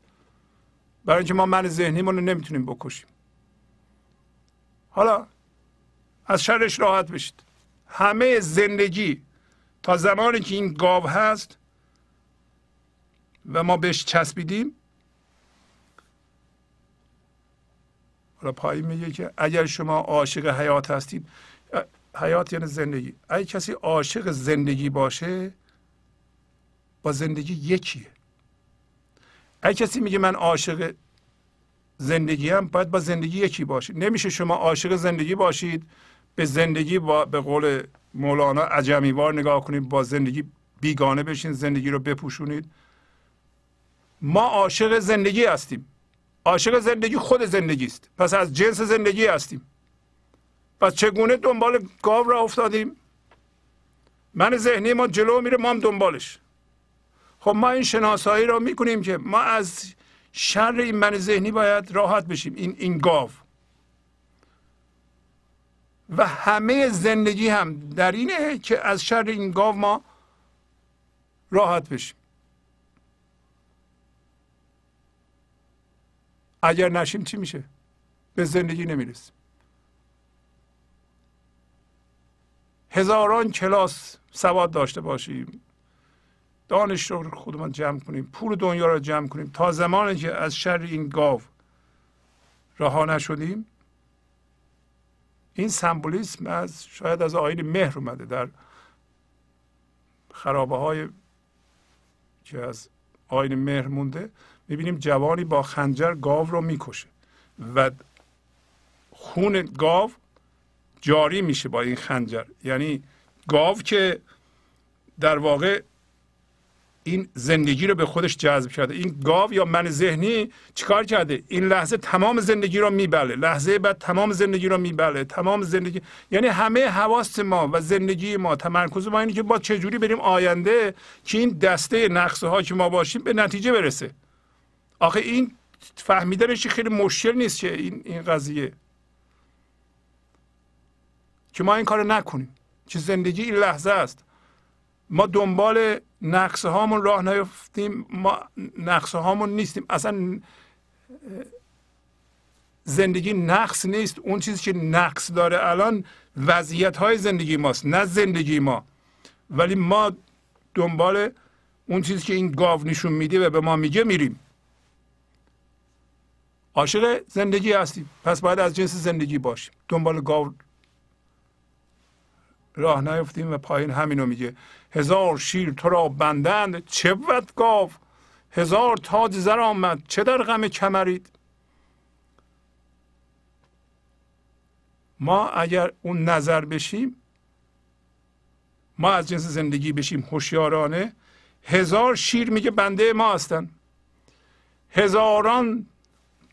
Speaker 1: برای اینکه ما من ذهنیمون رو نمی‌تونیم بکشیم. حالا از شرش راحت بشید. همه زندگی تا زمانی که این گاو هست و ما بهش چسبیدیم حالا پایین میگه که اگر شما عاشق حیات هستید حیات یعنی زندگی. اگه کسی عاشق زندگی باشه با زندگی یکیه. اگه کسی میگه من عاشق زندگی هم باید با زندگی یکی باشید. نمیشه شما عاشق زندگی باشید به زندگی با به قول مولانا عجمیوار نگاه کنید با زندگی بیگانه بشین زندگی رو بپوشونید. ما عاشق زندگی هستیم. عاشق زندگی خود زندگی است پس از جنس زندگی هستیم. پس چگونه دنبال گاو را افتادیم؟ من ذهنی ما جلو میره ما هم دنبالش. خب ما این شناسایی را می‌کنیم که ما از شر این من ذهنی باید راحت بشیم این این گاو. و همه زندگی هم در اینه که از شر این گاو ما راحت بشیم. اگر نشیم چی میشه؟ به زندگی نمی‌رسیم. هزاران کلاس سواد داشته باشیم. دانش رو خودمان جمع کنیم پول دنیا رو جمع کنیم. تا زمانی که از شر این گاو رها نشدیم این سمبولیسم از شاید از آین مهر اومده در خرابه های که از آین مهر مونده می‌بینیم جوانی با خنجر گاو رو می‌کشه و خون گاو جاری میشه با این خنجر. یعنی گاو که در واقع این زندگی رو به خودش جذب کرده. این گاو یا من ذهنی چیکار کرده؟ این لحظه تمام زندگی رو میبله. لحظه بعد تمام زندگی رو میبله. تمام زندگی یعنی همه حواس ما و زندگی ما تمرکز ما اینه که با چجوری بریم آینده که این دسته نقصه ها که ما باشیم به نتیجه برسه. آخه این فهمیدنش خیلی مشکل نیست که این این قضیه. که ما این کار نکنیم. که زندگی این لحظه است. ما دنبال نقصه هامون راه نیفتیم ما نقصه هامون نیستیم. اصلا زندگی نقص نیست. اون چیزی که نقص داره الان وضعیت های زندگی ماست نه زندگی ما. ولی ما دنبال اون چیزی که این گاو نشون میده و به ما میگه میریم. عاشق زندگی هستیم. پس باید از جنس زندگی باشیم. دنبال گاو راه نیفتیم و پایین همینو میگه. هزار شیر تو را بندند چه بود گاو؟ هزار تاج زر آمد چه در غم کمرید؟ ما اگر اون نظر بشیم ما از جنس زندگی بشیم هوشیارانه هزار شیر میگه بنده ما هستن. هزاران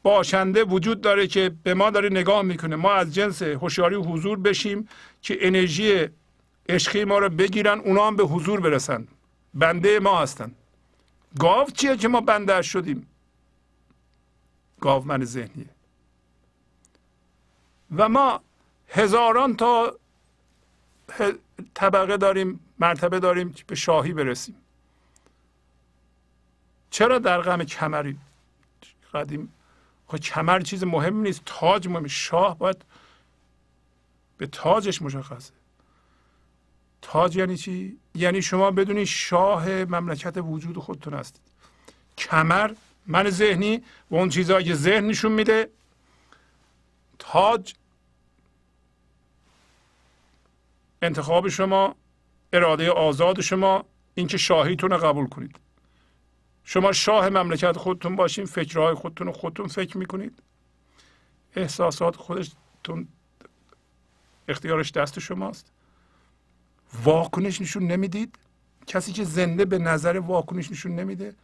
Speaker 1: باشنده وجود داره که به ما داره نگاه می‌کنه. ما از جنس هوشیاری حضور بشیم که انرژی عشقی ما رو بگیرن اونا هم به حضور برسن. بنده ما هستن. گاو چیه که ما بندر شدیم؟ گاو من ذهنیه. و ما هزاران تا طبقه داریم مرتبه داریم که به شاهی برسیم. چرا در غم کمری قدیم خب کمر چیز مهم نیست. تاج مهم. شاه باید به تاجش مشخصه. تاج یعنی چی؟ یعنی شما بدونید شاه مملکت وجود خودتون هستید کمر من ذهنی و اون چیزهایی که ذهن نشون میده تاج انتخاب شما اراده آزاد شما اینکه شاهیتون رو قبول کنید. شما شاه مملکت خودتون باشین فکرهای خودتون رو خودتون فکر می‌کنید. احساسات خودتون اختیارش دست شماست. واکنش نشون نمی‌دید. کسی که زنده به نظر واکنش نشون نمیده.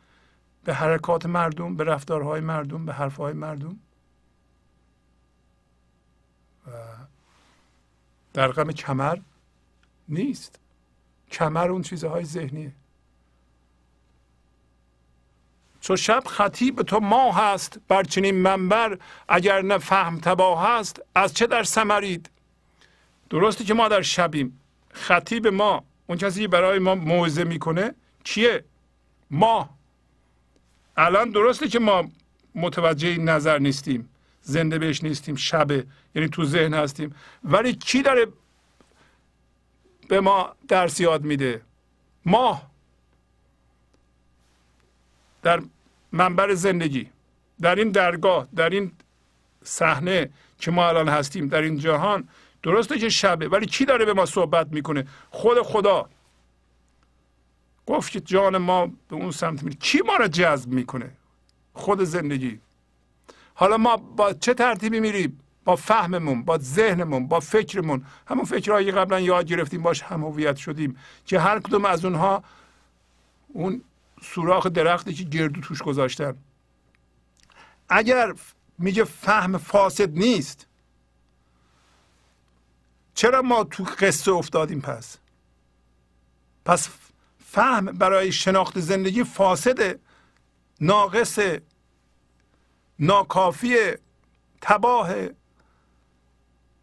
Speaker 1: به حرکات مردم به رفتارهای مردم به حرفهای مردم. و در غم کمر نیست. کمر اون چیزهای ذهنیه. چو شب خطیب تو ما هست بر چنین منبر اگر نه فهم تباه هست از چه در سمرید درسته که ما در شبیم. خطیب ما اون کسی برای ما موعظه می‌کنه کیه ما الان درسته که ما متوجه این نظر نیستیم. زنده بهش نیستیم شبه یعنی تو ذهن هستیم. ولی کی داره به ما درس یاد میده؟ ما در منبر زندگی. در این درگاه در این صحنه که ما الان هستیم در این جهان درسته که شبه ولی کی داره به ما صحبت می‌کنه؟ خود خدا. گفت که جان ما به اون سمت میره. کی ما را جذب می‌کنه؟ خود زندگی. حالا ما با چه ترتیبی میریم؟ با فهممون با ذهنمون با فکرمون. همون فکرهایی قبلا یاد گرفتیم باش هم هویت شدیم. که هر کدوم از اونها اون سوراخ درختی که گردو توش گذاشتن. اگر میگه فهم فاسد نیست چرا ما تو قصه افتادیم پس؟ پس فهم برای شناخت زندگی فاسده ناقص ناکافی تباه.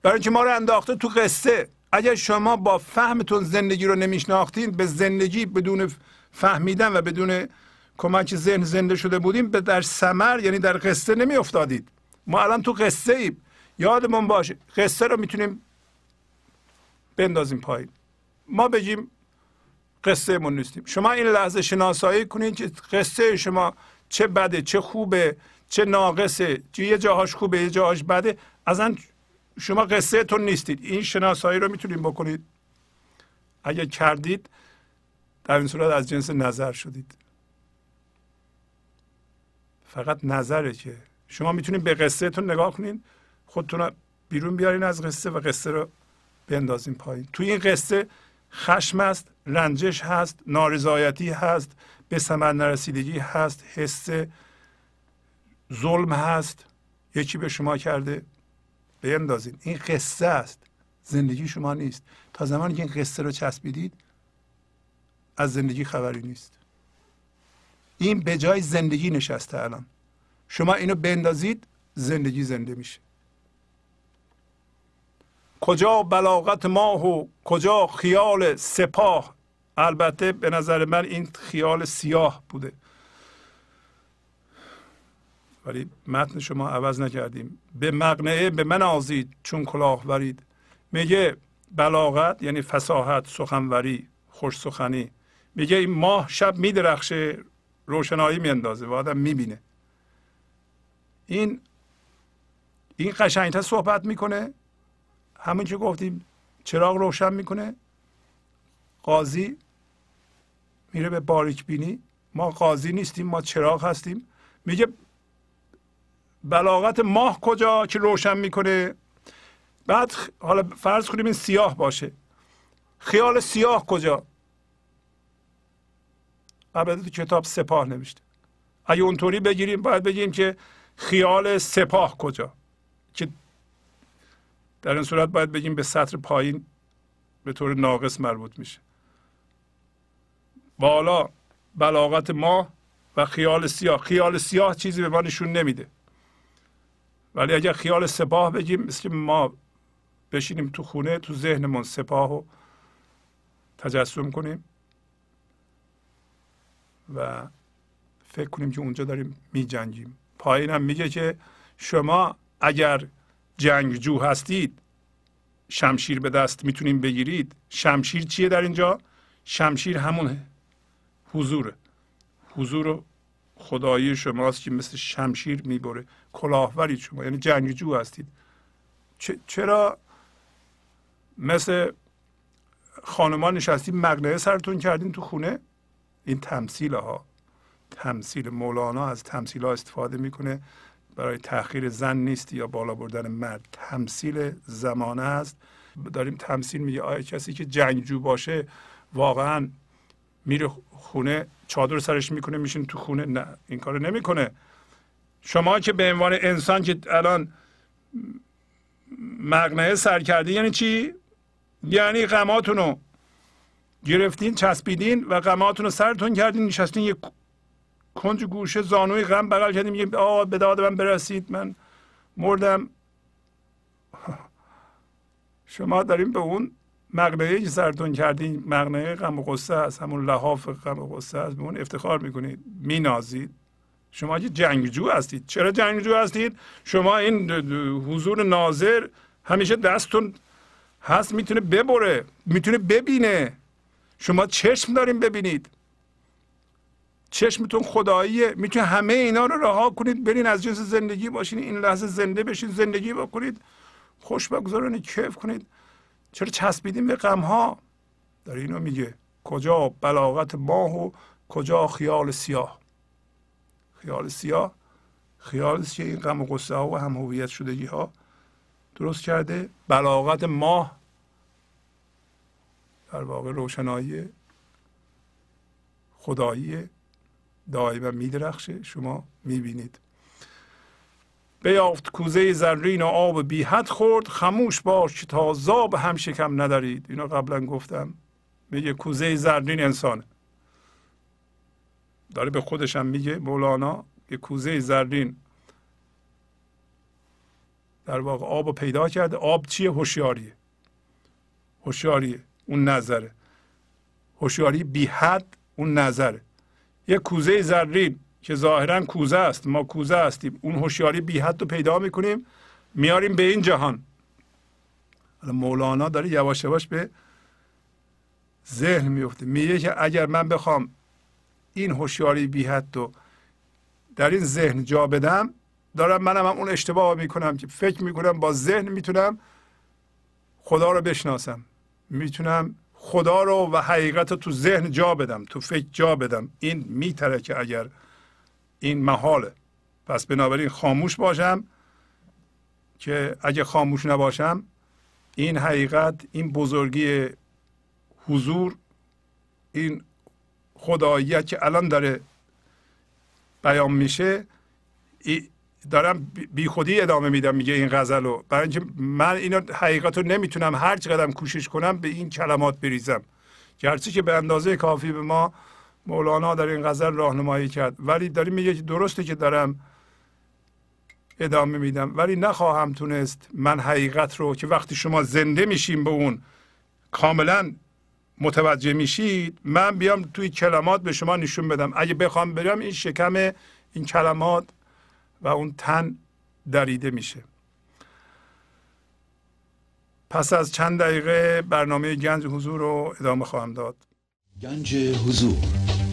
Speaker 1: برای اینکه ما رو انداخته تو قصه. اگر شما با فهمتون زندگی رو نمیشناختین به زندگی بدون فهمیدن و بدون کمک ذهن زنده شده بودیم به در سمر یعنی در قصه نمی افتادید ما الان تو قصه ایم. یادمون باشه قصه رو می‌تونیم بندازیم پایین. ما بگیم قصه من نیستیم. شما این لحظه شناسایی کنید که قصه شما چه بده چه خوبه چه ناقصه چه یه جاهاش خوبه یه جاهاش بده. اصلا شما قصه تون نیستید. این شناسایی رو می‌تونید بکنید. اگر کردید در این صورت از جنس نظر شدید. فقط نظره که شما می‌تونید به قصه تون نگاه کنید خودتون بیرون بیارین از قصه و قصه رو بندازین پایین. توی این قصه خشم است رنجش هست نارضایتی هست به ثمر نرسیدگی هست حس ظلم هست. یکی به شما کرده بیندازین این قصه است. زندگی شما نیست. تا زمانی که این قصه رو چسبیدید از زندگی خبری نیست. این به جای زندگی نشسته الان. شما اینو بندازید زندگی زنده میشه. کجا بلاغت ماه و کجا خیال سپاه؟ البته به نظر من این خیال سیاه بوده. ولی متن شما عوض نکردیم. به مقنعه به من آزید چون کلاه ورید میگه بلاغت یعنی فساحت سخنوری خوش سخنی. میگه این ماه شب میدرخشه روشنایی میاندازه و آدم می‌بینه. این این قشنگتر صحبت می‌کنه. همون که گفتیم چراغ روشن می‌کنه. قاضی میره به باریک بینی. ما قاضی نیستیم ما چراغ هستیم. میگه بلاغت ماه کجا که روشن می‌کنه؟ بعد حالا فرض کنیم این سیاه باشه. خیال سیاه کجا؟ البته تو کتاب سپاه نوشته. اگه اونطوری بگیریم باید بگیم که خیال سپاه کجا؟ که در این صورت باید بگیم به سطر پایین به طور ناقص مربوط میشه. بالا بلاغت ما و خیال سیاه. خیال سیاه چیزی به ما نشون نمیده. ولی اگر خیال سپاه بگیم مثل ما بشینیم تو خونه تو ذهنمون سپاه رو تجسم کنیم. و فکر کنیم که اونجا داریم می جنگیم پایین میگه که شما اگر جنگجو هستید شمشیر به دست می‌تونیم بگیرید. شمشیر چیه در اینجا؟ شمشیر همون حضوره حضور خدایی شماست که مثل شمشیر می‌بره. کلاهورید شما یعنی جنگجو هستید. چرا مثل خانمان نشستید مقنعه سرتون کردین تو خونه؟ این تمثیل ها تمثیل مولانا از تمثیل ها استفاده می‌کنه. برای تاخیر زن نیست یا بالا بردن مرد. تمثیل زمانه است. داریم تمثیل میگه. آیا کسی که جنگجو باشه واقعا میره خونه چادر سرش می‌کنه میشین تو خونه؟ نه این کارو نمی‌کنه. شما که به عنوان انسان که الان مقنعه سر کردی یعنی چی؟ یعنی غماتون رو گرفتین چسبیدین و غماتون رو سرتون کردین نشستین یک کنج گوشه زانوی غم بغل کردیم میگیم آه به داد من برسید من مردم. شما داریم به اون مقنعه که سرتون کردین مقنعه غم و غصه است همون لحاف غم و غصه است به اون افتخار می‌کنید مینازید. شما که جنگجو هستید. چرا جنگجو هستید؟ شما این حضور ناظر همیشه دستتون هست می‌تونه ببره می‌تونه ببینه. شما چشم داریم ببینید. چشمتون خداییه. می‌تونه همه اینا رو رها کنید برین از جنس زندگی باشین این لحظه زنده بشین زندگی بکنید. خوش بگذارونید کیف کنید. چرا چسبیدیم به غم ها در اینو میگه. کجا بلاغت ماه و کجا خیال سیاه؟ خیال سیاه خیال که این غم و قصه ها و هم هویت شدگی ها درست کرده؟ بلاغت ماه در واقع روشنایی خدایی دائما میدرخشه شما می‌بینید. بیافت کوزه زرین و آب بی حد خورد. خموش باش تا زاب هم شکم ندارید اینو قبلا گفتم. میگه کوزه زرین انسانه داره به خودشم میگه مولانا که کوزه زرین در واقع آب پیدا کرده. آب چیه؟ هوشیاریه. هوشیاریه. اون نظره. هوشیاری بی حد اون نظره. یه کوزه زرین که ظاهرا کوزه است ما کوزه هستیم. اون هوشیاری بی حد رو پیدا می‌کنیم میاریم به این جهان. مولانا داره یواش یواش به ذهن میفته میگه که اگر من بخوام این هوشیاری بی حد رو در این ذهن جا بدم دارم منم هم اون اشتباه می‌کنم که فکر می‌کنم با ذهن می‌تونم خدا رو بشناسم. می‌تونم خدا رو و حقیقت رو تو ذهن جا بدم تو فکر جا بدم. این میتره که اگر این محاله. پس بنابراین خاموش باشم که اگه خاموش نباشم این حقیقت این بزرگی حضور این خداییت که الان داره بیان میشه دارم بی خودی ادامه میدم میگه این غزل رو برای اینکه من اینو حقیقت رو نمی‌تونم هر چقدر کوشش کنم به این کلمات بریزم. گرچه که به اندازه کافی به ما مولانا در این غزل راهنمایی کرد. ولی داریم میگه که درسته که دارم ادامه میدم. ولی نخواهم تونست من حقیقت رو که وقتی شما زنده میشیم به اون کاملا متوجه میشید من بیام توی کلمات به شما نشون بدم. اگه بخوام برم این شکم این کلمات و اون تن دریده میشه. پس از چند دقیقه برنامه گنج حضور رو ادامه خواهم داد.
Speaker 4: گنج حضور.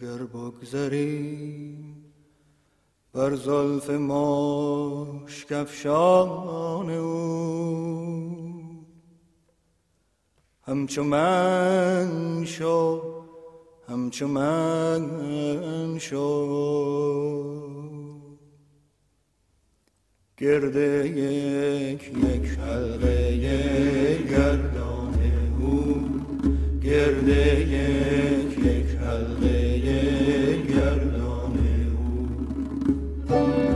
Speaker 7: گر بگذری بر زلف مشکفشان او. همچو من شو همچو من شو. گرده یک یک حلقه گردان او. گرده یک یک حلقه او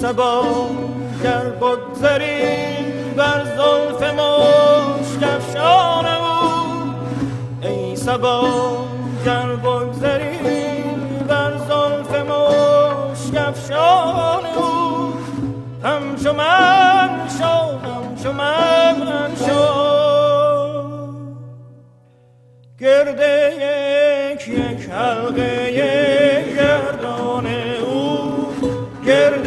Speaker 3: سبا گر بگذری بر مشکفشان او ای سبا گر بگذری بر زلف مشکفشان او همچو من شو همچو من شو گرده یک یک حلقه گردان او گرده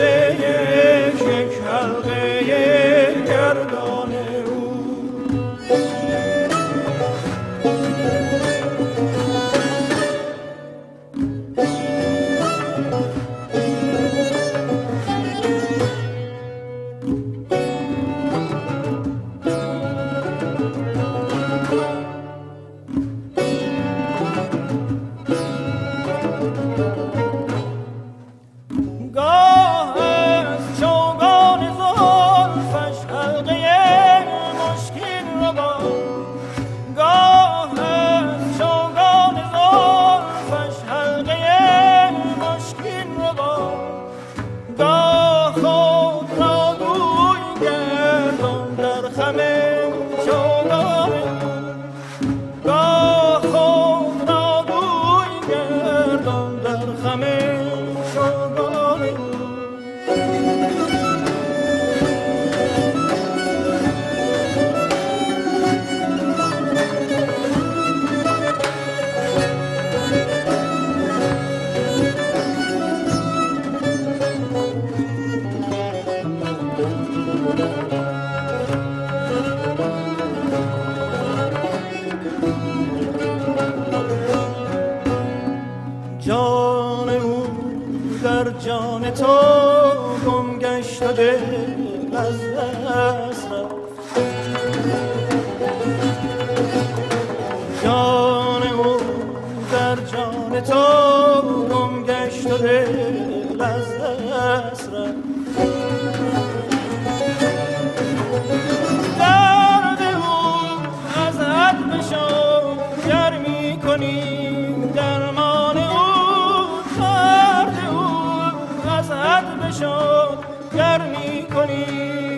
Speaker 3: گر می کنی.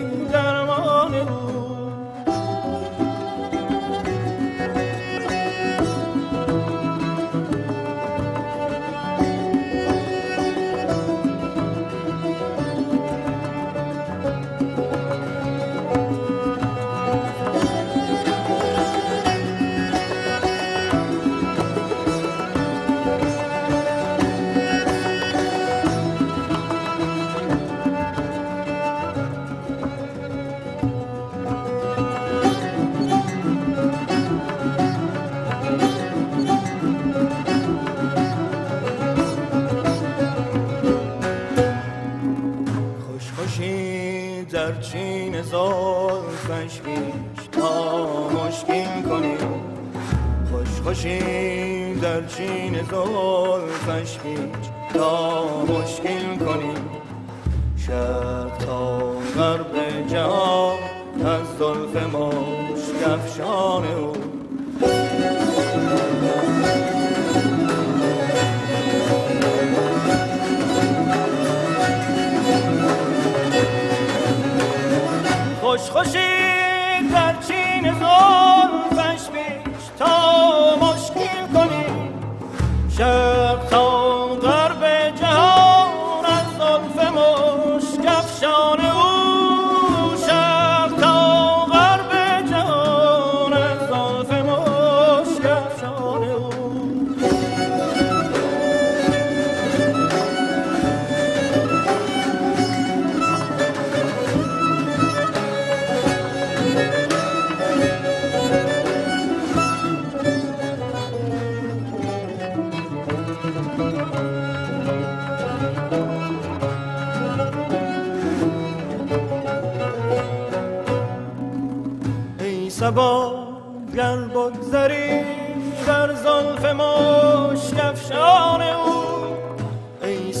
Speaker 3: چین زلفش بیش تا مشکین کنی خوش خوشی در چین زلفش بیش تا مشکین کنی شرق تا غرب جهان از زلف مشکفشان او خوش خوشی در چین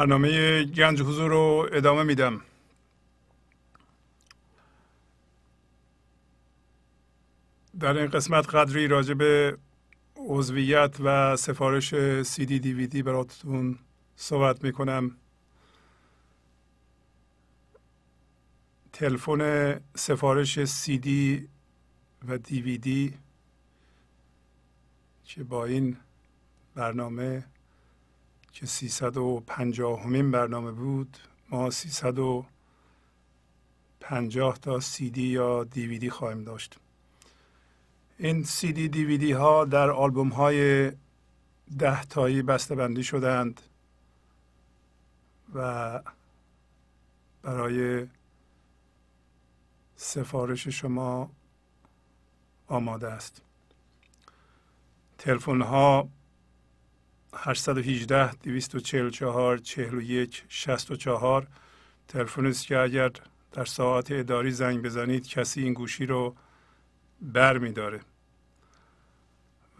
Speaker 1: برنامه گنج حضور رو ادامه میدم. در این قسمت قدری راجع به عضویت و سفارش سی دی دی وی دی براتون صحبت می‌کنم. تلفن سفارش سی دی و دی وی دی که با این برنامه که 350 همین برنامه بود ما 350 تا سی دی یا دیویدی خواهیم داشت. این سی دی دیویدی ها در آلبوم های ده تایی بسته بندی شدند و برای سفارش شما آماده است. تلفن ها 818 244 41 64 تلفن است که اگر در ساعت اداری زنگ بزنید کسی این گوشی رو بر می داره.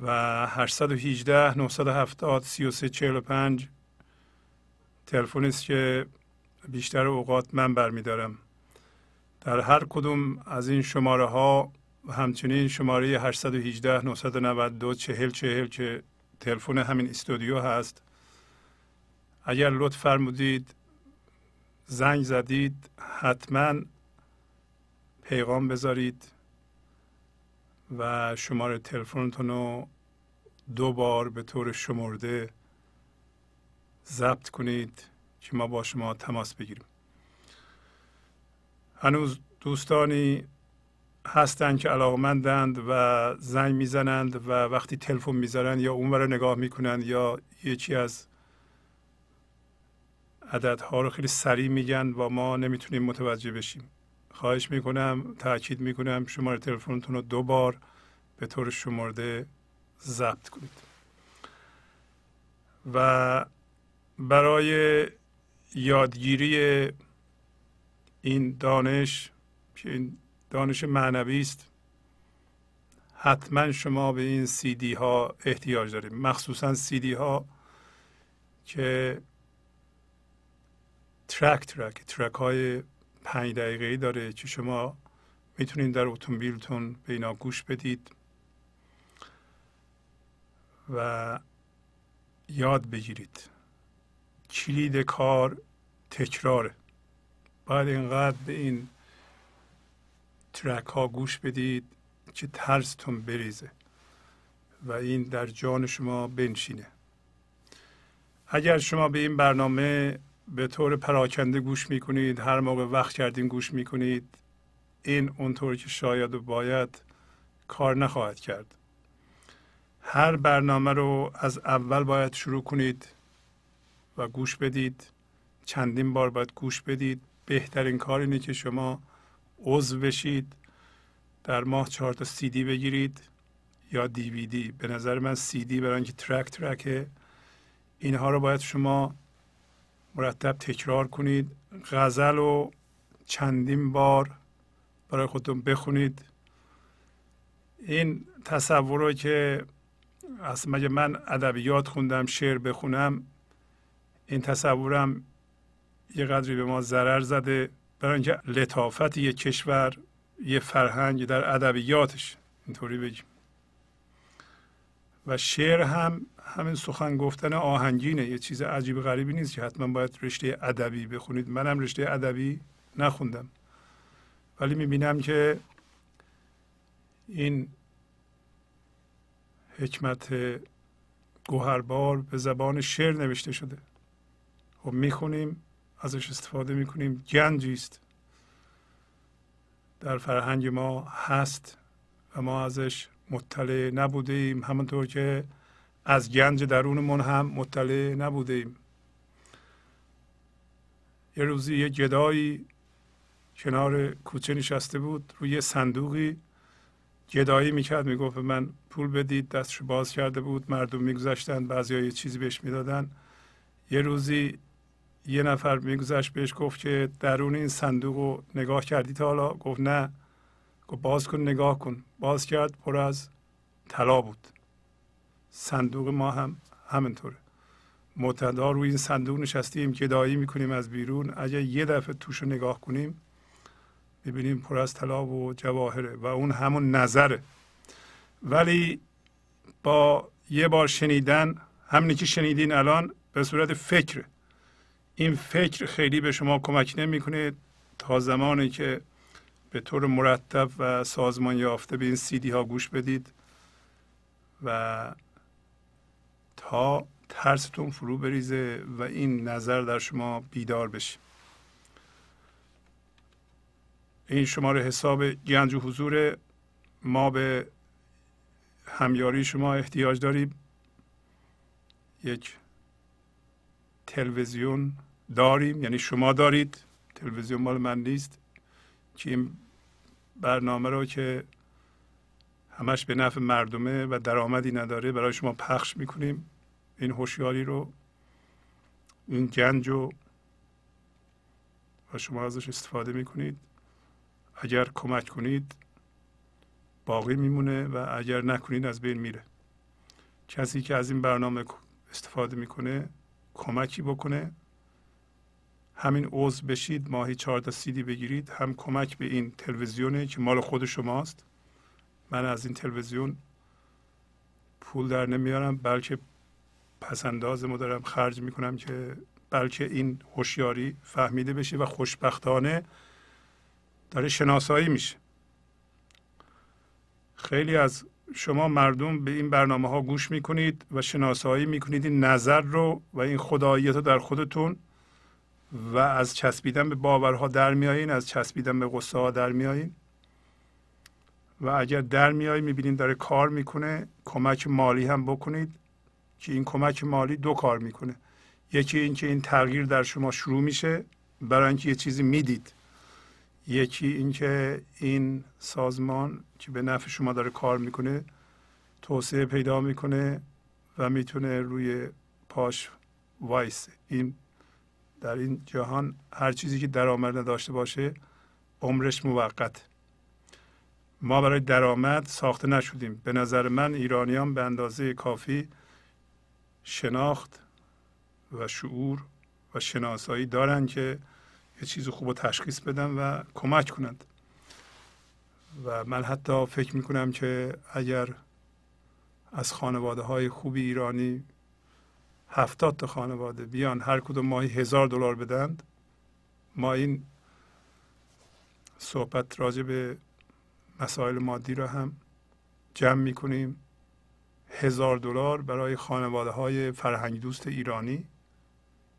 Speaker 1: و 818 970 3345 تلفن است که بیشتر اوقات من برمیدارم در هر کدوم از این شماره ها و همچنین شماره 818 992 40 40 که تلفن همین استودیو هست. اگر لطف فرمودید زنگ زدید حتما پیغام بذارید و شماره تلفنتون رو دو بار به طور شمرده ضبط کنید که ما با شما تماس بگیریم. هنوز دوستانی هستند که علاقمندند و زنگ می‌زنند و وقتی تلفن می‌زنند یا اون رو نگاه می‌کنند یا یکی از عددها رو خیلی سریع میگن و ما نمی‌تونیم متوجه بشیم. خواهش می‌کنم تاکید می‌کنم شماره تلفنتون رو دو بار به طور شمرده ضبط کنید. و برای یادگیری این دانش که این دانش معنوی است. حتما شما به این سی دی ها احتیاج دارید. مخصوصا سی دی ها که ترک ترک ترک های پنج دقیقه داره که شما می‌تونید در اتومبیلتون به اینا گوش بدید و یاد بگیرید. کلید کار تکراره. باید اینقدر به این ترک ها گوش بدید که ترستون بریزه و این در جان شما بنشینه. اگر شما به این برنامه به طور پراکنده گوش می‌کنید هر موقع وقت کردین گوش می‌کنید این اونطور که شاید و باید کار نخواهد کرد. هر برنامه رو از اول باید شروع کنید و گوش بدید. چندین بار باید گوش بدید. بهترین کار اینه که شما عضو بشید در ماه چهار تا سی دی بگیرید یا دیویدی به نظر من سی دی برای اینکه ترک ترکه اینها رو باید شما مرتب تکرار کنید. غزل رو چندین بار برای خودتون بخونید. این تصور رو که اصلا مگه من ادبیات خوندم شعر بخونم این تصورم یه قدری به ما ضرر زده. برای اینکه لطافت یک کشور یه فرهنگ در ادبیاتش اینطوری بگیم. و شعر هم همین سخن گفتن آهنگینه یه چیز عجیب غریبی نیست که حتما باید رشته ادبی بخونید. منم رشته ادبی نخوندم. ولی می‌بینم که این حکمت گوهربار به زبان شعر نوشته شده. خب می‌خونیم. ازش استفاده می‌کنیم. گنجی است. در فرهنگ ما هست و ما ازش مطلع نبوده ایم همونطور که از گنج درونمون هم مطلع نبوده ایم یه روزی یه گدایی کنار کوچه نشسته بود روی صندوقی گدایی می‌کرد. می‌گفت من پول بدید دستش باز کرده بود. مردم میگذشتن بعضی یه چیزی بهش می‌دادن. یه روزی یه نفر میگذشت بهش گفت که درون این صندوق رو نگاه کردی تا حالا؟ گفت نه. گفت باز کن نگاه کن. باز کرد پر از طلا بود. صندوق ما هم همینطوره. معتدا روی این صندوق نشستیم گدایی می‌کنیم از بیرون. اگر یه دفعه توش رو نگاه کنیم می‌بینیم پر از طلا و جواهره و اون همون نظره. ولی با یه بار شنیدن همینی که شنیدین الان به صورت فکره این فکر خیلی به شما کمک نمی‌کنه تا زمانی که به طور مرتب و سازمان یافته به این سیدی ها گوش بدید و تا ترستون فرو بریزه و این نظر در شما بیدار بشه. این شماره حساب گنج و حضور ما به همیاری شما احتیاج داریم. یک تلویزیون داریم یعنی شما دارید تلویزیون مال من نیست. که این برنامه رو که همش به نفع مردمه و درآمدی نداره برای شما پخش می‌کنیم. این هوشیاری رو این گنج رو و شما ازش استفاده می‌کنید. اگر کمک کنید باقی میمونه و اگر نکنید از بین میره. کسی که از این برنامه استفاده می‌کنه کمکی بکنه. همین عضو بشید ماهی چهار تا سیدی بگیرید. هم کمک به این تلویزیونه که مال خود شماست. من از این تلویزیون پول در نمیارم بلکه پسنداز ما دارم خرج می‌کنم که بلکه این هوشیاری فهمیده بشه و خوشبختانه داره شناسایی میشه. خیلی از شما مردم به این برنامه ها گوش می‌کنید و شناسایی می‌کنید. این نظر رو و این خداییت رو در خودتون و از چسبیدن به باورها در میایین از چسبیدن به قصه ها در میایین. و اگر در میایی می‌بینید داره کار می‌کنه کمک مالی هم بکنید. که این کمک مالی دو کار می‌کنه. یکی اینکه این تغییر در شما شروع میشه برای اینکه یه چیزی می‌دید. یکی اینکه این سازمان که به نفع شما داره کار می‌کنه توسعه پیدا می‌کنه و می‌تونه روی پاش وایسه در این جهان هر چیزی که درآمد نداشته باشه عمرش موقت. ما برای درآمد ساخته نشدیم. به نظر من ایرانیان به اندازه کافی شناخت و شعور و شناسایی دارن که یه چیز خوب رو تشخیص بدن و کمک کنند. و من حتی فکر می‌کنم که اگر از خانواده های خوبی ایرانی هفتاد تا خانواده بیان هر کدوم ماهی هزار دلار بدند. ما این صحبت راجع به مسائل مادی را هم جمع می‌کنیم. هزار دلار برای خانواده های فرهنگ دوست ایرانی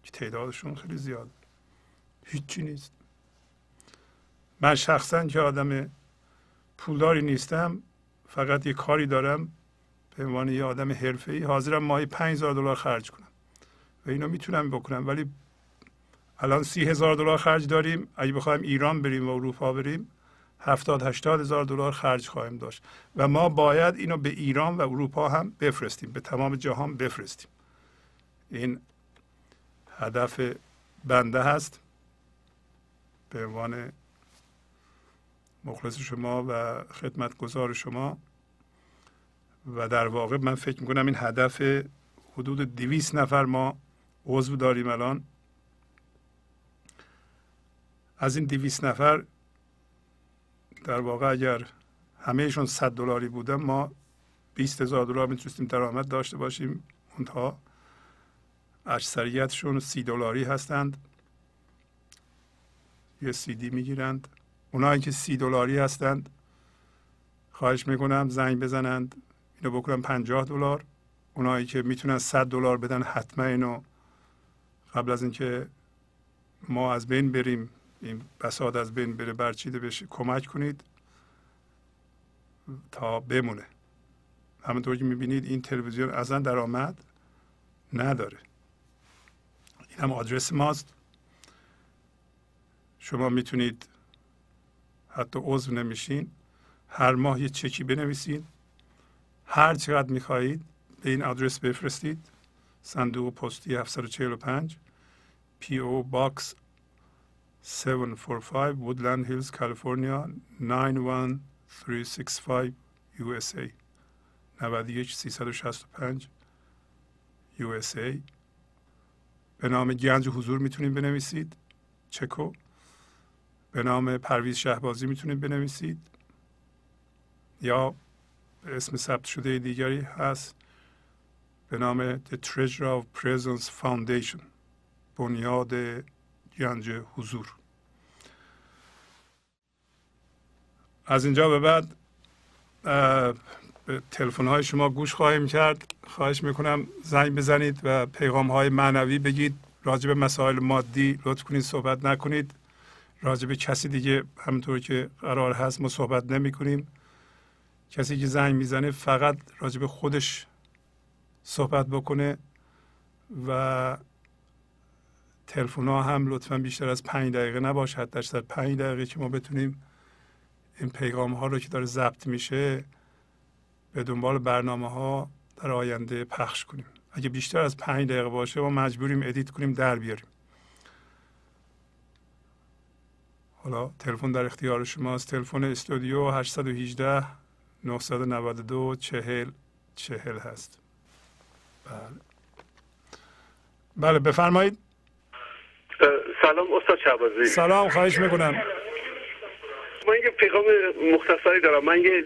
Speaker 1: که تعدادشون خیلی زیاد هیچی نیست. من شخصا که آدم پولداری نیستم فقط یه کاری دارم به عنوان یه آدم حرفه ای حاضرم ماهی هزار دلار خرج کنم. و اینو می‌تونم بکنم. ولی الان سی هزار دلار خرج داریم. اگه بخوایم ایران بریم و اروپا بریم هفتاد هشتاد هزار دلار خرج خواهیم داشت. و ما باید اینو به ایران و اروپا هم بفرستیم. به تمام جهان بفرستیم. این هدف بنده هست. به عنوان مخلص شما و خدمتگزار شما و در واقع من فکر می‌کنم این هدف حدود دویست نفر ما عضو داریم الان. از این دویست نفر در واقع اگر همهشون صد دلاری بودن ما بیست هزار دلار می‌تونستیم درآمد داشته باشیم. اونها اکثریتشون سی دلاری هستند. یه سی دی می‌گیرند. اونایی که سی دلاری هستند خواهش می‌کنم زنگ بزنند. اینو بکنم پنجاه دلار. اونایی که می‌تونن صد دلار بدن حتما اینو قبل از اینکه ما از بین بریم این بساط از بین بره برچیده بشه کمک کنید تا بمونه. همونطور که می‌بینید این تلویزیون از من درآمد نداره. این هم آدرس ماست. شما می‌تونید حتی عضو نشین. هر ماه یه چکی بنویسید هر چقدر می‌خواهید به این آدرس بفرستید. صندوق پستی 745 P.O. Box 745 Woodland Hills California 91365 USA 91 365 USA به نام گنج حضور می‌تونید بنویسید. چکو. به نام پرویز شهبازی می‌تونید بنویسید. یا اسم ثبت شده دیگری هست به نام The Treasure of Presence Foundation بنیاد گنج حضور. از اینجا به بعد به تلفن های شما گوش خواهیم کرد. خواهش می‌کنم زنگ بزنید و پیغام های معنوی بگید. راجع به مسائل مادی لطف کنید صحبت نکنید. راجع به کسی دیگه همونطور که قرار هست ما صحبت نمی کنیم کسی که زنگ می‌زنه فقط راجع به خودش صحبت بکنه و تلفن ها هم لطفا بیشتر از پنج دقیقه نباشه. حتی در پنج دقیقه که ما بتونیم این پیغام ها رو که داره ضبط میشه به دنبال برنامه ها در آینده پخش کنیم. اگه بیشتر از پنج دقیقه باشه ما مجبوریم ادیت کنیم در بیاریم. حالا تلفن در اختیار شماست. تلفن استودیو 818 992 40 40 هست. بله. بله بفرمایید.
Speaker 8: سلام استاد شعبازی
Speaker 1: سلام خواهش می‌کنم.
Speaker 8: من یه پیغام مختصری دارم. من یه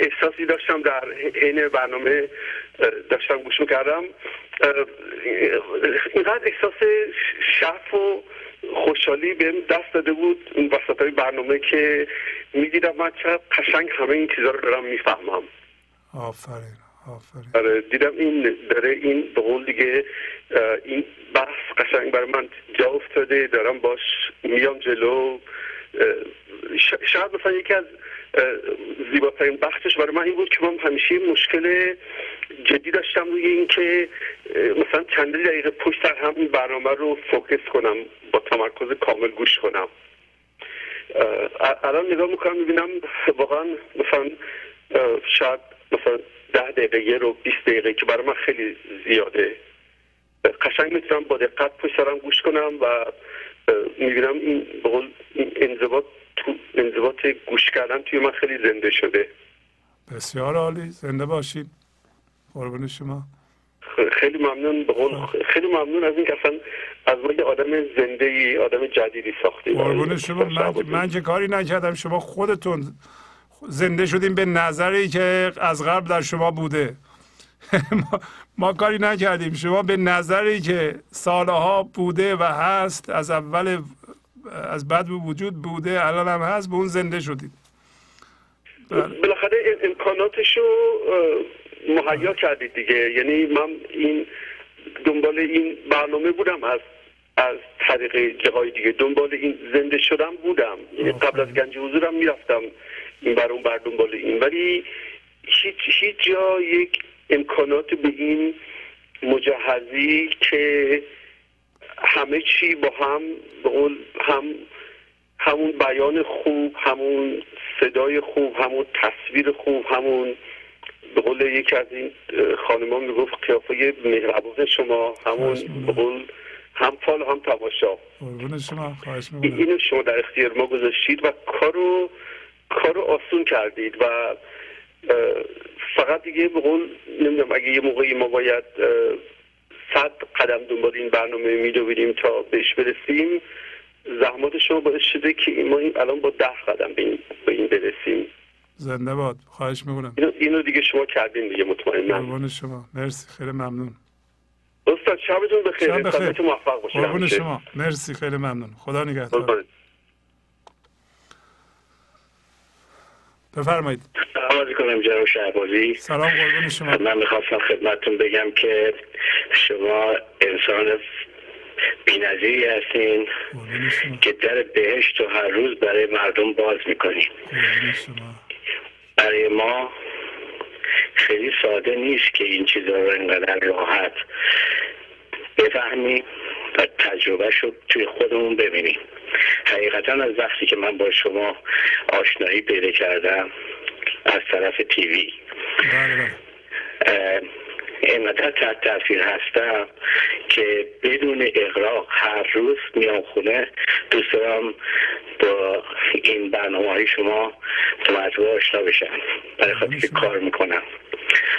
Speaker 8: احساسی داشتم در عین برنامه داشتم گوش می‌کردم. اینقدر احساس شرف و خوشحالی بهم دست داده بود این وسط های برنامه که می‌دیدم من چقدر قشنگ همه این چیزا رو دارم می‌فهمم.
Speaker 1: آفرین آفرین.
Speaker 8: آره دیدم این داره این به قول دیگه این بحث قشنگ برای من جا افتاده دارم باش میام جلو. شاید مثلا یکی از زیباترین بخشش برای من این بود که من همیشه مشکل جدی داشتم روی اینکه مثلا چند دقیقه پشت سر هم برنامه رو فوکس کنم با تمرکز کامل گوش کنم. الان نگاه می‌کنم می‌بینم واقعا مثلا شاید مثلا ده دقیقه یه رو 20 دقیقه که برای من خیلی زیاده. قشنگ می‌تونم با دقت پشت سرم گوش کنم و می‌بینم این انضباط انضباط گوش کردن توی من خیلی زنده شده.
Speaker 1: بسیار عالی. زنده باشید قربون شما.
Speaker 8: خیلی ممنون. به قول خیلی ممنون از این که اصلا از ما یه آدم زنده ای آدم جدیدی ساختی.
Speaker 1: قربون شما. من, من که کاری نکردم. شما خودتون زنده شدیم به نظری که از قبل در شما بوده. ما, ما کاری نکردیم. شما به نظری که سالها بوده و هست از اول از بعد به وجود بوده الان هم هست به اون زنده شدید.
Speaker 8: بالاخره امکاناتش رو مهیا کردید دیگه. یعنی من این دنبال این برنامه بودم از از طریق جاهای دیگه. دنبال این زنده شدم بودم. یعنی قبل از گنج حضورم می‌رفتم این بر اون بر دنبال این. ولی هیچ هیچ جا یک امکانات به این مجهزی که همه چی با هم به قول هم همون بیان خوب همون صدای خوب همون تصویر خوب همون به قول یکی از این خانما می‌گفت قیافه مهربان شما همون به قول هم فال هم تماشا. اینو شما در اختیار ما گذاشتید و کارو کارو آسون کردید و فقط دیگه به قول نمی‌دونم اگه یه موقعی ما باید صد قدم دنبال این برنامه میدویدیم تا بهش برسیم. زحمات شما باعث شده که ما الان با ده قدم به این, به این برسیم.
Speaker 1: زنده باد. خواهش می‌کنم.
Speaker 8: اینو, اینو دیگه شما کردین دیگه مطمئنم.
Speaker 1: قربان شما. مرسی. خیلی ممنون.
Speaker 8: استاد شبتون بخیر.
Speaker 1: شب بخیر.
Speaker 8: موفق باشید
Speaker 1: قربان شما. مرسی. خیلی ممنون. خدا نگهدار. بفرمایید.
Speaker 9: سلام کنم جناب شهبازی.
Speaker 1: سلام قربان شما.
Speaker 9: من می‌خواستم خدمتتون بگم که شما انسان بینظیری هستین که در بهشت و هر روز برای مردم باز می‌کنین برای ما خیلی ساده نیست که این چیزا رو انقدر راحت بفهمیم و تجربه شد توی خودمون ببینیم. حقیقتا از وقتی که من با شما آشنایی پیدا کردم از طرف تیوی.
Speaker 1: بله بله.
Speaker 9: اینقدر تحت تاثیر هستم که بدون اقراق هر روز میام خونه دوست دارم با این برنامه های شما تو آشنا بشم. برای خاطر کار می‌کنم.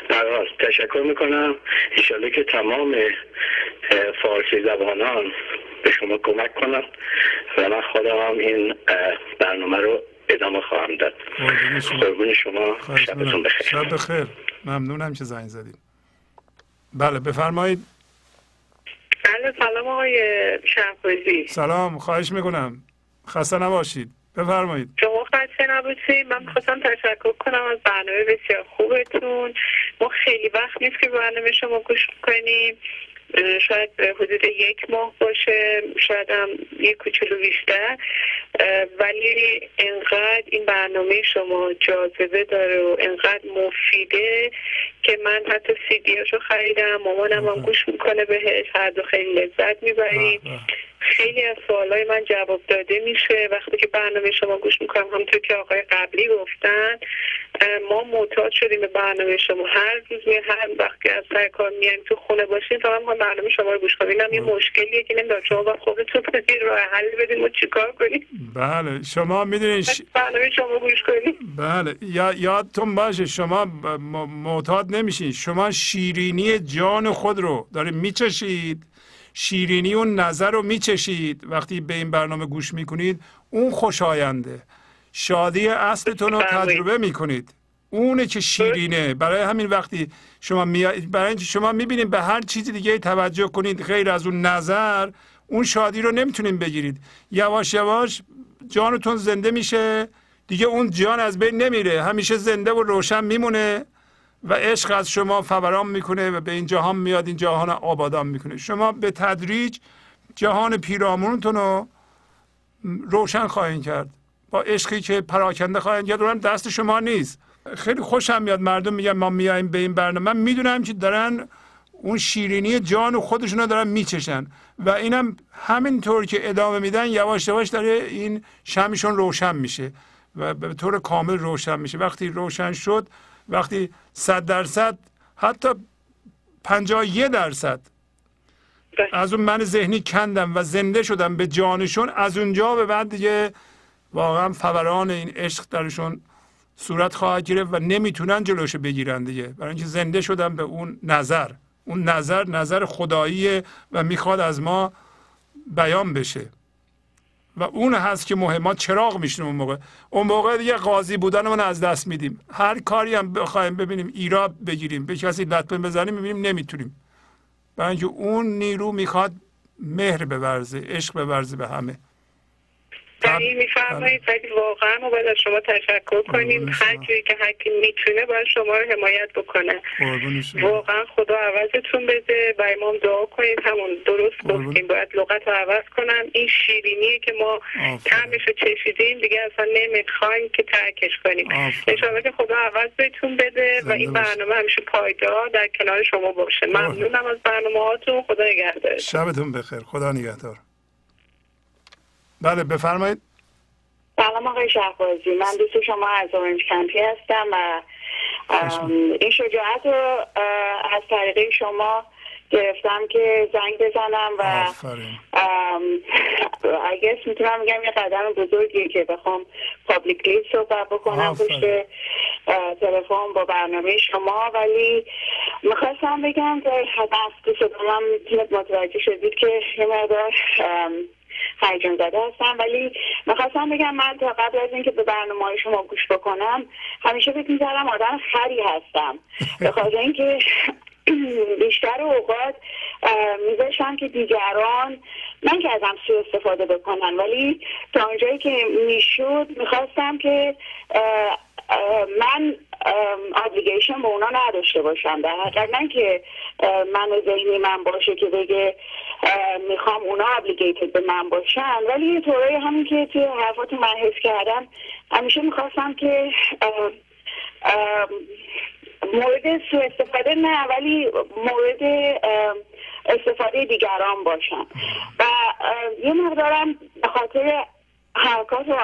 Speaker 9: برحال تشکر می‌کنم. ایشالله که تمام فارسی زبانان به شما کمک کنم و من خودم هم این برنامه رو ادامه خواهم داد. قربون شما. شبتون بخیر.
Speaker 1: شب بخیر. ممنونم که زنگ زدید. بله بفرمایید.
Speaker 10: بله سلام آقای شهبازی.
Speaker 1: سلام خواهش می‌کنم. خسته نباشید. بفرمایید.
Speaker 10: شما خسته نباشید من می‌خواستم تشکر کنم از برنامه بسیار خوبتون. ما خیلی وقت نیست که برنامه شما گوش کنیم. شاید حدود یک ماه باشه شاید هم یک کوچولو بیشتر. ولی انقدر این برنامه شما جاذبه داره و انقدر مفیده که من حتی سی هاشو خریدم مامانم هم گوش می‌کنه بهش هر دو خیلی لذت می‌بریم. خیلی از سوالای من جواب داده میشه. وقتی که برنامه شما گوش می‌کنم همونطور که آقای قبلی گفتن ما معتاد شدیم به برنامه شما. هر روز می هر وقت که از سر کار میایم تو خونه باشیم تا هم برنامه شما رو گوش کنیم اینم یه مشکلیه که نمی‌دونم شما با خودتون بدین راه حل بدین ما چیکار کنیم.
Speaker 1: بله شما می‌دونین ش...
Speaker 10: برنامه شما گوش کنیم.
Speaker 1: بله یا یادتون باشه شما معتاد نمیشین. شما شیرینی جان خود رو دارید میچشید. شیرینی اون نظر رو میچشید. وقتی به این برنامه گوش می‌کنید اون خوشاینده شادی اصلتون رو تجربه می‌کنید. اونه که شیرینه. برای همین وقتی شما می... برای اینکه شما می‌بینید به هر چیزی دیگه توجه کنید غیر از اون نظر اون شادی رو نمی‌تونید بگیرید. یواش یواش جانتون زنده میشه. دیگه اون جان از بین نمیره. همیشه زنده و روشن میمونه. و عشق از شما فوران می‌کنه و به این جهان میاد این جهان آبادان می‌کنه. شما به تدریج جهان پیرامونتون رو روشن خواهید کرد. با عشقی که پراکنده خواهید کرد اونم دست شما نیست. خیلی خوشم میاد. مردم میگن ما میایم به این برنامه. من می‌دونم که دارن اون شیرینی جان خودشون رو دارن میچشن. و اینم همینطور که ادامه میدن یواش یواش داره این شمشون روشن میشه. و به طور کامل روشن میشه. وقتی روشن شد وقتی صد درصد حتی پنجاه یه درصد. از اون من ذهنی کندم و زنده شدم به جانشون. از اونجا به بعد دیگه واقعا فوران این عشق درشون صورت خواهد گرفت و نمی‌تونن جلوش بگیرن دیگه. برای اینکه زنده شدن به اون نظر. اون نظر نظر خداییه و می‌خواد از ما بیان بشه. و اون هست که مهم چراغ میشیم اون موقع. اون موقع دیگه قاضی بودن از دست میدیم. هر کاری هم بخوایم ببینیم ایراد بگیریم به کسی لطمه بزنیم می‌بینیم نمی‌تونیم. برای اون نیرو می‌خواد مهر بورزه عشق بورزه به همه.
Speaker 10: یعنی میفرمایید ولی واقعا ما باید از شما تشکر کنیم. هر جوری که هر می‌تونه باید شما رو حمایت بکنه. واقعا خدا عوضتون بده. و امام دعا کنید همون درست گفتیم. باید لغت رو عوض کنم. این شیرینی که ما کمش رو چشیدیم. دیگه اصلا نمی‌خوایم که ترکش کنیم. انشاءالله که خدا عوض بهتون بده و این برنامه همیشه پایدار در کنار شما باشه. ممنونم از برنامه هاتون خدا نگهدار.
Speaker 1: شبتون بخیر. خدا نگهدار. بله بفرمایید.
Speaker 11: سلام آقای شهبازی. من دوست شما از اورنج کمپی هستم و این شجاعت رو از طریق شما گرفتم که زنگ بزنم و اگه می‌تونم بگم یه قدم بزرگیه که بخوام پابلیکلی صحبت بکنم. پشت تلفن با برنامه شما. ولی می‌خواستم بگم که حتما تو صدام می‌تونید متوجه شدید که یه مقدار هیجان زده هستم. ولی می‌خواستم بگم من تا قبل از اینکه به برنامه های شما گوش بکنم همیشه فکر می‌کردم آدم خری هستم. به خاطر اینکه بیشتر اوقات میذاشتم که دیگران نه که ازم سوء استفاده بکنن ولی تا اونجایی که می‌شد می‌خواستم که من ابلیگیشن به اونا نداشته باشم. در حقیقت نه که من ذهنی من باشه که بگه می‌خوام اونا ابلیگیتد به من باشن. ولی یه طوری همین که توی حرفات من حس کردم همیشه می‌خواستم که مورد سوء استفاده نه ولی مورد استفاده دیگران باشم. و یه مقدارم به خاطر حرکات و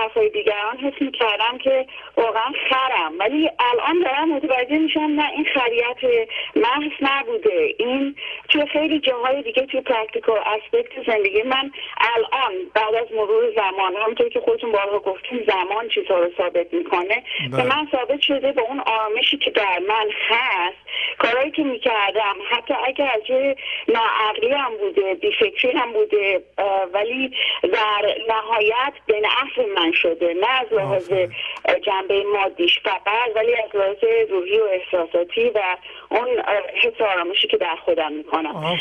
Speaker 11: حرفای دیگران حس کردم که واقعا خرم. ولی الان دارم متوجه میشم نه این خریت محض نبوده. این توی خیلی جاهای دیگه توی practical aspect زندگی من الان بعد از مرور زمان همونطور که خودتون بارها گفتیم زمان چیزها رو ثابت می‌کنه؟
Speaker 1: بله.
Speaker 11: که من ثابت شده به اون آرامشی که در من هست کارهایی که می‌کردم. حتی اگر از روی ناعقلی هم بوده بیفکری هم بوده ولی در نهایت به نفع من شده نه از لحاظ جنبه مادیش فقط ولی از لحاظ روحی و احساساتی و اون حس آرامشی که در خودم می‌کنم.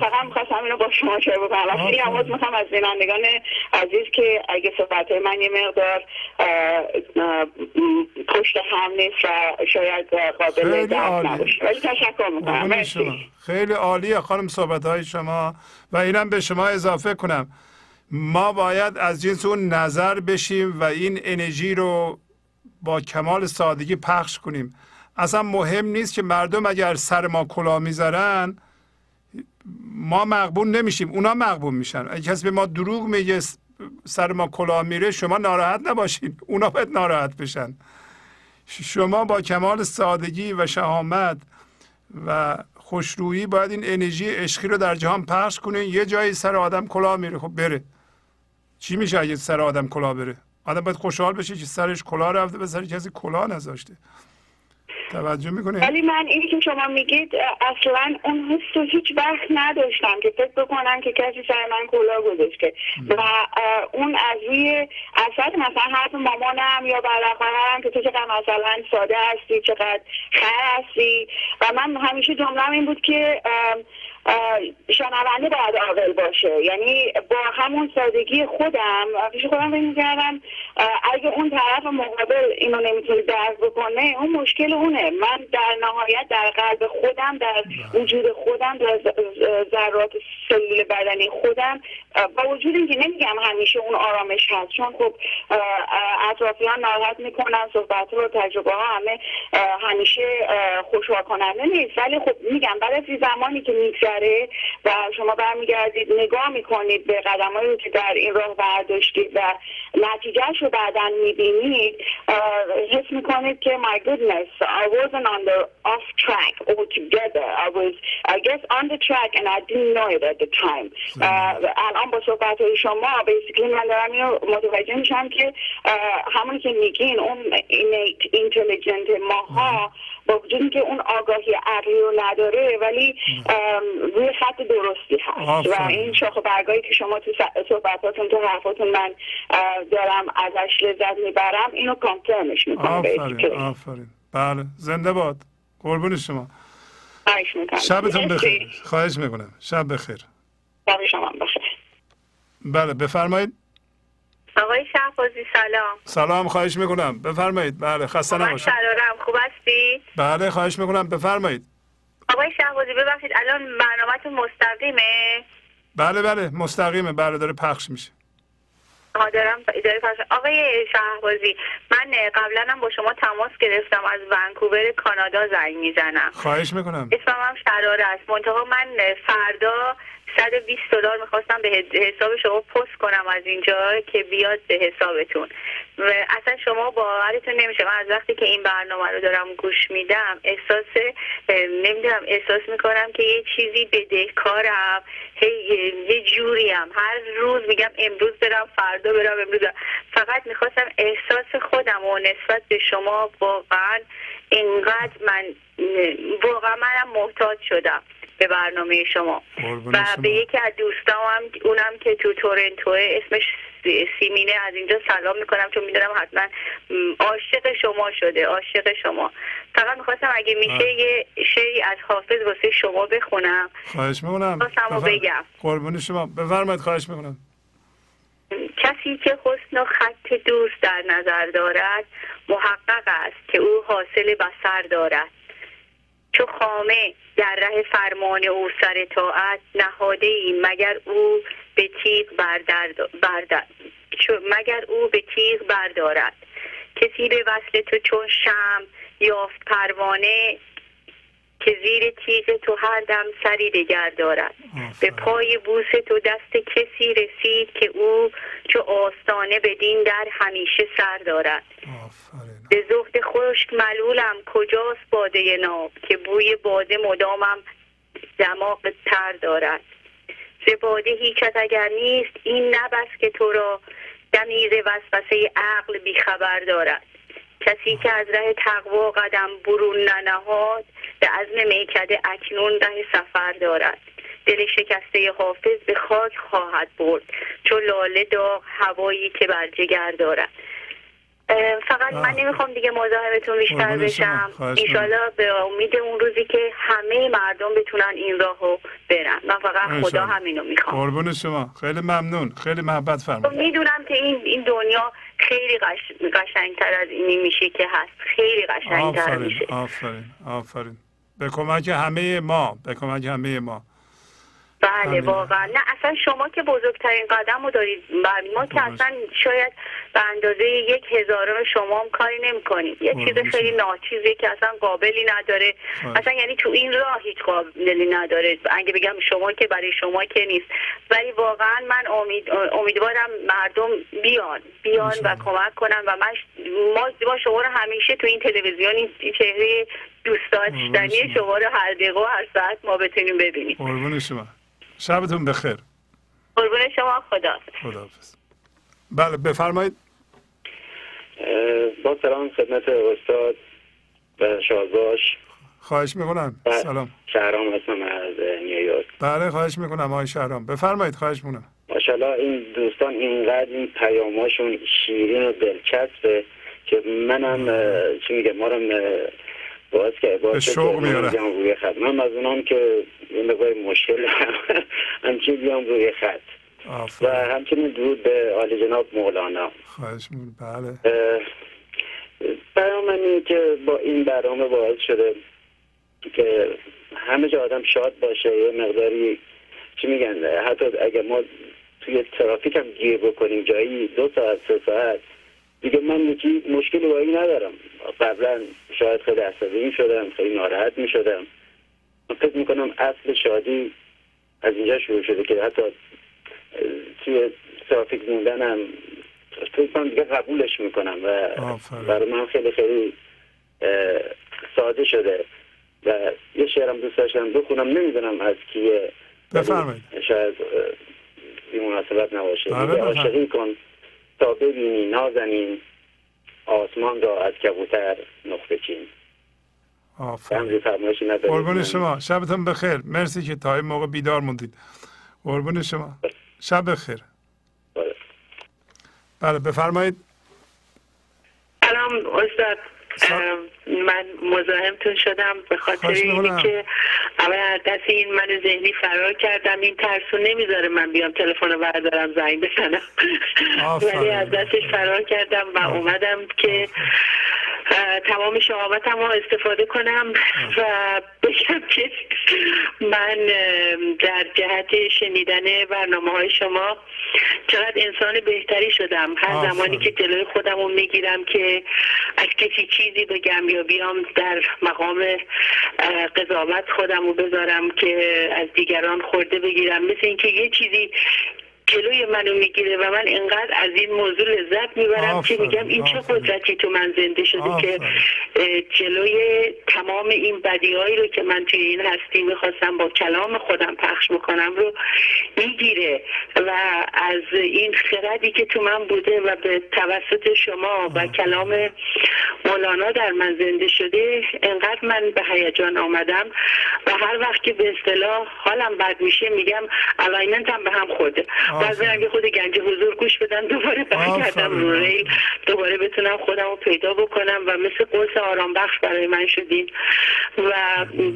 Speaker 11: فقط می‌خواستم اینو با شما شیر بکنم خیلی. عوض می‌خوام از بینندگان عزیز که اگه صحبت من یه مقدار پشت هم نیست و شاید قابل درک. نباشه. ولی تشکر می‌کنم.
Speaker 1: خیلی عالیه خانم صحبت های شما و اینم به شما اضافه کنم. ما باید از جنس اون نظر بشیم و این انرژی رو با کمال سادگی پخش کنیم. اصلا مهم نیست که مردم اگر سر ما کلاه می‌ذارن ما مقبول نمیشیم اونا مقبول میشن. اگه کسی به ما دروغ میگه سر ما کلاه میره شما ناراحت نباشین. اونا باید ناراحت بشن. شما با کمال سادگی و شهامت و خوشرویی باید این انرژی عشقی رو در جهان پخش کنین. یه جایی سر آدم کلاه میره خب بره. چی میشه اگه سر آدم کلاه بره؟ آدم باید خوشحال بشه که سرش کلاه رفته به سر کسی کلاه نذاشته. توجه می‌کنه
Speaker 11: ولی من اینی که شما میگید اصلا اون حس رو هیچ وقت نداشتم که فکر بکنم که کسی سر من کلاه گذاشته. و اون از روی اثر مثلا حرف مامانم یا برادر خواهرم که تو چقدر مثلا ساده هستی چقدر خر هستی. و من همیشه جملم این بود که شنونده باید عاقل باشه. یعنی با همون سادگی خودم پیش خودم فکر می‌کردم اگه اون طرف مقابل اینو نمی‌تونه درک بکنه اون مشکل اونه. من در نهایت در قلب خودم در وجود خودم در ذرات سلول بدنی خودم با وجود اینکه نمیگم همیشه اون آرامش هست چون خب اطرافیان ناراحت می‌کنن صحبت و تجربه ها همه همیشه خوشحال کننده نیست. ولی خب میگم بعد از زمانی که میگذره و شما برمیگردید نگاه می‌کنید به قدمایی رو که در این راه برداشتید و نتیجهش رو بعدا می‌بینید حس می‌کنید که my goodness I wasn't on the off track altogether. I was I guess on the track and I didn't know it at the time. اه، الان با صحبت های شما basically من دارم اینو متوجه میشم که همون که میگین اون innate intelligent ماها با وجود اینکه اون آگاهی عقلی رو نداره ولی روی خط درستی هست. و. این شاخ و برگایی که شما تو صحبتاتون تو حرفاتون من دارم ازش لذت می‌برم اینو کانفرمش می‌کنم
Speaker 1: آفرین آفرین. بله. زنده باد. قربون شما. شبتون بخیر. خواهش می‌کنم. شب بخیر.
Speaker 11: شب شما بخیر.
Speaker 1: بله بفرمایید.
Speaker 12: آقای شهبازی سلام.
Speaker 1: سلام خواهش می‌کنم. بفرمایید. بله خسته نباشید.
Speaker 12: سرارم خوب هستی؟
Speaker 1: بله خواهش می‌کنم. بفرمایید.
Speaker 12: آقای شهبازی ببخشید الان برنامهتون مستقیمه؟
Speaker 1: بله بله مستقیمه. بله داره پخش میشه.
Speaker 12: دارم اداره پخش آقای شهبازی من قبلا هم با شما تماس گرفتم از ونکوور کانادا زنگ می‌زنم.
Speaker 1: خواهش می‌کنم.
Speaker 12: اسمم هم شراره است. منتها من فردا 120 دلار می‌خواستم به حساب شما پست کنم از اینجا که بیاد به حسابتون. و اصلا شما باورتون نمیشه. من از وقتی که این برنامه رو دارم گوش میدم احساس نمی‌دونم احساس می‌کنم که یه چیزی بدهکارم. هی یه جوریم. هر روز میگم امروز برم فردا برم امروز برم. فقط می‌خواستم احساس خودم و نسبت به شما واقعا اینقدر من واقعا منم محتاج شدم. به برنامه شما. و
Speaker 1: شما.
Speaker 12: به یکی از دوستام هم اونم که تو تورنتوه اسمش سیمینه از اینجا سلام می‌کنم چون می‌دونم حتما عاشق شما شده عاشق شما. فقط می‌خواستم اگه میشه یه شعری از حافظ واسه شما بخونم.
Speaker 1: خواهش می‌کنم.
Speaker 12: خواستم بگم.
Speaker 1: قربون شما. بفرمایید خواهش می‌کنم.
Speaker 12: کسی که حسن و خط دوست در نظر دارد محقق است که او حاصل بسر دارد. چو خامه در ره فرمان او سر طاعت نهاده ایم مگر او به تیغ بردر چو- مگر او به تیغ بردارد؟ کسی به وصل تو چون شم یافت پروانه که زیر تیغ تو هر دم سری دگر دارد. به پای بوس تو دست کسی رسید که او چو آستانه بدین در همیشه سر دارد. به زهد خشک ملولم کجاست باده ناب که بوی باده مدامم دماغ تر دارد. ز باده هیچت اگر نیست این نبس که تو را دمیز وسوسه عقل بیخبر دارد. کسی که از ره تقوا قدم برون ننهاد به عزم میکده اکنون ره سفر دارد. دل شکسته حافظ به خاک خواهد برد چون لاله داغ هوایی که بر جگر دارد. فقط من
Speaker 1: آه.
Speaker 12: نمی‌خوام دیگه مزاحمتون بیشتر. بشم. انشالله به امید اون روزی که همه مردم بتونن این راهو برن. من فقط خدا. همینو می‌خوام.
Speaker 1: قربون شما. خیلی ممنون. خیلی محبت فرمایید
Speaker 12: می‌دونم که این این دنیا خیلی قش... قشنگتر از اینی میشه که هست. خیلی قشنگتر
Speaker 1: آفرین
Speaker 12: میشه.
Speaker 1: آفرین آفرین. به کمک همه ما به کمک همه ما.
Speaker 12: بله
Speaker 1: همین.
Speaker 12: واقعا نه اصلا شما که بزرگترین قدم رو دارید بر ما که. اصلا شاید به اندازه یک هزارم شما هم کاری نمی کنید یه چیز خیلی
Speaker 1: شما.
Speaker 12: ناچیزه که اصلا قابلی نداره
Speaker 1: خواهش.
Speaker 12: اصلا یعنی تو این راه هیچ قابلی نداره اگه بگم شما که برای شما که نیست ولی واقعا من امید امیدوارم مردم بیان بیان و. کمک کنن و من ما ما شما رو همیشه تو این تلویزیون این چهره دوست داشتنی
Speaker 1: شما.
Speaker 12: شما رو هر دقیقه و هر ساعت ما بتونیم ببینیم
Speaker 1: قربون شما شبتون بخیر.
Speaker 12: قربون شما خدا
Speaker 1: خداحافظ. بله بفرمایید.
Speaker 9: با سلام خدمت استاد و شازاش
Speaker 1: خواهش می‌کنم. سلام.
Speaker 9: شهرام هستم از نیویورک
Speaker 1: بله خواهش می‌کنم آقای شهرام. بفرمایید خواهش می‌کنم.
Speaker 9: ماشاءالله این دوستان اینقدر این پیاماشون شیرین و دلچسبه که منم چی میگه ما رو باز که باز
Speaker 1: شوق میاره.
Speaker 9: بیام روی خط. من از اونام که یه مقدار مشکل. همچین بیام روی خط. و همچنین درود به عالی جناب مولانا.
Speaker 1: خواهش بله.
Speaker 9: اینه که با این برنامه باعث شده که همه جا آدم شاد باشه یه مقداری چی میگن؟ حتی اگر ما توی ترافیک هم گیر بکنیم جایی دو ساعت سه ساعت دیگه من یکی مشکلی با این ندارم قبلا شاید خیلی عصبی شدم خیلی ناراحت می شدم من فکر می‌کنم اصل شادی از اینجا شروع شده که حتی توی ترافیک موندنم فکر کنم دیگه قبولش می‌کنم و. برای من خیلی خیلی ساده شده و یه شعرم دوست داشتم بخونم نمی‌دونم از کیه
Speaker 1: بفرمایید.
Speaker 9: شاید بی مناسبت نباشه
Speaker 1: بله، بفرمایید.
Speaker 9: عاشقی کن تا ببینی نازنین آسمان را از کبوتر نقطه چین.
Speaker 1: قربون شما شبتون بخیر. مرسی که تا این موقع بیدار موندید. قربون شما. شب بخیر.
Speaker 9: بله.
Speaker 1: بله بفرمایید.
Speaker 13: سلام استاد. من مزاحمتون شدم به خاطر. اینه که اول از دست این من ذهنی فرار کردم این ترسو نمی‌ذاره من بیام تلفن رو بردارم زنگ بزنم. ولی از دستش فرار کردم و اومدم که تمام شقاوتم رو استفاده کنم و بگم که من در جهت شنیدن برنامه های شما چقدر انسان بهتری شدم. هر زمانی که جلوی خودم رو می‌گیرم که از کسی چیزی بگم یا بیام در مقام قضاوت خودم رو بذارم که از دیگران خورده بگیرم. مثل اینکه یه چیزی جلوی منو می‌گیره و من اینقدر از این موضوع لذت می‌برم که میگم این چه قدرتی تو من زنده شده که جلوی تمام این بدیهایی رو که من توی این هستی می‌خواستم با کلام خودم پخش بکنم رو می‌گیره و از این خردی که تو من بوده و به توسط شما و کلام مولانا در من زنده شده انقدر من به هیجان آمدم و هر وقت که به اصطلاح حالم بد میشه میگم الاینمنتم به هم خورده. باز برم خود گنج حضور گوش بدم دوباره برگردم رو ریل. دوباره بتونم خودم رو پیدا بکنم و مثل قرص آرام بخش برای من شدین و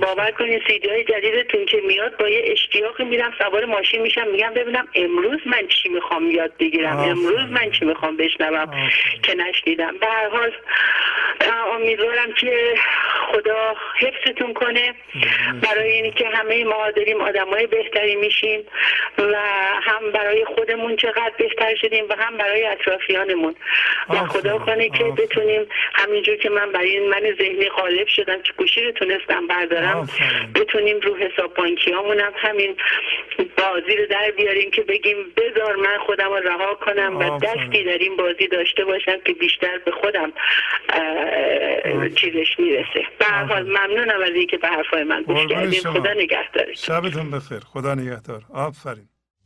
Speaker 13: باور کنین سیدی های جدیدتون که میاد با یه اشتیاقی میرم سوار ماشین میشم میگم ببینم امروز من چی می‌خوام یاد بگیرم؟ امروز من چی می‌خوام بشنوم که نشنیدم. به هر حال امیدوارم که خدا حفظتون کنه. برای اینکه همه ما داریم آدمای بهتری میشیم و هم برای خودمون چقدر بهتر شدیم و هم برای اطرافیانمون. و خدا کنه که بتونیم همینجور که من برای این من ذهنی غالب شدم که گوشی رو تونستم بردارم بتونیم رو حساب بانکی هم همین بازی رو در بیاریم که بگیم بذار من خودم رو رها کنم و دستی در این بازی داشته باشم که بیشتر به خودم چیزش می‌رسه. به هر حال ممنونم از اینکه به حرفای من گوش کردید خدا نگهدارتون.
Speaker 1: شبتون بخیر. خدا نگهدار. آفرین.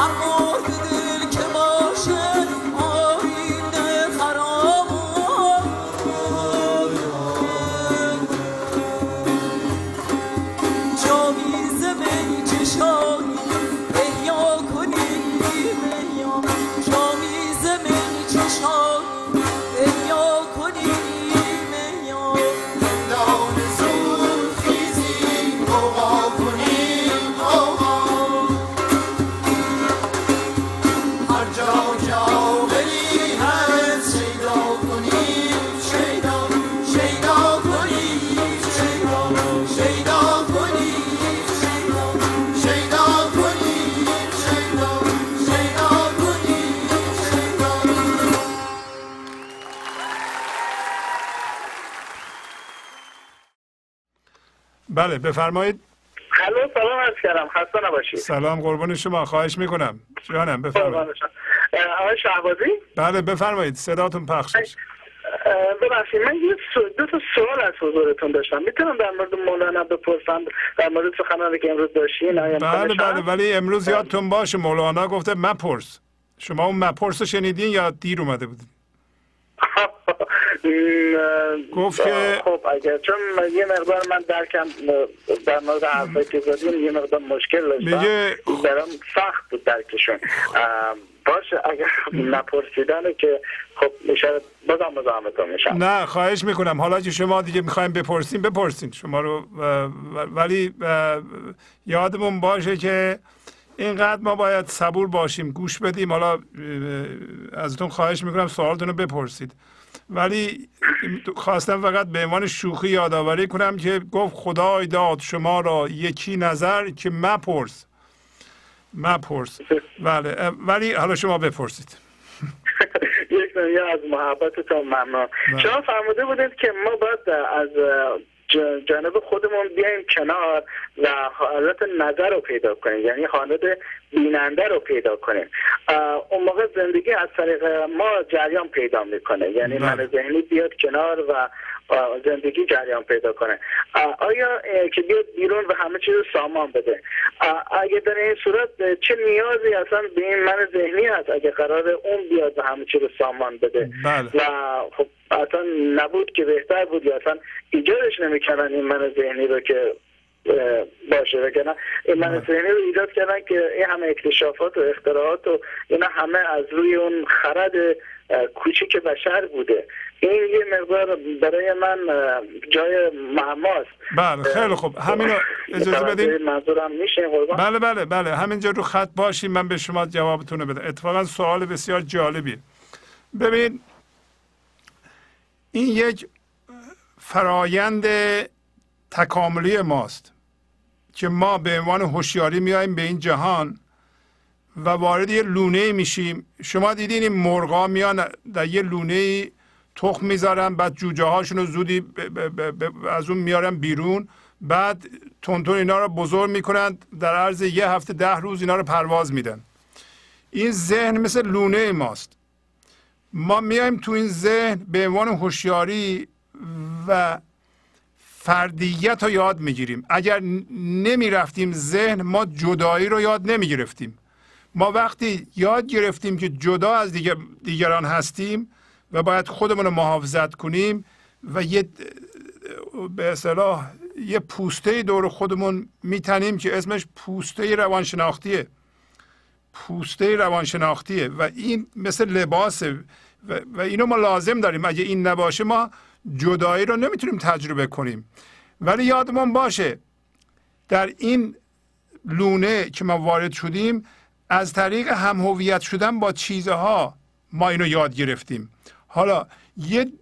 Speaker 1: Arno بله بفرمایید.
Speaker 14: الو سلام عرض کردم. خسته نباشید.
Speaker 1: سلام قربان شما. خواهش می‌کنم. جانم بفرمایید.
Speaker 14: آقای شهبازی؟
Speaker 1: بله بفرمایید. صداتون پخش
Speaker 14: ببخشید من یه. دو تا سوال از حضورتون داشتم. می‌تونم در مورد مولانا بپرسم؟ در مورد سخنانی که امروز داشتین؟
Speaker 1: بله بله
Speaker 14: هست؟
Speaker 1: ولی امروز یادتون باشه مولانا گفته مپرس. شما اون مپرس رو شنیدین یا دیر اومده بودین؟ گفت که
Speaker 14: خب اگر چون یه مقدار من درکم در مورد حرفایی که زدین یه مقدار مشکل داشتم.
Speaker 1: میگه-
Speaker 14: برام سخت بود درکشون. باشه اگر نپرسیدنه که خب میشه بازم مزاحمتون میشم.
Speaker 1: نه خواهش می‌کنم. حالا که شما دیگه می‌خوایم بپرسین بپرسین. شما رو ولی یادمون باشه که اینقدر ما باید صبور باشیم. گوش بدیم. حالا ازتون خواهش می‌کنم سوالتون رو بپرسید. ولی خواستم فقط به عنوان شوخی یادآوری کنم که گفت خدای داد شما را یکی نظر که مپرس. مپرس. بله. ولی حالا شما بپرسید.
Speaker 14: یک دنیا از محبتتون ممنون.
Speaker 1: بله.
Speaker 14: شما فرموده بودید که ما باید از جانب خودمون بیایم کنار و حالت نظر رو پیدا کنیم. یعنی حالت بیننده رو پیدا کنیم. اون موقع زندگی از طریق ما جریان پیدا می‌کنه. یعنی
Speaker 1: بله.
Speaker 14: من ذهنی بیاد کنار و زندگی جریان پیدا کنه. آیا که بیاد بیرون و همه چیز رو سامان بده؟ اگه در این صورت چه نیازی اصلا به این من ذهنی هست اگه قرار اون بیاد و همه چیز رو سامان بده؟
Speaker 1: بله.
Speaker 14: و خب اصلا نبود که بهتر بود یا اصلا ایجادش نمی‌کردن این من ذهنی رو که باشه وگرنه این من ذهنی رو ایجاد کردن که این همه اکتشافات و اختراعات و اینا همه از روی اون خرد کوچیک بشر بوده. این یه مقدار برای من جای معماست.
Speaker 1: بله خیلی خوب. همینو اجازه بدین؟
Speaker 14: منظورم میشه قربان.
Speaker 1: بله بله بله. همینجا رو خط باشیم من به شما جوابتون رو بدم. اتفاقا سوال بسیار جالبیه. ببین این یک فرایند تکاملی ماست که ما به عنوان هوشیاری میایم به این جهان و وارد یه لونه میشیم. شما دیدین این مرغا میان در یه لونه تخم می‌ذارن بعد جوجه هاشون رو زودی ب- ب- ب- از اون میارن بیرون. بعد تونتون اینا رو بزرگ می‌کنن در عرض یه هفته ده روز اینا رو پرواز میدن. این ذهن مثل لونه ماست. ما میایم تو این ذهن به عنوان هوشیاری و فردیت رو یاد می‌گیریم. اگر نمی رفتیم ذهن ما جدایی رو یاد نمی گرفتیم ما وقتی یاد گرفتیم که جدا از دیگر دیگران هستیم و باید خودمون رو محافظت کنیم و یه به اصطلاح یه پوسته دور خودمون میتنیم که اسمش پوسته روانشناختیه. پوسته روانشناختیه و این مثل لباسه و, و اینو ما لازم داریم. اگه این نباشه ما جدایی رو نمی‌تونیم تجربه کنیم. ولی یادمون باشه در این لونه که ما وارد شدیم از طریق هم هویت شدن با چیزها ما اینو یاد گرفتیم. حالا یه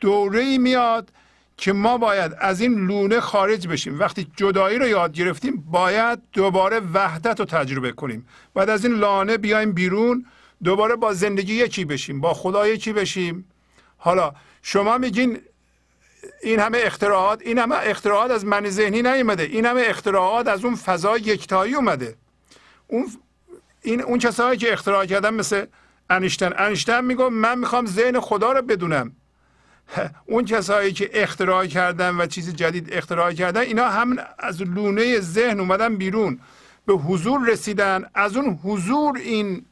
Speaker 1: دوره ای میاد که ما باید از این لونه خارج بشیم. وقتی جدایی رو یاد گرفتیم باید دوباره وحدت رو تجربه کنیم. باید از این لانه بیایم بیرون دوباره با زندگی یکی بشیم با خدا یکی بشیم. حالا شما میگین این همه اختراعات این همه اختراعات از من ذهنی نیومده. این همه اختراعات از اون فضای یکتایی اومده. اون این اون کسایی که اختراع کردن مثل انیشتن انیشتن میگه من می‌خوام ذهن خدا رو بدونم. اون کسایی که اختراع کردن و چیز جدید اختراع کردن اینا هم از لونه ذهن اومدن بیرون. به حضور رسیدن از اون حضور این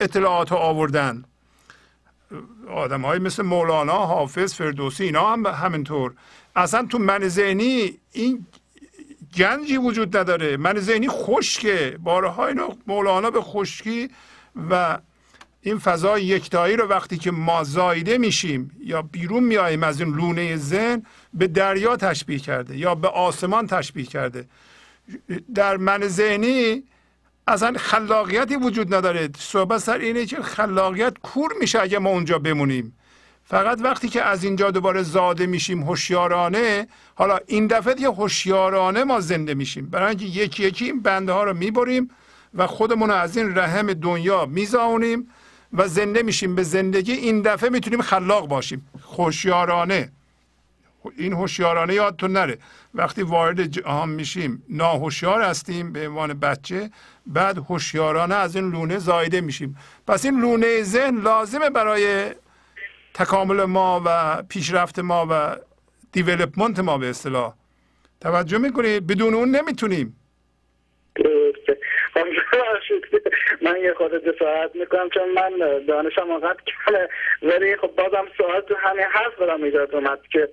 Speaker 1: اطلاعات رو آوردن. آدم های مثل مولانا حافظ فردوسی اینا هم همینطور. اصلا تو من ذهنی این گنجی وجود نداره. من ذهنی خشکه. بارها اینو مولانا به خشکی و این فضای یکتایی رو وقتی که ما زایده میشیم یا بیرون میاییم از این لونه ذهن به دریا تشبیه کرده یا به آسمان تشبیه کرده. در من ذهنی اصلا خلاقیتی وجود نداره. صحبت سر اینه که خلاقیت کور میشه اگه ما اونجا بمونیم. فقط وقتی که از اینجا دوباره زاده میشیم هوشیارانه حالا این دفعه دیگه هوشیارانه ما زنده میشیم. برای اینکه یکی یکی این بنده ها رو می‌بریم و خودمون از این رحم دنیا میزاونیم و زنده میشیم. به زندگی این دفعه می‌تونیم خلاق باشیم. هوشیارانه. این هوشیارانه یادتون نره. وقتی وارد جهان میشیم ناهوشیار هستیم به عنوان بچه بعد هوشیارانه از این لونه زایده میشیم. پس این لونه ذهن لازمه برای تکامل ما و پیشرفت ما و دیولپمنت ما به اصطلاح. توجه می‌کنید بدون اون نمی‌تونیم.
Speaker 14: من یه خود جسارت می‌کنم چون من دانشم آنقدر کمه ولی خب بازم سوال تو همین حرف برام ایجاد اومد که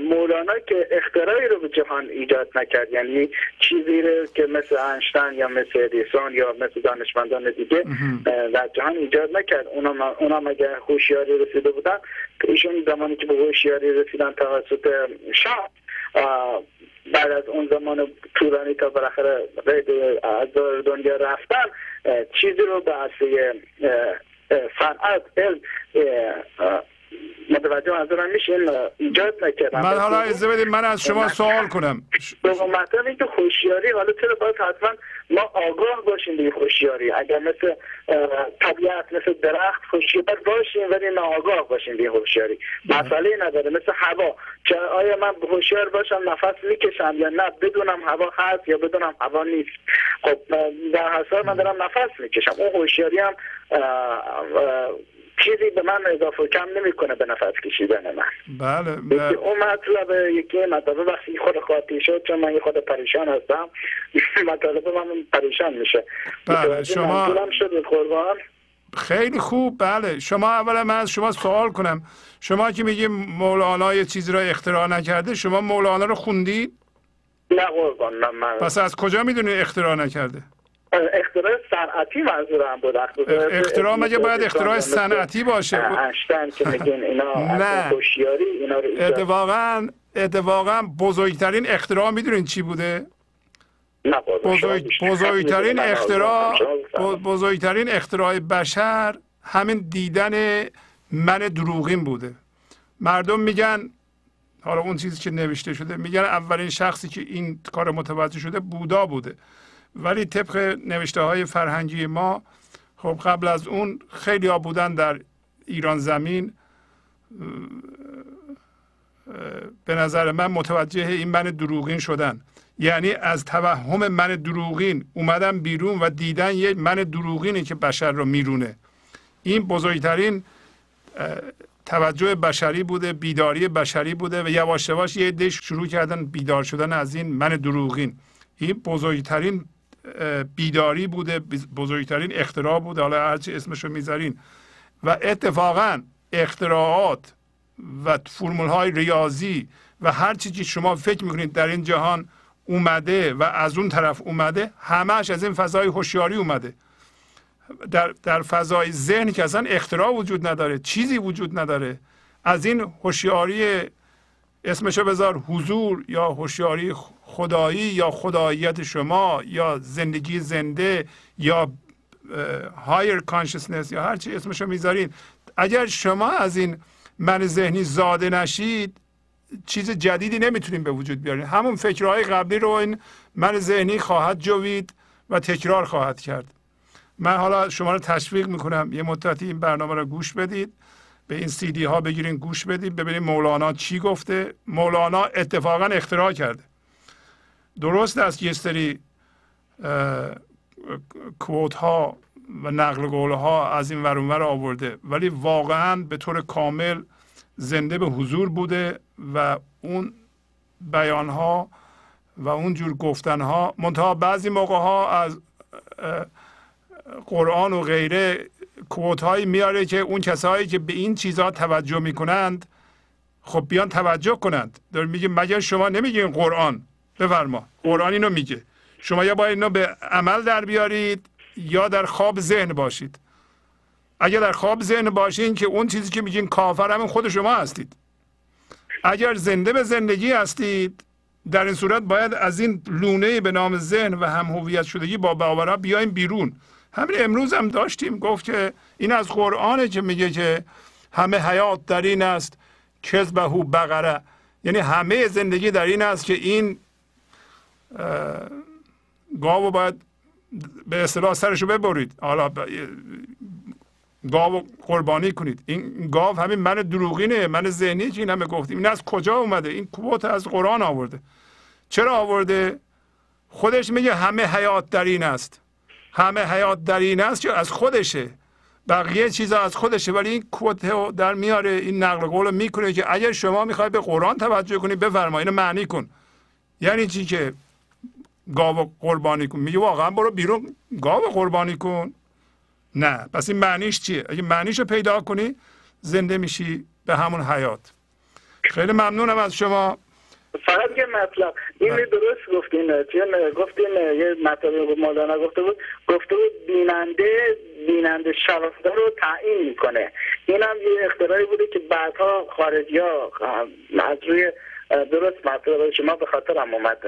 Speaker 14: مولانا که اختراعی رو به جهان ایجاد نکرد یعنی چیزی رو که مثل انشتن یا مثل ادیسون یا مثل دانشمندان دیگه در جهان ایجاد نکرد. اونا, اونا مگه هوشیاری رسیده بودن؟ ایشون زمانی که به هوشیاری رسیدن توسط شام بعد از اون زمان طولانی تا بالاخره از دنیا رفتن چیزی رو به اصلی صنعت علم متوجه منظورم میشه. ایجاد نکردم.
Speaker 1: من حالا اجازه بدید من از شما سوال کنم.
Speaker 14: دوم مطلب این که خوشیاری حالا چرا باید حتما ما آگاه باشیم به خوشیاری اگر مثل طبیعت مثل درخت خوشیار باشیم ولی آگاه باشیم به خوشیاری مسئله نداره. مثل هوا. که آیا من خوشیار باشم نفس می‌کشم یا نه؟ بدونم هوا هست یا بدونم هوا نیست. خب در حساب من دارم نفس می‌کشم. اون خوشیاری هم چیزی به من اضافه کم نمی‌کنه به نفس کشیدن من.
Speaker 1: بله,
Speaker 14: بله. اون مطلب یکی مطلب وقتی خود خاطی شد چون من خود پریشان هستم مطلب من پریشان میشه.
Speaker 1: بله شما
Speaker 14: شد قربان؟
Speaker 1: خیلی خوب بله. شما اولا من از شما سوال کنم. شما که میگی مولانا یه چیزی را اختراع نکرده شما مولانا رو خوندید؟
Speaker 14: نه قربان من
Speaker 1: پس از کجا می‌دونی اختراع نکرده؟
Speaker 14: اختراع صنعتی منظورم بود.
Speaker 1: اختراع مگه باید اختراع صنعتی باشه؟
Speaker 14: انشتن که میگین اینا
Speaker 1: نه. اتفاقا اتفاقا بزرگترین اختراع می‌دونین چی بوده؟ بزرگ... بزرگترین اختراع بزرگترین اختراع بشر همین دیدن من دروغین بوده. مردم میگن حالا اون چیزی که نوشته شده میگن اولین شخصی که این کار متوجه شده بودا بوده. ولی طبق نوشته های فرهنگی ما خب قبل از اون خیلی ها بودن در ایران زمین. به نظر من متوجه این من دروغین شدن. یعنی از توهم من دروغین اومدن بیرون و دیدن یه من دروغینی که بشر رو میرونه. این بزرگترین توجه بشری بوده بیداری بشری بوده و یواش یواش یه دش شروع کردن بیدار شدن از این من دروغین. این بزرگترین بیداری بوده بزرگترین اختراع بوده. حالا هرچی اسمشو می‌ذارین. و اتفاقا اختراعات و فرمول های ریاضی و هر چیزی شما فکر می‌کنید در این جهان اومده و از اون طرف اومده همش از این فضای هوشیاری اومده. در, در فضای ذهنی که اصلا اختراع وجود نداره چیزی وجود نداره. از این هوشیاری اسمشو بذار حضور یا هوشیاری خدایی یا خداییت شما یا زندگی زنده یا هایر کانشسنس یا هر چی اسمشو می‌ذارین. اگر شما از این من ذهنی زاده نشید چیز جدیدی نمی‌تونیم به وجود بیاریم همون فکرهای قبلی رو این من ذهنی خواهد جوید و تکرار خواهد کرد. من حالا شما رو تشویق می‌کنم. یه مدتی این برنامه رو گوش بدید. به این سی دی ها بگیرین گوش بدید ببینید مولانا چی گفته. مولانا اتفاقا اختراع کرده. درست است یه سری کوت ها و نقل قول ها از این ورونور آورده ولی واقعا به طور کامل زنده به حضور بوده و اون بیان ها و اون جور گفتن ها منتها بعضی موقع ها از قرآن و غیره کوت هایی میاره که اون کسایی که به این چیزها توجه می‌کنند خب بیان توجه کنند. داره میگه مگر شما نمیگین قرآن؟ بفرما. قرآن اینو میگه. شما یا باید اینو به عمل در بیارید یا در خواب ذهن باشید. اگر در خواب ذهن باشین که اون چیزی که میگین کافر همین خود شما هستید. اگر زنده به زندگی هستید در این صورت باید از این لونه به نام ذهن و هم هویت شدگی با باورها بیایم بیرون. همین امروز هم داشتیم گفت که این از قرآنه که میگه که همه حیات در این است کذبهو بقره. یعنی همه زندگی در این است که این گاو باید به اصطلاح سرشو ببرید. حالا گاو قربانی کنید. این گاو همین من دروغینه من ذهنی که این همه گفتیم. این از کجا اومده؟ این کوت از قرآن آورده. چرا آورده؟ خودش میگه همه حیات در این است. همه حیات در این است که از خودشه. بقیه چیزا از خودشه. ولی این کوت در میاره این نقل قول می‌کنه که اگر شما می‌خوای به قرآن توجه کنی بفرما اینو معنی کن. یعنی چی که گاو قربانی کن. میگه واقعا برو بیرون گاو قربانی کن. نه پس این معنیش چیه؟ اگه معنیش رو پیدا کنی زنده میشی به همون حیات. خیلی ممنونم از شما.
Speaker 14: فقط یه مطلب. این
Speaker 1: بله.
Speaker 14: درست گفتین چون گفتین یه مطلبی بود مولانا گفته بود. گفته بود بیننده بیننده شنونده رو تعیین می‌کنه. این هم یه اختراعی بوده که بعدها خارجی ها از روی درست مطلب شما به خاطرم اومد.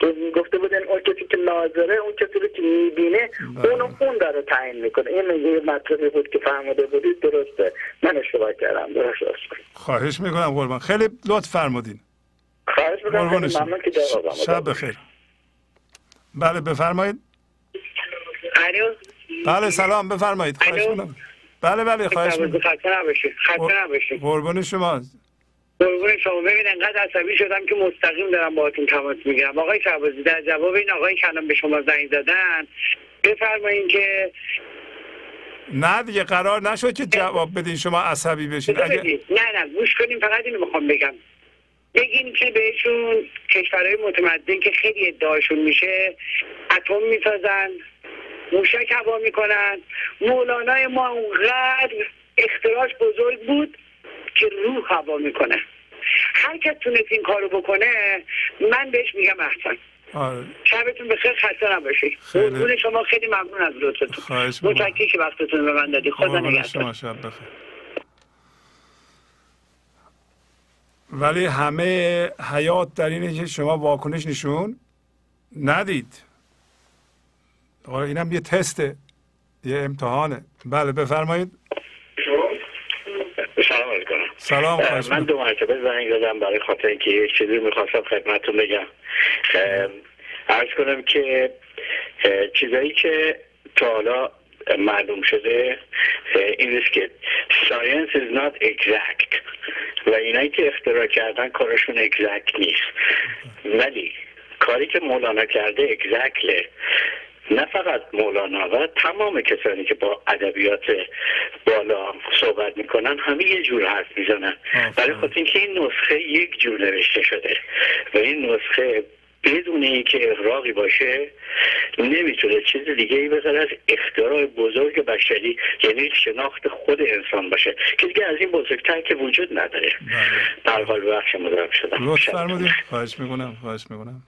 Speaker 14: که گفته بودن اون کسی که ناظره اون کسی رو که می‌بینه
Speaker 1: بله.
Speaker 14: اون اون داره تعیین می‌کنه. این یه مطلبی بود که فهمده بودید. درسته. من اشتباه کردم. درست است.
Speaker 1: خواهش می‌کنم قربان. خیلی لطف فرمودین.
Speaker 14: خواهش می‌کنم. ممنون که.
Speaker 1: شب بخیر. بله بفرمایید.
Speaker 9: الو.
Speaker 1: بله سلام. بفرمایید. خواهش. می‌کنم. بله بله خواهش می‌کنم.
Speaker 9: خسته نباشید. خسته نباشید.
Speaker 1: قربان شما.
Speaker 9: قربون شما ببین انقدر عصبی شدم که مستقیم دارم باهاتون تماس می‌گیرم. آقای شعبازی در جواب این آقای که الان به شما زنگ زدن بفرمایین که
Speaker 1: نه دیگه قرار نشد که جواب بدین شما عصبی بشین. اگه.
Speaker 9: نه نه گوش کنیم فقط اینو می‌خوام بگم. بگین که بهشون کشورهای متمدن که خیلی ادعاشون میشه اتم می‌سازن موشک هوا می‌کنن. مولانای ما اونقدر اختراعش بزرگ بود که روح هوا می‌کنه. هر کس تونست این کارو بکنه من بهش میگم احسن.
Speaker 1: آره.
Speaker 9: شبتون بخیر خسته نباشید
Speaker 1: خیلی.
Speaker 9: شما خیلی ممنون از لطفتون. متشکرم که وقتتون به من دادی. خدا نگهدار.
Speaker 1: ولی همه حیات در اینه که شما واکنش نشون ندید. آقا اینم یه تسته یه امتحانه. بله بفرمایید.
Speaker 9: سلام
Speaker 1: خواهش
Speaker 9: من. دو مرتبه زنگ زدم برای خاطر اینکه یک چیزی می‌خواستم خدمتتون بگم. عرض کنم که چیزایی که تا حالا معلوم شده این است که science is not exact. و اینایی که اختراع کردن کارشون اگزکت نیست. ولی کاری که مولانا کرده اگزکله نه فقط مولانا و تمام کسانی که با ادبیات بالا صحبت می‌کنن همه یه جور حرف می‌زنن. برای خاطر اینکه این نسخه یک جور نوشته شده و این نسخه بدون اینکه اغراقی باشه نمی‌تونه چیز دیگه ای از اختراع بزرگ بشری یعنی شناخت خود انسان باشه که دیگه از این بزرگتر که وجود نداره. در حال بخش مدرم شدم.
Speaker 1: لطف
Speaker 9: شب
Speaker 1: فرمودید. خواهش می‌کنم خواهش می‌کنم.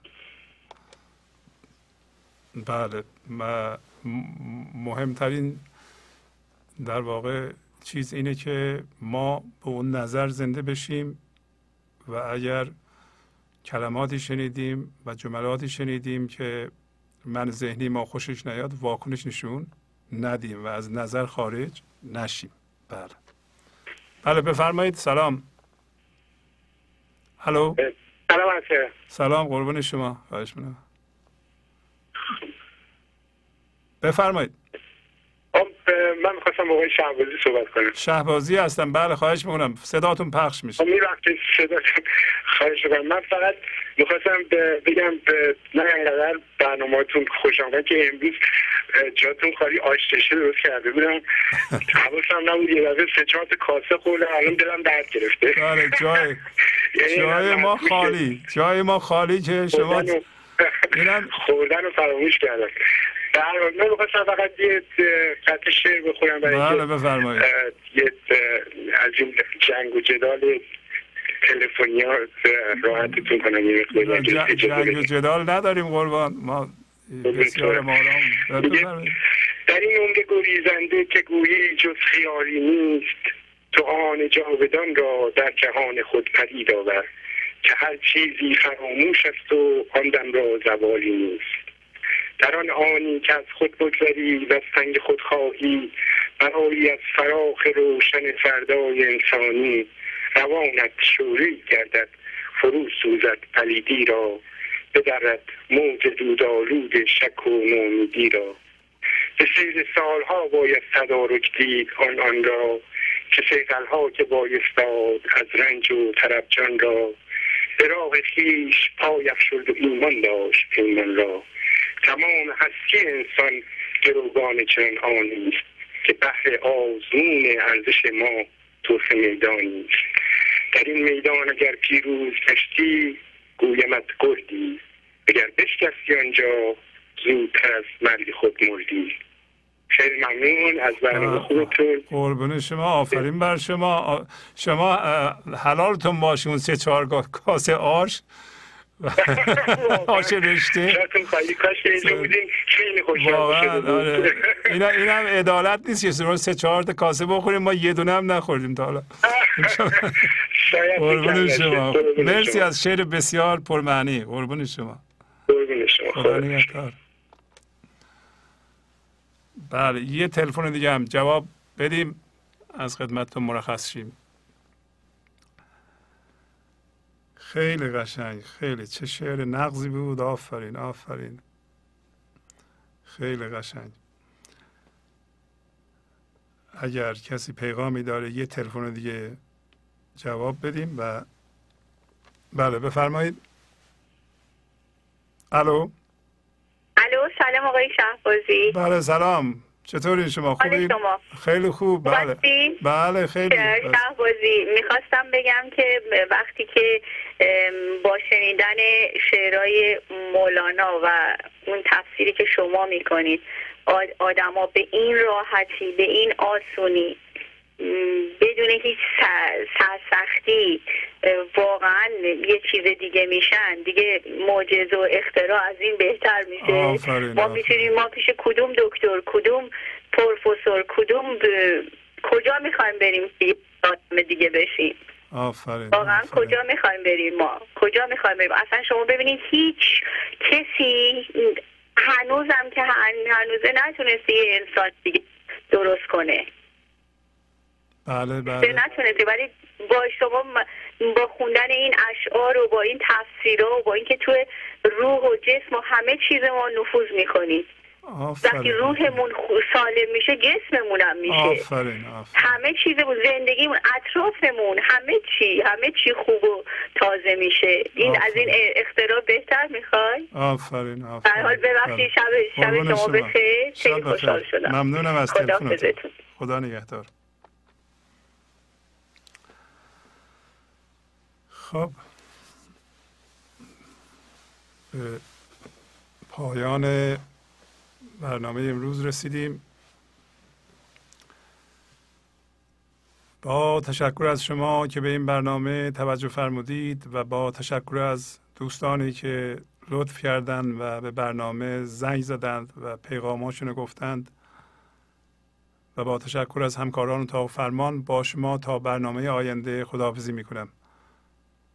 Speaker 1: بله مهمترین در واقع چیز اینه که ما به اون نظر زنده بشیم و اگر کلماتی شنیدیم و جملاتی شنیدیم که من ذهنی ما خوشش نیاد واکنش نشون ندیم و از نظر خارج نشیم. بله. بله بفرمایید. سلام. الو؟
Speaker 15: سلام
Speaker 1: سلام قربان شما. خواهش می‌کنم. بفرمایید.
Speaker 15: خب، من می‌خواستم با آقای شهبازی صحبت کنم.
Speaker 1: شهبازی هستم. بله خواهش می‌کنم. صداتون پخش میشه.
Speaker 15: خب می‌رفتی صدا خواهش کنم من فقط می‌خواستم بگم به من انقدر برنامهاتون خوش آمد که امروز جاتون خالی آشتشه درست کرده بودم. حواسم نبود. یه دفعه سه چهار کاسه خوردم. الان دلم درد گرفته.
Speaker 1: بله جای
Speaker 15: یعنی
Speaker 1: جای ما خالی. جای ما خالی که شما
Speaker 15: خوردن و-
Speaker 1: اینم
Speaker 15: خوردن رو فراموش کردم. در من می‌خواستم فقط یه قطع شعر بخونم برای
Speaker 1: بله بفرمایید.
Speaker 15: یه از این جنگ و جدال تلفنی ها راحتتون کنم یه
Speaker 1: جنگ و. جدال نداریم قربان. ما بسیار بفرمایید.
Speaker 15: در این عمر گریزنده که گویی جز خیالی نیست تو آن جاودان را در جهان خود پدید آور که هر چیزی فراموش است و آن دم را زوالی نیست. در آن آنی که از خود بگذری و از سنگ خود خواهی برای از فراخ روشن فردای انسانی روانت شوری گردد فرو سوزد پلیدی را بدرد موج دودآلود شک و نومیدی را. به سیر سالها باید تدارک دید آن آن را که سیقلها که بایستاد از رنج و طرب را. به راه خیش پای افشرد و ایمان داشت پیمان را. تمام هستی انسان گروگان چنان آنی است که بحر آزمون ارزش ما طرف میدانی است. در این میدان اگر پیروز گشتی گویمت گردی. اگر بشکستی آنجا زودتر از مرگ خود مردی. خیلی ممنون از برنامه خوبتون.
Speaker 1: قربون شما آفرین بر شما. شما حلالتون باشه اون سه چهار کاسه آش آش رشته
Speaker 15: خیلی
Speaker 1: آره. اینا اینم عدالت نیست که سه چهار تا کاسه بخوریم ما یه دونه هم نخوردیم تا حالا. قربون شما. مرسی از شعر بسیار پرمعنی. قربون شما.
Speaker 15: قربون شما.
Speaker 1: بله یه تلفن دیگه هم. جواب بدیم. از خدمتتون مرخص شیم. خیلی قشنگ خیلی. چه شعر نقضی بود. آفرین آفرین. خیلی قشنگ. اگر کسی پیغامی داره یه تلفن دیگه جواب بدیم و بله بفرمایید. الو؟
Speaker 12: الو سلام آقای شهبازی.
Speaker 1: بله سلام. چطوری شما؟ خوبی؟
Speaker 12: شما؟
Speaker 1: خیلی خوب بله. بله خیلی.
Speaker 12: شهبازی می‌خواستم بگم که وقتی که با شنیدن شعرهای مولانا و اون تفسیری که شما می‌کنید آدما به این راحتی به این آسونی بدون هیچ سرسختی واقعا یه چیز دیگه میشن. دیگه معجز و اختراع از این بهتر میشه. ما می‌تونیم ما پیش کدوم دکتر کدوم پروفسور کدوم کجا می‌خوایم بریم آدم دیگه بشیم؟
Speaker 1: آفرین
Speaker 12: واقعا کجا می‌خوایم بریم ما؟ کجا می‌خوایم بریم؟ اصلا شما ببینید هیچ کسی هنوزم که هنوزه نتونسته یه انسان دیگه درست کنه.
Speaker 1: بله بله.
Speaker 12: نتونسته ولی با شما با خوندن این اشعار و با این تفسیرها و با اینکه تو روح و جسم و همه چیز ما نفوذ می‌کنید وقتی روحمون سالم میشه جسممون هم میشه.
Speaker 1: آفرین آفرین.
Speaker 12: همه چیزمون زندگیمون اطرافمون همه چی همه چی خوب و تازه میشه. این از این اختراع بهتر می‌خوای؟
Speaker 1: آفرین آفرین.
Speaker 12: حال ببخشید شب شب شما بخیر. خیلی خوشحال شدم.
Speaker 1: ممنونم از تلفنتون. خدا نگهدار. خب. به پایان برنامه امروز رسیدیم. با تشکر از شما که به این برنامه توجه فرمودید و با تشکر از دوستانی که لطف کردند و به برنامه زنگ زدند و پیغاماشون گفتند. و با تشکر از همکاران تا فرمان با شما تا برنامه آینده خداحافظی می‌کنم.